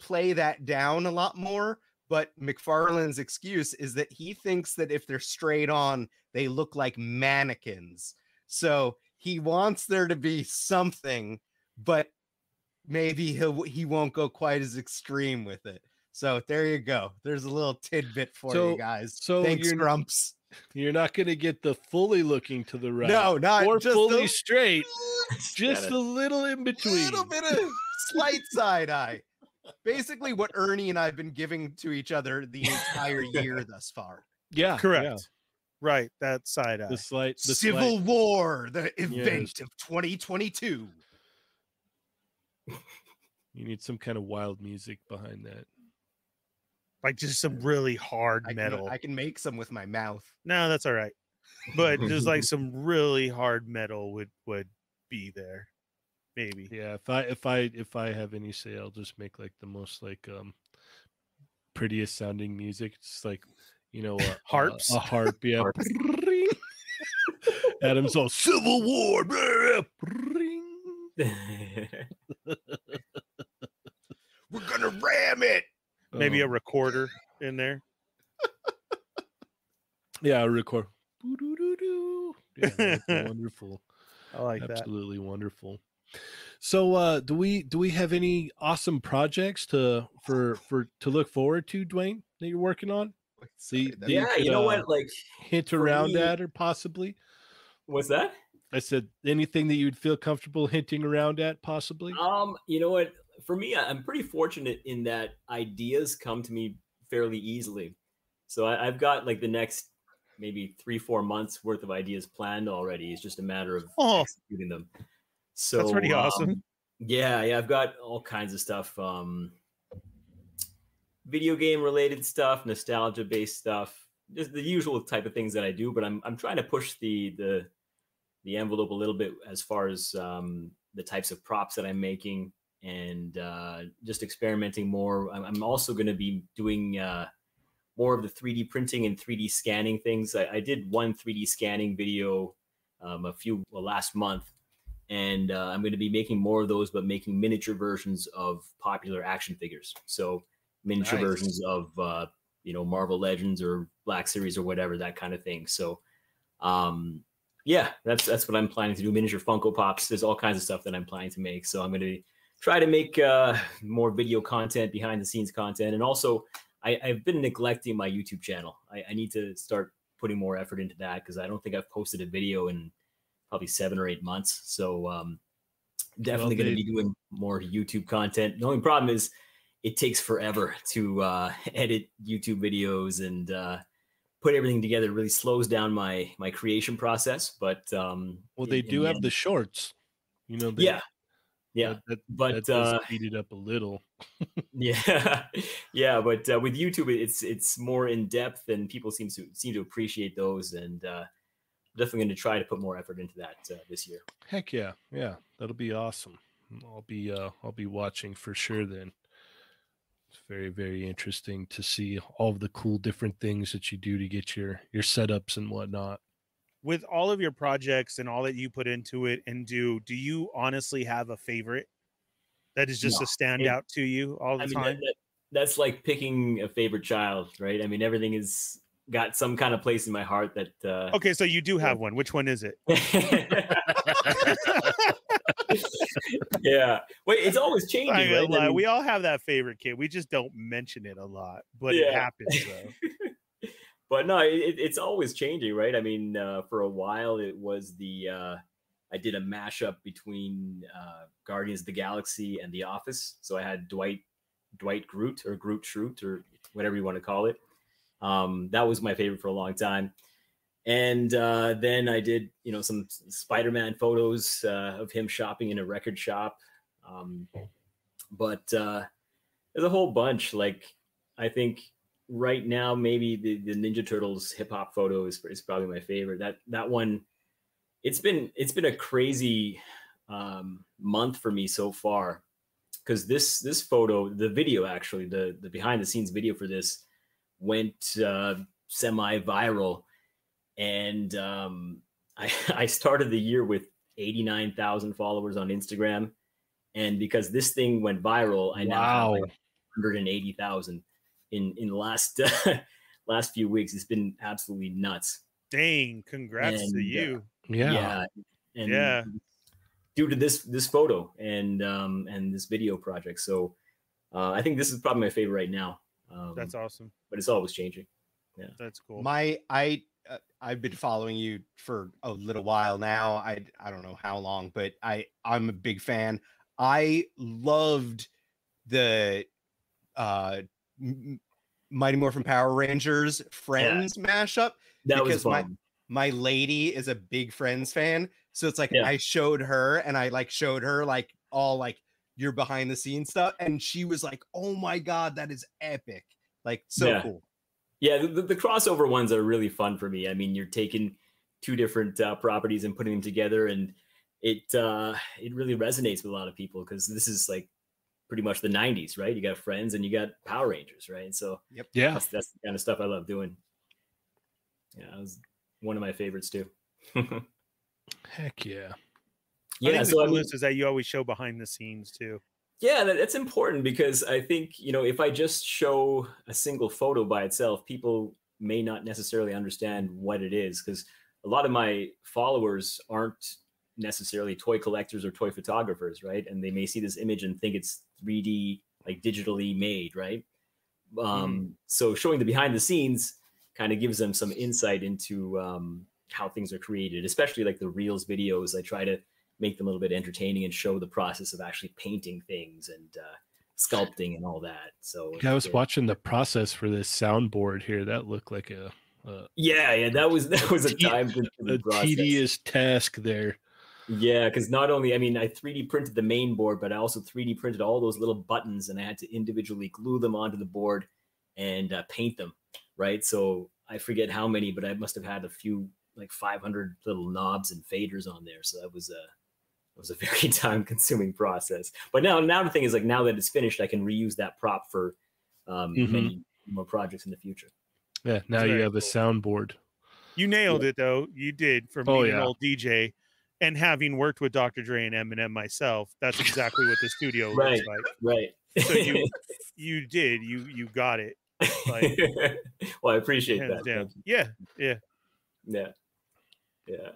play that down a lot more. But McFarlane's excuse is that he thinks that if they're straight on, they look like mannequins. So he wants there to be something, but maybe he'll he won't go quite as extreme with it. So there you go. There's a little tidbit for So- you guys. so Thanks, Grumps. You're not going to get the fully looking to the right, No, not or just fully the straight, just a little in between. A little bit of slight side eye. Basically, what Ernie and I have been giving to each other the entire year thus far. yeah, Correct. yeah. Right. That side eye. The slight, the Civil slight, War, the event Yes. of 2022. you need some kind of wild music behind that. Like just some really hard I can, metal. I can make some with my mouth. No, that's all right. But just like some really hard metal would would be there. Maybe. Yeah, if I if I if I have any say, I'll just make like the most like um prettiest sounding music. It's like you know a, a- Harps? a, harp, yeah. Harps. Adam's all Civil War. brr, bring." We're gonna ram it. Maybe a Um, recorder in there. yeah, record. Yeah, wonderful. I like that. Absolutely wonderful. So uh do we do we have any awesome projects to for for to look forward to, Dwayne, that you're working on? See, The- that- the- yeah, you know uh, what? Like, Hint around me- at or possibly? what's that? I said anything that you'd feel comfortable hinting around at, possibly. Um, you know what? For me, I'm pretty fortunate in that ideas come to me fairly easily. So I, I've got like the next maybe three, four months worth of ideas planned already. It's just a matter of Oh. executing them. So pretty awesome. um, Yeah, yeah, I've got all kinds of stuff. Um, video game related stuff, nostalgia based stuff, just the usual type of things that I do. But I'm I'm trying to push the the the envelope a little bit as far as um, the types of props that I'm making and uh, just experimenting more. I'm, also going to be doing uh, more of the 3D printing and 3D scanning things. I, I did one 3D scanning video um, a few well, last month, and uh, I'm going to be making more of those, but making miniature versions of popular action figures. So miniature Nice. versions of uh, you know Marvel Legends or Black Series or whatever that kind of thing. So um, yeah, that's that's what I'm planning to do. Miniature Funko Pops. There's all kinds of stuff that I'm planning to make. So I'm going to try to make uh, more video content, behind the scenes content, and also I, I've been neglecting my YouTube channel. I, I need to start putting more effort into that because I don't think I've posted a video in probably seven or eight months. So um, definitely going to be doing more YouTube content. The only problem is it takes forever to uh, edit YouTube videos and uh, put everything together. It really slows down my my creation process. But um, well, they in- in do the have end- the shorts. You know, they- yeah, yeah. that, that, But that does uh, speed it up a little. Yeah, yeah, but uh, with YouTube, it's it's more in depth, and people seem to seem to appreciate those, and uh, definitely going to try to put more effort into that uh, this year. Heck yeah, yeah, that'll be awesome. I'll be uh I'll be watching for sure then. It's very very interesting to see all of the cool different things that you do to get your your setups and whatnot. With all of your projects and all that you put into it and do, do you honestly have a favorite that is just No, a standout to you all the I mean, time? that, that, that's like picking a favorite child, right? I mean, everything is got some kind of place in my heart that. Uh, okay, so you do have one. Which one is it? yeah, wait, it's always changing, right? I mean- we all have that favorite kid. We just don't mention it a lot, but it happens though. but no, it, it's always changing, right? I mean, uh, for a while it was the uh, I did a mashup between uh, Guardians of the Galaxy and The Office. So I had Dwight Dwight Groot or Groot Schrute or whatever you want to call it. Um, that was my favorite for a long time. And uh, then I did, you know, some Spider-Man photos uh, of him shopping in a record shop. Um, but uh, there's a whole bunch. Like I think right now maybe the, the Ninja Turtles hip hop photo is, is probably my favorite. That that one, it's been it's been a crazy um, month for me so far because this this photo, the video actually, the the behind the scenes video for this went uh, semi viral, and um, I I started the year with eighty nine thousand followers on Instagram, and because this thing went viral, I now have Wow. like 180,000 in in the last last few weeks. It's been absolutely nuts. Dang, congrats And, to uh, you. Yeah. and Yeah. due to this this photo and um and this video project. So uh, I think this is probably my favorite right now. Um, That's awesome. but it's always changing. Yeah. That's cool. My I uh, I've been following you for a little while now. I I don't know how long, but I I'm a big fan. I loved the uh M- M- Mighty Morphin Power Rangers Friends mashup. That was Because my- fun. My lady is a big Friends fan, so it's like Yeah. I showed her and I like showed her like all like your behind the scenes stuff, and she was like, "Oh my god, that is epic!" Like so Yeah. cool. Yeah, the, the, the crossover ones are really fun for me. I mean, you're taking two different uh, properties and putting them together, and it uh, it really resonates with a lot of people because this is like pretty much the '90s, right? You got Friends and you got Power Rangers, right? So Yeah. that's that's the kind of stuff I love doing. Yeah, it was one of my favorites too. Heck yeah. I yeah, think the so I mean, coolest is that you always show behind the scenes too. yeah, that, that's important because I think you know if I just show a single photo by itself, people may not necessarily understand what it is because a lot of my followers aren't necessarily toy collectors or toy photographers, right? And they may see this image and think it's 3D, like digitally made, right? Um, So showing the behind the scenes kind of gives them some insight into um, how things are created, especially like the reels videos. I try to make them a little bit entertaining and show the process of actually painting things and uh, sculpting and all that. So Yeah, I was watching the process for this soundboard here. That looked like a a, Yeah, yeah, that was that was a time a tedious task there. Yeah, because not only I mean I 3D printed the main board, but I also 3D printed all those little buttons, and I had to individually glue them onto the board and uh, paint them. Right, so I forget how many, but I must have had a few like 500 little knobs and faders on there. So that was a it was a very time consuming process. But now now the thing is like now that it's finished, I can reuse that prop for um, Mhm. many more projects in the future. Yeah, now you have a soundboard. You nailed it though. You did from Oh, being an old DJ and having worked with Dr. Dre and Eminem myself. That's exactly what the studio Right. looks like. Right. So you you did. You you got it. like- well, I appreciate that. Yeah. Yeah. Yeah. Yeah.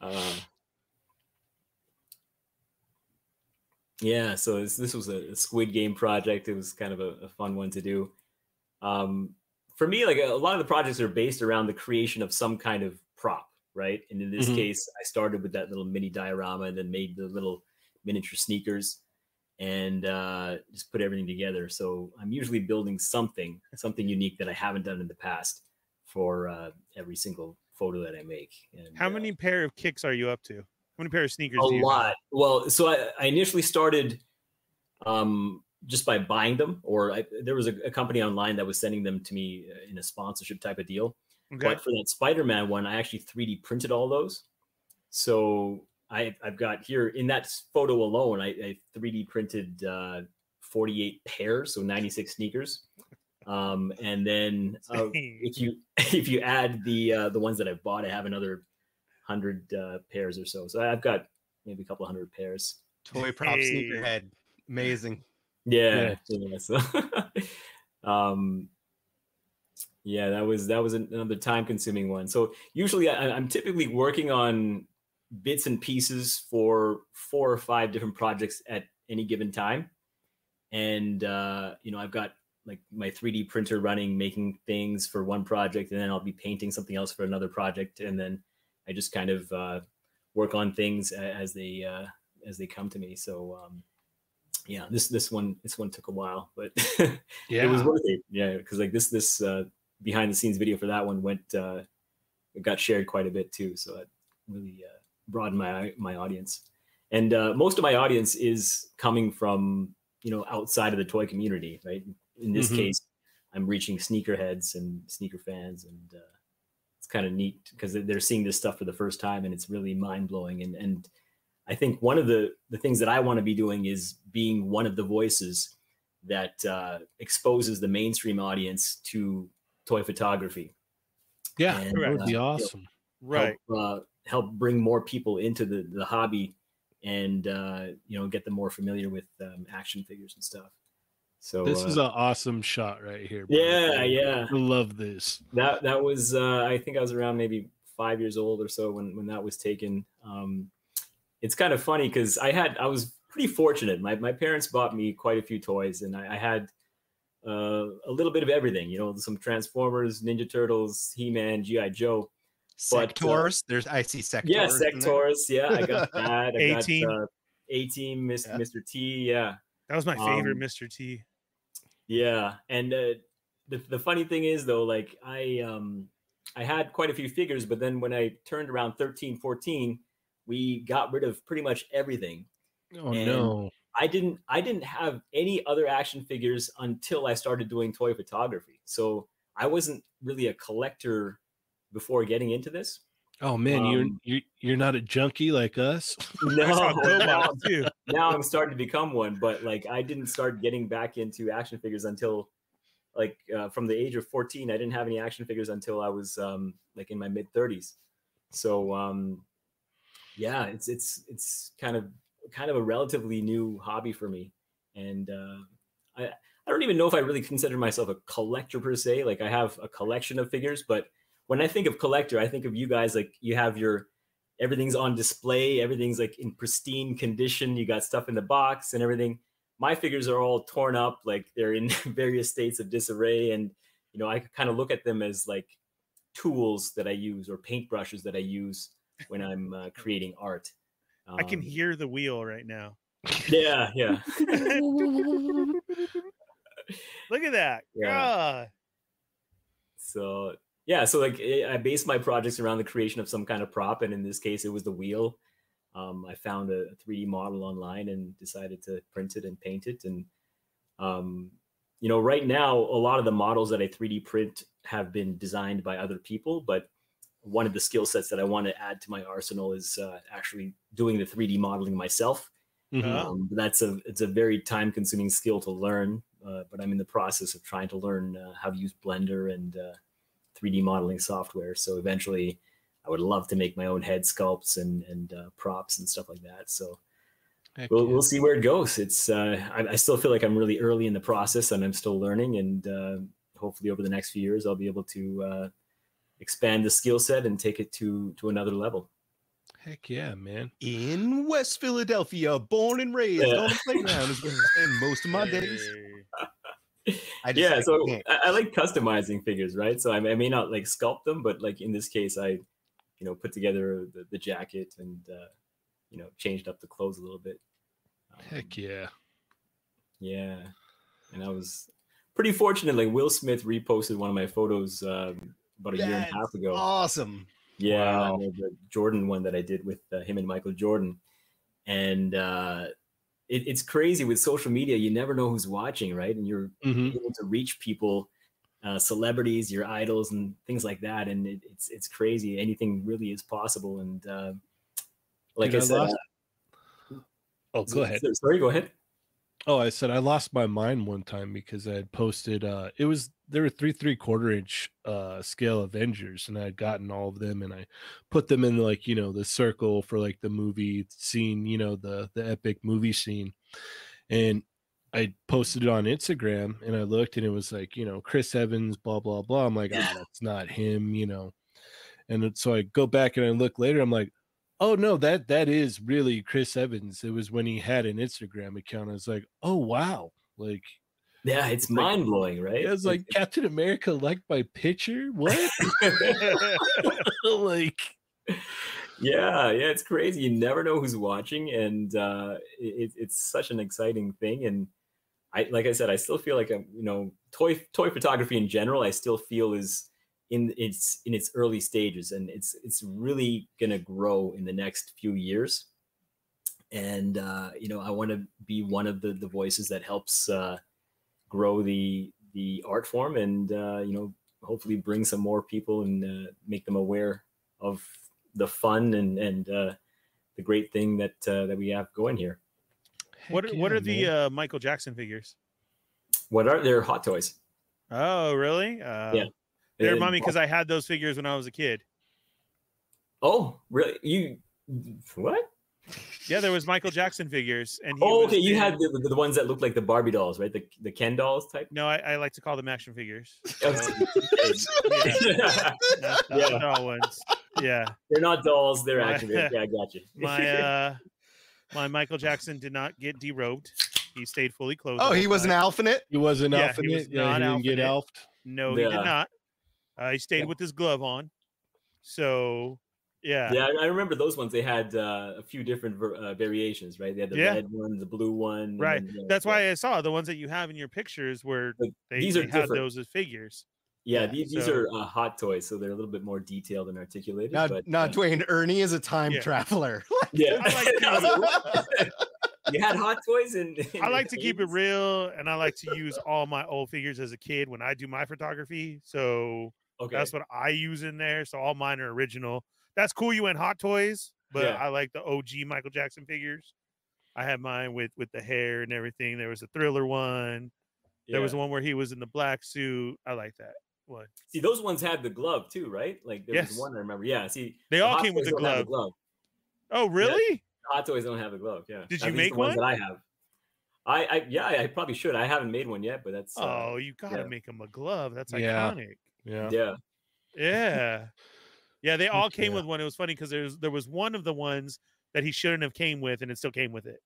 uh, yeah, so this, this was a, a Squid Game project. It was kind of a, a fun one to do. Um, for me, like a, a lot of the projects are based around the creation of some kind of prop, right? And in this Mhm. case, I started with that little mini diorama and then made the little miniature sneakers. and uh, just put everything together. So I'm usually building something, something unique that I haven't done in the past for uh, every single photo that I make. And, How uh, many pair of kicks are you up to? How many pair of sneakers? a do you have? lot. Well, so I, I initially started um, just by buying them, or I, there was a, a company online that was sending them to me uh, in a sponsorship type of deal. Okay. But for that Spider-Man one, I actually 3D printed all those. So I, I've got here in that photo alone, I, I 3D printed uh, 48 pairs, so 96 sneakers. Um, and then uh, if you if you add the uh, the ones that I've bought, I have another hundred uh, pairs or so. So I've got maybe a couple hundred pairs. Toy prop Hey. sneakerhead. Amazing. Yeah. yeah, so, um, yeah, that was that was another time consuming one. So usually I, I'm typically working on bits and pieces for four or five different projects at any given time, and uh, you know I've got like my 3D printer running, making things for one project, and then I'll be painting something else for another project, and then I just kind of uh, work on things as they uh, as they come to me. So um, yeah, this this one this one took a while, but Yeah. it was worth it. Yeah, because like this this uh, behind the scenes video for that one went uh, it got shared quite a bit too, so that really uh, broadened my my audience. And uh, most of my audience is coming from you know outside of the toy community, right? In this Mhm. case, I'm reaching sneakerheads and sneaker fans, and uh, it's kind of neat because they're seeing this stuff for the first time, and it's really mind blowing. And and I think one of the the things that I want to be doing is being one of the voices that uh, exposes the mainstream audience to toy photography. yeah, and, that would uh, be you know, awesome. right. Help, uh, help bring more people into the the hobby, and uh, you know get them more familiar with um, action figures and stuff. So This uh, is an awesome shot right here. bro. yeah, yeah. I love this. that that was uh, I think I was around maybe five years old or so when when that was taken. Um, it's kind of funny because I had I was pretty fortunate. My my parents bought me quite a few toys, and I, I had uh, a little bit of everything. You know, some Transformers, Ninja Turtles, He Man, GI Joe. But, uh, Sectaurs. There's I see Sectaurs. Yeah. Sectaurs. Yeah, I got that. I A-Team. got uh, A Team, Miss, Yeah. Mr. T. Yeah. That was my favorite, Um, Mr. T. Yeah, and uh, the the funny thing is though, like I um I had quite a few figures, but then when I turned around 13, 14, we got rid of pretty much everything. Oh And- no. I didn't I didn't have any other action figures until I started doing toy photography. So I wasn't really a collector before getting into this. Oh man, you're um, you're you're not a junkie like us. No, now, now I'm starting to become one, but like I didn't start getting back into action figures until like uh, from the age of 14. I didn't have any action figures until I was um, like in my mid 30s. So um, yeah, it's it's it's kind of kind of a relatively new hobby for me, and uh, I I don't even know if I really consider myself a collector per se. Like I have a collection of figures, but when I think of collector, I think of you guys like you have your everything's on display, everything's like in pristine condition. You got stuff in the box and everything. My figures are all torn up, like they're in various states of disarray, and you know I kind of look at them as like tools that I use or paintbrushes that I use when I'm uh, creating art. I can Um, hear the wheel right now. Yeah, yeah. Look at that. Yeah. So yeah so like eh, i base my projects around the creation of some kind of prop and in this case it was the wheel um, i found a, 3d model online and decided to print it and paint it and um, you know right now a lot of the models that i 3d print have been designed by other people but one of the skill sets that i want to add to my arsenal is uh, actually doing the 3d modeling myself Mhm. Oh. um, that's a it's a very time consuming skill to learn uh, but i'm in the process of trying to learn uh, how to use blender and uh, 3d modeling software so eventually i would love to make my own head sculpts and and uh, props and stuff like that so Heck we'll, yeah. we'll see where it goes it's uh, I, I still feel like i'm really early in the process and i'm still learning and uh, hopefully over the next few years i'll be able to uh, expand the skill set and take it to to another level Heck yeah, man. In West Philadelphia, born and raised Yeah. on the playground is where I spend most of my days. I just, yeah I so I, I like customizing figures right so I may, I may not like sculpt them but like in this case i you know put together the, the jacket and uh, you know changed up the clothes a little bit Um, Heck yeah. Yeah, and I was pretty fortunate. Like Will Smith reposted one of my photos um, about a year and a half ago. Awesome. Yeah, Wow. the, the Jordan one that I did with uh, him and Michael Jordan, and uh, it, it's crazy with social media. You never know who's watching, right? And you're hmm able to reach people, uh, celebrities, your idols, and things like that. And it, it's it's crazy. Anything really is possible. And uh, like Dude, I I said, lost- uh, Oh, go ahead. Sorry, go ahead. Oh, I said I lost my mind one time because I had posted uh it was there were three three quarter inch uh scale Avengers and I had gotten all of them and I put them in like you know the circle for like the movie scene, you know, the the epic movie scene. And I posted it on Instagram and I looked and it was like, you know, Chris Evans, blah, blah, blah. I'm like, ah, that's not him, you know. And so I go back and I look later, I'm like, oh no, that that is really Chris Evans. It was when he had an Instagram account. I was like, oh wow. Like Yeah, it's It's like- mind blowing, right? it was like Captain America liked my picture. What? like yeah, yeah, it's crazy. You never know who's watching, and uh, it, it's such an exciting thing. And I, like I said, I still feel like a, you know, toy toy photography in general. I still feel is in its in its early stages, and it's it's really gonna grow in the next few years. And uh, you know, I want to be one of the the voices that helps uh, grow the the art form, and uh, you know, hopefully bring some more people and uh, make them aware of the fun and and uh, the great thing that uh, that we have going here. what heck are, what yeah, are the man. uh, Michael Jackson figures? What are their hot toys? Oh, really? Uh, Yeah. They Uh, remind me because I had those figures when I was a kid. oh, really? You what? Yeah, there was Michael Jackson figures, and he Oh, was okay. You had the, the ones that looked like the Barbie dolls, right? The the Ken dolls type. No, I, I like to call them action figures. Oh, So, yeah. not, not Yeah. ones. Yeah, They're not dolls. They're action figures. Yeah, I got you. my uh, my Michael Jackson did not get derobed. He stayed fully clothed. Oh, he was an time. alphabet. he was an Yeah, he alpha was yeah, not he didn't get alphanate. alphed. No, he Yeah. did not. Uh, he stayed Yeah. with his glove on. So, yeah, Yeah, I I remember those ones. They had uh, a few different ver- uh, variations, right? They had the Yeah. red one, the blue one. Right. then, yeah, that's yeah. why I saw the ones that you have in your pictures where But they, these they are had different. those as figures. Yeah, Yeah, these, these are uh, hot toys, so they're a little bit more detailed and articulated. Now, but, now uh, Dwayne Ernie is a time Yeah. traveler. yeah, I like you had hot toys and I like to keep it real, and I like to use all my old figures as a kid when I do my photography. So Okay, that's what I use in there. So all mine are original. That's cool. You went Hot Toys, but Yeah. I like the OG Michael Jackson figures. I had mine with with the hair and everything. There was a Thriller one. There was one where he was in the black suit. I like that one. See, those ones had the glove too, right? Like there Yes. was one I remember. Yeah, see, They the all Hot came with Toys the don't have glove. Oh, Yeah. really? Hot toys don't have the glove. Yeah. Did At you make the ones one? That I have. I, I yeah, I probably should. I haven't made one yet, but that's uh, oh, you gotta yeah. make him a glove. That's iconic. Yeah. yeah. Yeah. Yeah, they all came yeah. with one. It was funny because there's there was one of the ones that he shouldn't have came with, and it still came with it.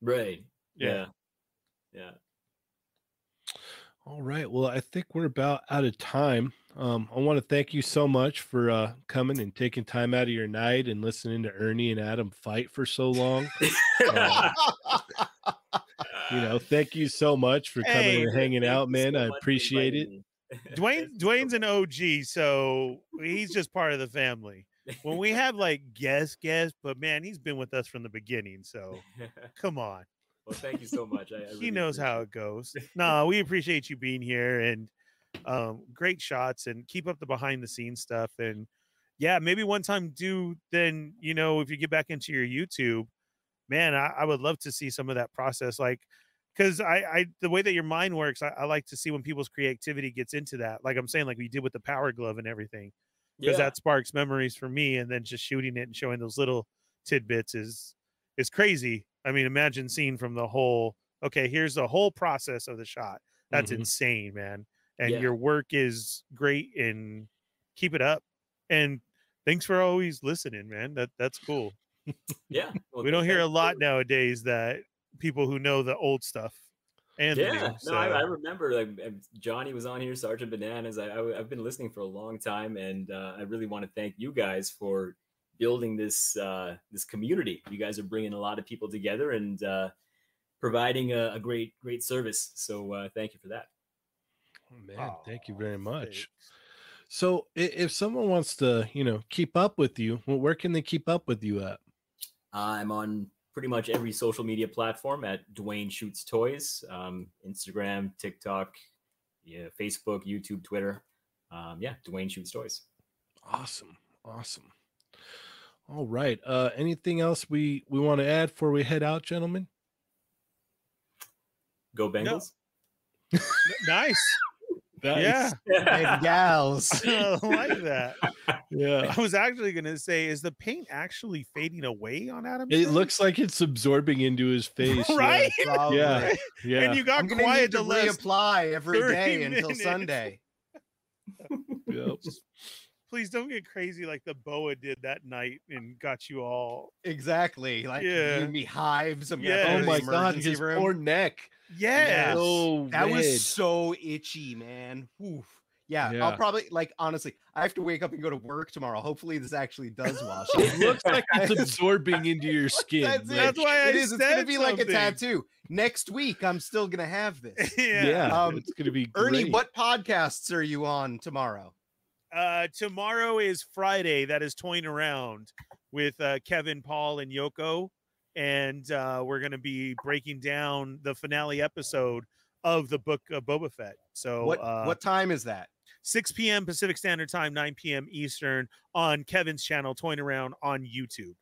Right. Yeah. Yeah. Yeah. All right. Well, I think we're about out of time. Um, I want to thank you so much for uh, coming and taking time out of your night and listening to Ernie and Adam fight for so long. Uh, You know, thank you so much for coming Hey, and hanging out, man. so I appreciate it. me. Dwayne Dwayne's an OG, so he's just part of the family. When we have like guest guests, but man, he's been with us from the beginning. So come on, well, thank you so much. I, I he knows how it goes. No, we appreciate you being here and um, great shots and keep up the behind the scenes stuff. And yeah, maybe one time do then you know if you get back into your YouTube, man, I, I would love to see some of that process. Like because I, I the way that your mind works, I, I like to see when people's creativity gets into that. Like I'm saying, like we did with the power glove and everything, because Yeah. that sparks memories for me. And then just shooting it and showing those little tidbits is is crazy. I mean, imagine seeing from the whole. Okay, here's the whole process of the shot. That's Mhm. insane, man. And Mm-hmm. Yeah. your work is great, and keep it up. And thanks for always listening, man. That that's cool. Yeah. well, we don't hear a lot you. nowadays that people who know the old stuff and the Yeah, new. no, I, I remember like Johnny was on here, Sergeant Bananas. I, I, have been listening for a long time, and uh, I really want to thank you guys for building this uh, this community. You guys are bringing a lot of people together, and uh, providing a, a great great service. So uh, thank you for that. Oh, man, thank you very much. thanks. So, if someone wants to, you know, keep up with you, well, where can they keep up with you at? I'm on pretty much every social media platform at Dwayne Shoots Toys, um, Instagram, TikTok, yeah, Facebook, YouTube, Twitter. Um, yeah, Dwayne Shoots Toys. Awesome, awesome. All right. Uh, anything else we we want to add before we head out, gentlemen? Go Bengals. N- nice. Yeah. And gals. I like that. yeah. I was actually going to say, is the paint actually fading away on Adam? It Smith? looks like it's absorbing into his face. yeah. right. Probably. Yeah. Yeah. And you got I'm quiet need to to reapply every 30 day until. Sunday. Yep. Please don't get crazy like the boa did that night and got you all. Exactly. Like Yeah. giving me hives. I'm gonna Yeah. Oh my god, emergency his room. poor neck. Yes. So That red. was so itchy, man. Oof. Yeah, Yeah. I'll probably like honestly, I have to wake up and go to work tomorrow. Hopefully, this actually does wash It looks like it's absorbing into your skin. That's like- That's why I it is. It's gonna said be like a tattoo. Next week, I'm still gonna have this. yeah. yeah, Um, it's gonna be Ernie, great. what podcasts are you on tomorrow? Uh, tomorrow is Friday. That is toying around with uh, Kevin, Paul, and Yoko, and uh, we're going to be breaking down the finale episode of the book of Boba Fett. So, what uh, what time is that? 6 p.m. Pacific Standard Time, 9 p.m. Eastern on Kevin's channel, toying around on YouTube.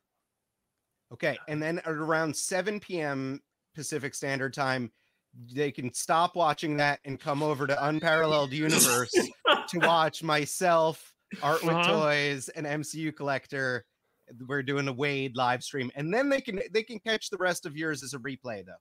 Okay, and then at around 7 p.m. Pacific Standard Time, they can stop watching that and come over to Unparalleled Universe to watch myself, Art with Uh-huh. Toys, and MCU Collector. We're doing a Wade live stream, and then they can they can catch the rest of yours as a replay though.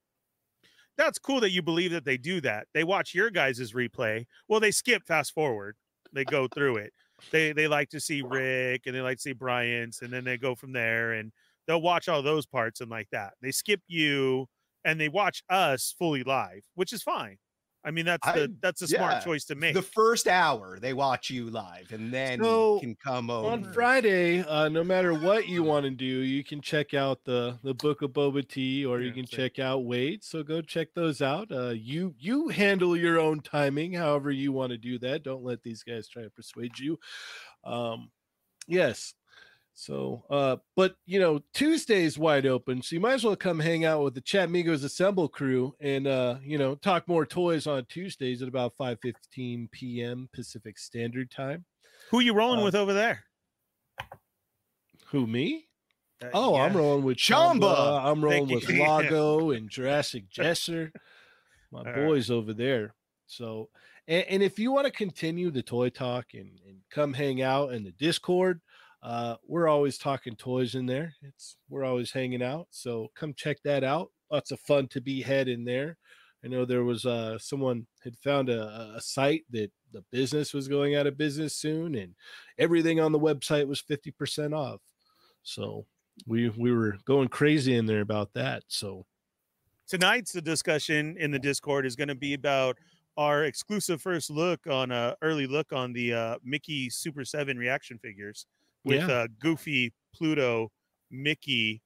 That's cool that you believe that they do that. They watch your guys' replay. Well, they skip fast forward. They go through it. They they like to see Rick and they like to see Bryant's, and then they go from there and they'll watch all those parts and like that. They skip you and they watch us fully live, which is fine. I mean, that's the I- that's a smart yeah, choice to make. The first hour they watch you live, and then So, can come over. on Friday, uh, no matter what you want to do, you can check out the the Book of Boba Tea, or you can same. check out Wade. So go check those out. Uh, you you handle your own timing, however you want to do that. Don't let these guys try to persuade you. Um, yes. So, uh, but you know, Tuesday's wide open, so you might as well come hang out with the Chat Migos Assemble crew and uh, you know, talk more toys on Tuesdays at about 5 15 p.m. Pacific Standard Time. Who you rolling uh, with over there? Who me? Uh, Oh, I'm rolling with Chamba. Chamba. I'm rolling Thank with you. Lago and Jurassic Jesser, my right. boys over there. So, and, and if you want to continue the toy talk and, and come hang out in the Discord, uh, we're always talking toys in there. It's we're always hanging out. So come check that out. Lots of fun to be had in there. I know there was uh someone had found a, a- site that the business was going out of business soon, and everything on the website was 50% off. So we we were going crazy in there about that. So tonight's the discussion in the discord is going to be about our exclusive first look on a early look on the uh mickey super 7 reaction figures with Yeah. uh goofy pluto mickey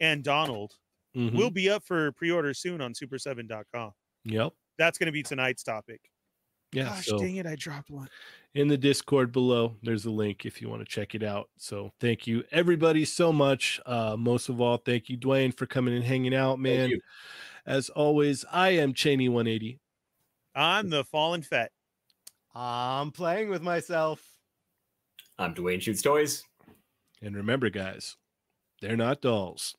and donald mhm, will be up for pre-order soon on super7.com yep, that's going to be tonight's topic yeah. gosh so dang it i dropped one in the Discord below, there's a link if you want to check it out. So thank you everybody so much. Uh, most of all, thank you Dwayne for coming and hanging out, man. you. As always, I am Cheney 180. i'm the fallen Fett I'm playing with myself. I'm Dwayne Shoots Toys. And remember, guys, they're not dolls.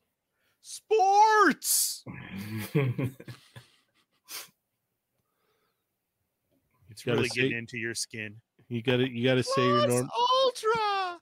Sports. it's Gotta really getting say- into your skin You gotta you gotta say your Plus norm. Ultra.